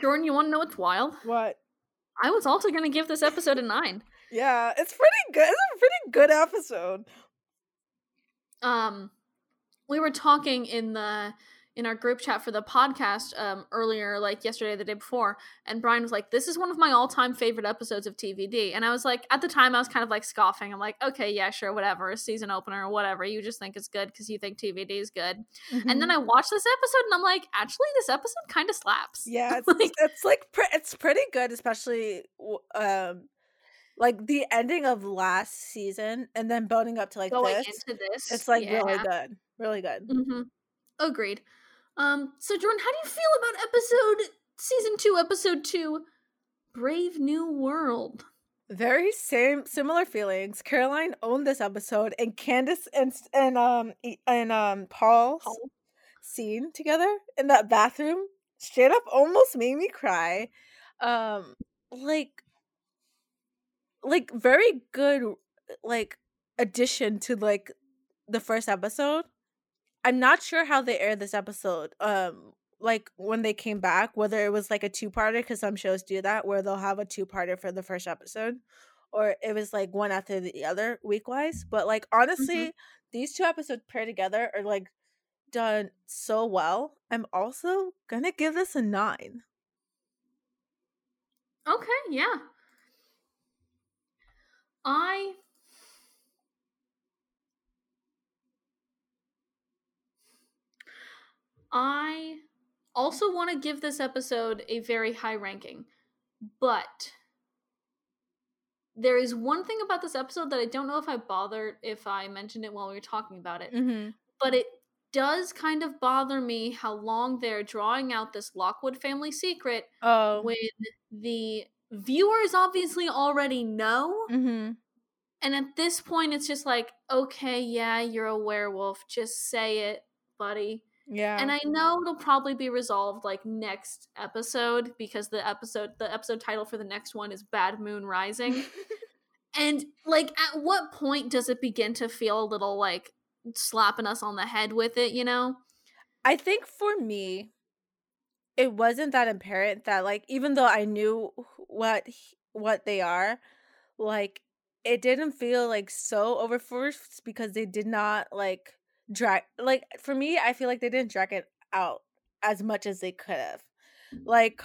Speaker 1: Jordan, you want to know what's wild?
Speaker 2: What?
Speaker 1: I was also going to give this episode a nine.
Speaker 2: Yeah, it's pretty good. It's a pretty good episode.
Speaker 1: um we were talking in the in our group chat for the podcast um earlier like yesterday the day before and brian was like this is one of my all-time favorite episodes of tvd and i was like at the time i was kind of like scoffing i'm like okay yeah sure whatever a season opener or whatever you just think it's good because you think tvd is good and
Speaker 2: Mm-hmm.
Speaker 1: then i watched this episode and i'm like actually this episode kind of slaps
Speaker 2: Yeah, it's
Speaker 1: Like-
Speaker 2: like, it's like pre- it's pretty good, especially um like the ending of last season and then building up to like
Speaker 1: going
Speaker 2: this.
Speaker 1: into this
Speaker 2: It's like
Speaker 1: yeah.
Speaker 2: really good, really good.
Speaker 1: hmm Agreed. Um, so Jordan, how do you feel about episode season two, episode two, Brave New World?
Speaker 2: Very same similar feelings. Caroline owned this episode, and Candice and and um and um Paul's
Speaker 1: Paul.
Speaker 2: scene together in that bathroom straight up almost made me cry. Um, like like very good like addition to like the first episode. I'm not sure how they aired this episode. Um like when they came back, whether it was like a two-parter because some shows do that where they'll have a two-parter for the first episode or it was like one after the other week-wise, but like honestly, these two episodes paired together are like done so well. I'm also going to give this a 9.
Speaker 1: Okay, yeah. I I also want to give this episode a very high ranking, but there is one thing about this episode that I don't know if I bothered if I mentioned it while we were talking about it,
Speaker 2: Mhm.
Speaker 1: but it does kind of bother me how long they're drawing out this Lockwood family secret
Speaker 2: Oh.
Speaker 1: when the viewers obviously already know.
Speaker 2: Mhm.
Speaker 1: And at this point, it's just like, okay, yeah, you're a werewolf. Just say it, buddy.
Speaker 2: Yeah.
Speaker 1: And I know it'll probably be resolved like next episode because the episode the episode title for the next one is Bad Moon Rising. and like at what point does it begin to feel a little like slapping us on the head with it, you know?
Speaker 2: I think for me, it wasn't that apparent that like even though I knew what what they are, like it didn't feel like so overforced because they did not like drag like for me I feel like they didn't drag it out as much as they could have. Like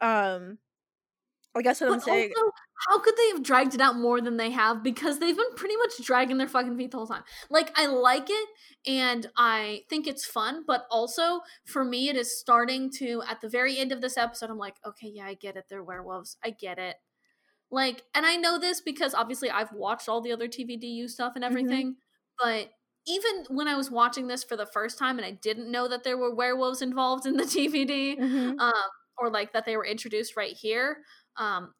Speaker 2: um I guess what I'm
Speaker 1: But
Speaker 2: saying
Speaker 1: also, how could they have dragged it out more than they have? Because they've been pretty much dragging their fucking feet the whole time. Like, I like it and I think it's fun, but also for me, it is starting to, at the very end of this episode, I'm like, okay, yeah, I get it. They're werewolves. I get it. Like, and I know this because obviously I've watched all the other TVDU stuff and everything, but even when I was watching this for the first time and I didn't know that there were werewolves involved in the TVD,
Speaker 2: Mhm.
Speaker 1: um, or like that they were introduced right here. Um,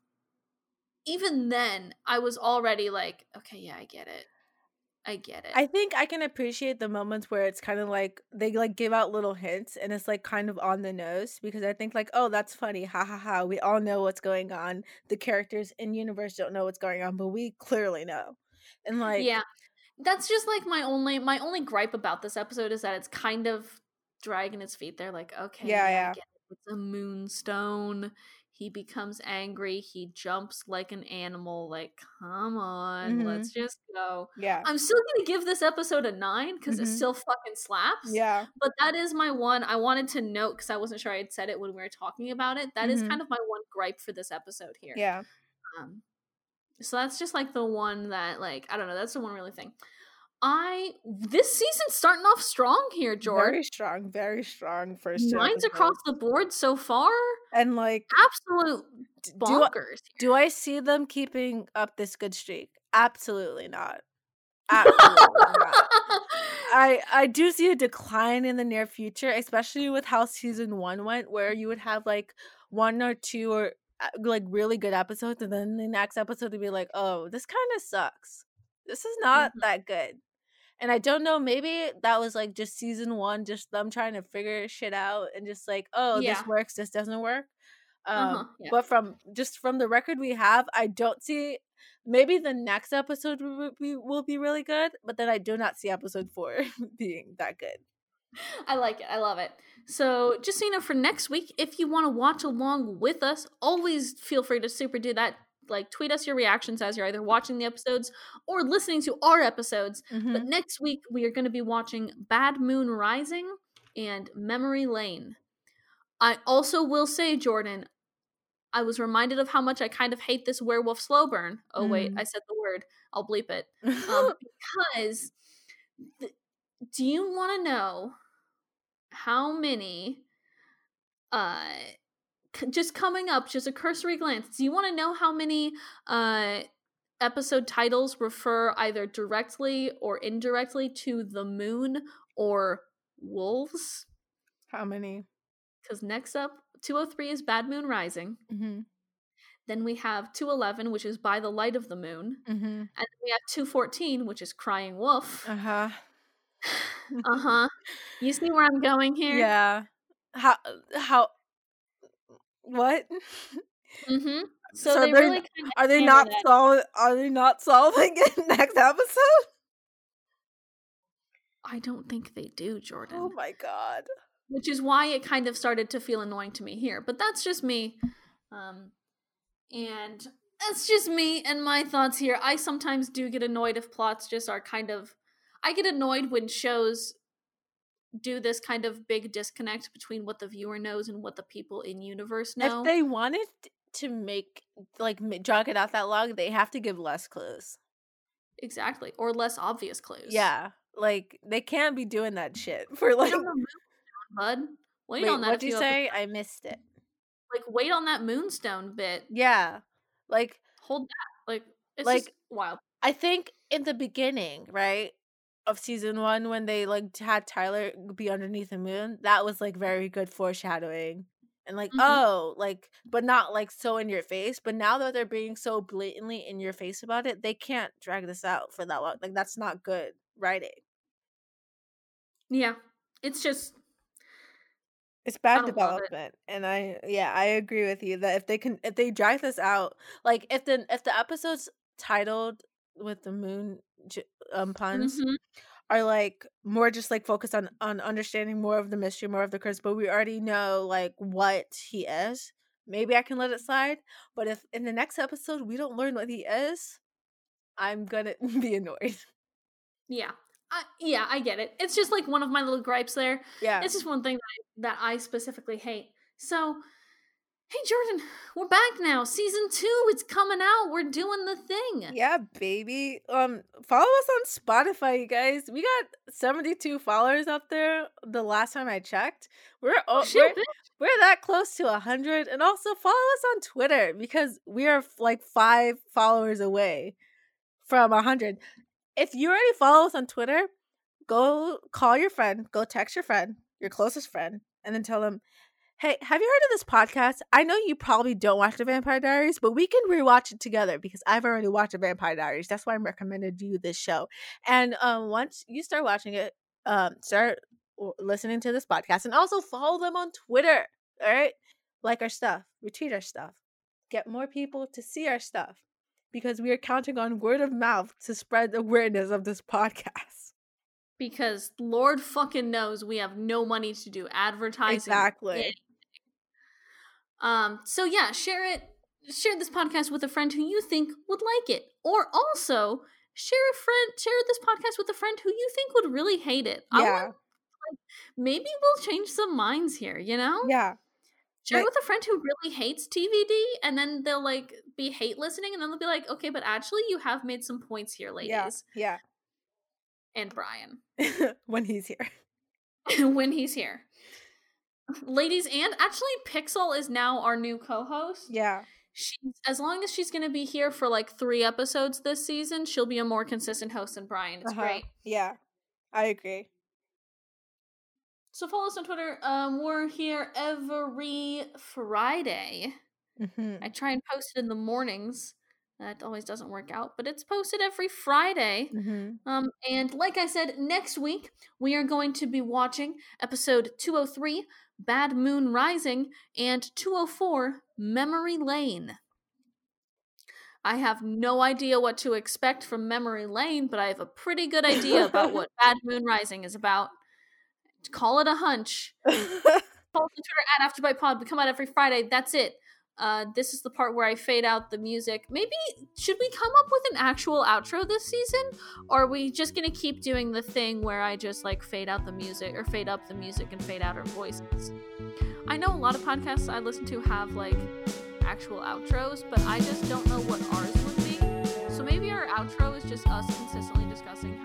Speaker 1: even then, I was already like, okay, yeah, I get it. I get it.
Speaker 2: I think I can appreciate the moments where it's kind of like they like give out little hints and it's like kind of on the nose because I think like oh that's funny ha ha ha we all know what's going on the characters in universe don't know what's going on but we clearly know and like
Speaker 1: yeah, that's just like my only my only gripe about this episode is that it's kind of dragging its feet. They're like, okay,
Speaker 2: Yeah,
Speaker 1: yeah, it. it's a moonstone. He becomes angry. He jumps like an animal. Like, come on,
Speaker 2: Mhm.
Speaker 1: let's just go.
Speaker 2: Yeah.
Speaker 1: I'm still gonna give this episode a nine because it
Speaker 2: Mhm.
Speaker 1: still fucking slaps.
Speaker 2: Yeah.
Speaker 1: But that is my one. I wanted to note because I wasn't sure I had said it when we were talking about it. That is
Speaker 2: Mhm.
Speaker 1: kind of my one gripe for this episode here.
Speaker 2: Yeah.
Speaker 1: Um, so that's just like the one that, like, I don't know. That's the one really thing. I this season's starting off strong here, George.
Speaker 2: Very strong. Very strong first episodes.
Speaker 1: across the board so far.
Speaker 2: And like
Speaker 1: Absolute
Speaker 2: d- do I,
Speaker 1: bonkers.
Speaker 2: do I see them keeping up this good streak? Absolutely not. Absolutely not. I I do see a decline in the near future, especially with how season one went, where you would have like one or two or like really good episodes, and then the next episode would be like, oh, this kind of sucks. This is not
Speaker 1: Mhm.
Speaker 2: that good. And I don't know, maybe that was like just season one, just them trying to figure shit out and just like, oh,
Speaker 1: Yeah.
Speaker 2: this works, this doesn't work. Um,
Speaker 1: Uh-huh, yeah.
Speaker 2: But from just from the record we have, I don't see. Maybe the next episode will be, will be really good, but then I do not see episode four being that good.
Speaker 1: I like it. I love it. So, just so you know, for next week, if you want to watch along with us, always feel free to super do that. Like, tweet us your reactions as you're either watching the episodes or listening to our episodes.
Speaker 2: Mm-hmm.
Speaker 1: But next week, we are going to be watching Bad Moon Rising and Memory Lane. I also will say, Jordan, I was reminded of how much I kind of hate this werewolf slow burn. Oh, wait,
Speaker 2: Mm.
Speaker 1: I said the word. I'll bleep it. Um, because th- do you want to know how many uh c- just coming up just a cursory glance do you want to know how many uh episode titles refer either directly or indirectly to the moon or wolves
Speaker 2: How many?
Speaker 1: because next up 203 is bad moon rising
Speaker 2: Mm-hmm.
Speaker 1: then we have 211 which is by the light of the moon
Speaker 2: Mm-hmm.
Speaker 1: and then we have 214 which is crying wolf
Speaker 2: Uh huh.
Speaker 1: Uh huh. You see where I'm going here?
Speaker 2: Yeah. How? How? What?
Speaker 1: Mm-hmm. So,
Speaker 2: So
Speaker 1: they
Speaker 2: they're-
Speaker 1: really kind of
Speaker 2: Are they not
Speaker 1: that.
Speaker 2: sol- Are they not solving it next episode?
Speaker 1: I don't think they do, Jordan.
Speaker 2: Oh my god.
Speaker 1: Which is why it kind of started to feel annoying to me here. But that's just me. Um, and that's just me and my thoughts here. I sometimes do get annoyed if plots just are kind of. I get annoyed when shows do this kind of big disconnect between what the viewer knows and what the people in universe know.
Speaker 2: If they wanted to make like drag it out that long, they have to give less clues.
Speaker 1: exactly. Or less obvious clues.
Speaker 2: Yeah, like they can't be doing that shit for like.
Speaker 1: Wait on the moonstone, bud. Wait,
Speaker 2: Wait,
Speaker 1: on that.
Speaker 2: what'd
Speaker 1: a
Speaker 2: you say?
Speaker 1: episodes.
Speaker 2: I missed it.
Speaker 1: Like, wait on that moonstone bit.
Speaker 2: Yeah, like
Speaker 1: Hold that. Like, it's
Speaker 2: Like-
Speaker 1: wild.
Speaker 2: I think in the beginning, right, of season one, when they like had Tyler be underneath the moon, that was like very good foreshadowing. And like,
Speaker 1: Mhm.
Speaker 2: oh, like, but not like so in your face. But now that they're being so blatantly in your face about it, they can't drag this out for that long. Like, that's not good writing.
Speaker 1: Yeah. It's just
Speaker 2: It's bad
Speaker 1: don't it.
Speaker 2: development, and I yeah I agree with you that if they can if they drag this out like if the if the episodes titled with the moon j- um puns
Speaker 1: mhm.
Speaker 2: are like more just like focused on on understanding more of the mystery, more of the curse, but we already know like what he is. Maybe I can let it slide, but if in the next episode we don't learn what he is, I'm gonna be annoyed.
Speaker 1: Yeah. I, yeah, I get it. It's just like one of my little gripes there.
Speaker 2: Yeah,
Speaker 1: It's just one thing that I, that I specifically hate. So, hey, Jordan, we're back now. Season two, it's coming out. We're doing the thing.
Speaker 2: yeah, baby. Um, follow us on Spotify, you guys. We got 72 followers up there. The last time I checked, we're oh, we're, we're that close to 100 and also follow us on twitter because we are like five followers away from 100 if you already follow us on twitter go call your friend go text your friend your closest friend and then tell them hey have you heard of this podcast i know you probably don't watch the vampire diaries but we can rewatch it together because i've already watched the vampire diaries that's why i'm recommended you this show and um once you start watching it um start listening to this podcast and also follow them on twitter all right like our stuff retweet our stuff get more people to see our stuff because we are counting on word of mouth to spread awareness of this podcast
Speaker 1: Because Lord fucking knows we have no money to do advertising.
Speaker 2: Exactly.
Speaker 1: Um, so yeah, share it. Share this podcast with a friend who you think would like it, or also share a friend. Share this podcast with a friend who you think would really hate it. I
Speaker 2: Yeah.
Speaker 1: want, like, maybe we'll change some minds here. You know?
Speaker 2: Yeah.
Speaker 1: Share it with a friend who really hates TVD, and then they'll like be hate listening, and then they'll be like, okay, but actually, you have made some points here, ladies
Speaker 2: Yeah.
Speaker 1: and Brian
Speaker 2: when he's here.
Speaker 1: when he's here. Ladies, and actually, Pixel is now our new co-host.
Speaker 2: Yeah.
Speaker 1: She's as long as she's gonna be here for like three episodes this season, she'll be a more consistent host than Brian. It's
Speaker 2: Uh-huh.
Speaker 1: great.
Speaker 2: Yeah. I agree.
Speaker 1: So follow us on Twitter. Um, we're here every Friday.
Speaker 2: hmm
Speaker 1: I try and post it in the mornings. That always doesn't work out, but it's posted every Friday.
Speaker 2: hmm
Speaker 1: Um, and like I said, next week we are going to be watching episode 203, Bad Moon Rising, and 204, Memory Lane. I have no idea what to expect from Memory Lane, but I have a pretty good idea about what Bad Moon Rising is about. Call it a hunch. Follow us on Twitter at AfterBitePod. We come out every Friday. That's it. Uh, this is the part where I fade out the music. Maybe should we come up with an actual outro this season, or are we just gonna keep doing the thing where I just like fade out the music or fade up the music and fade out our voices? I know a lot of podcasts I listen to have like actual outros, but I just don't know what ours would be. So maybe our outro is just us consistently discussing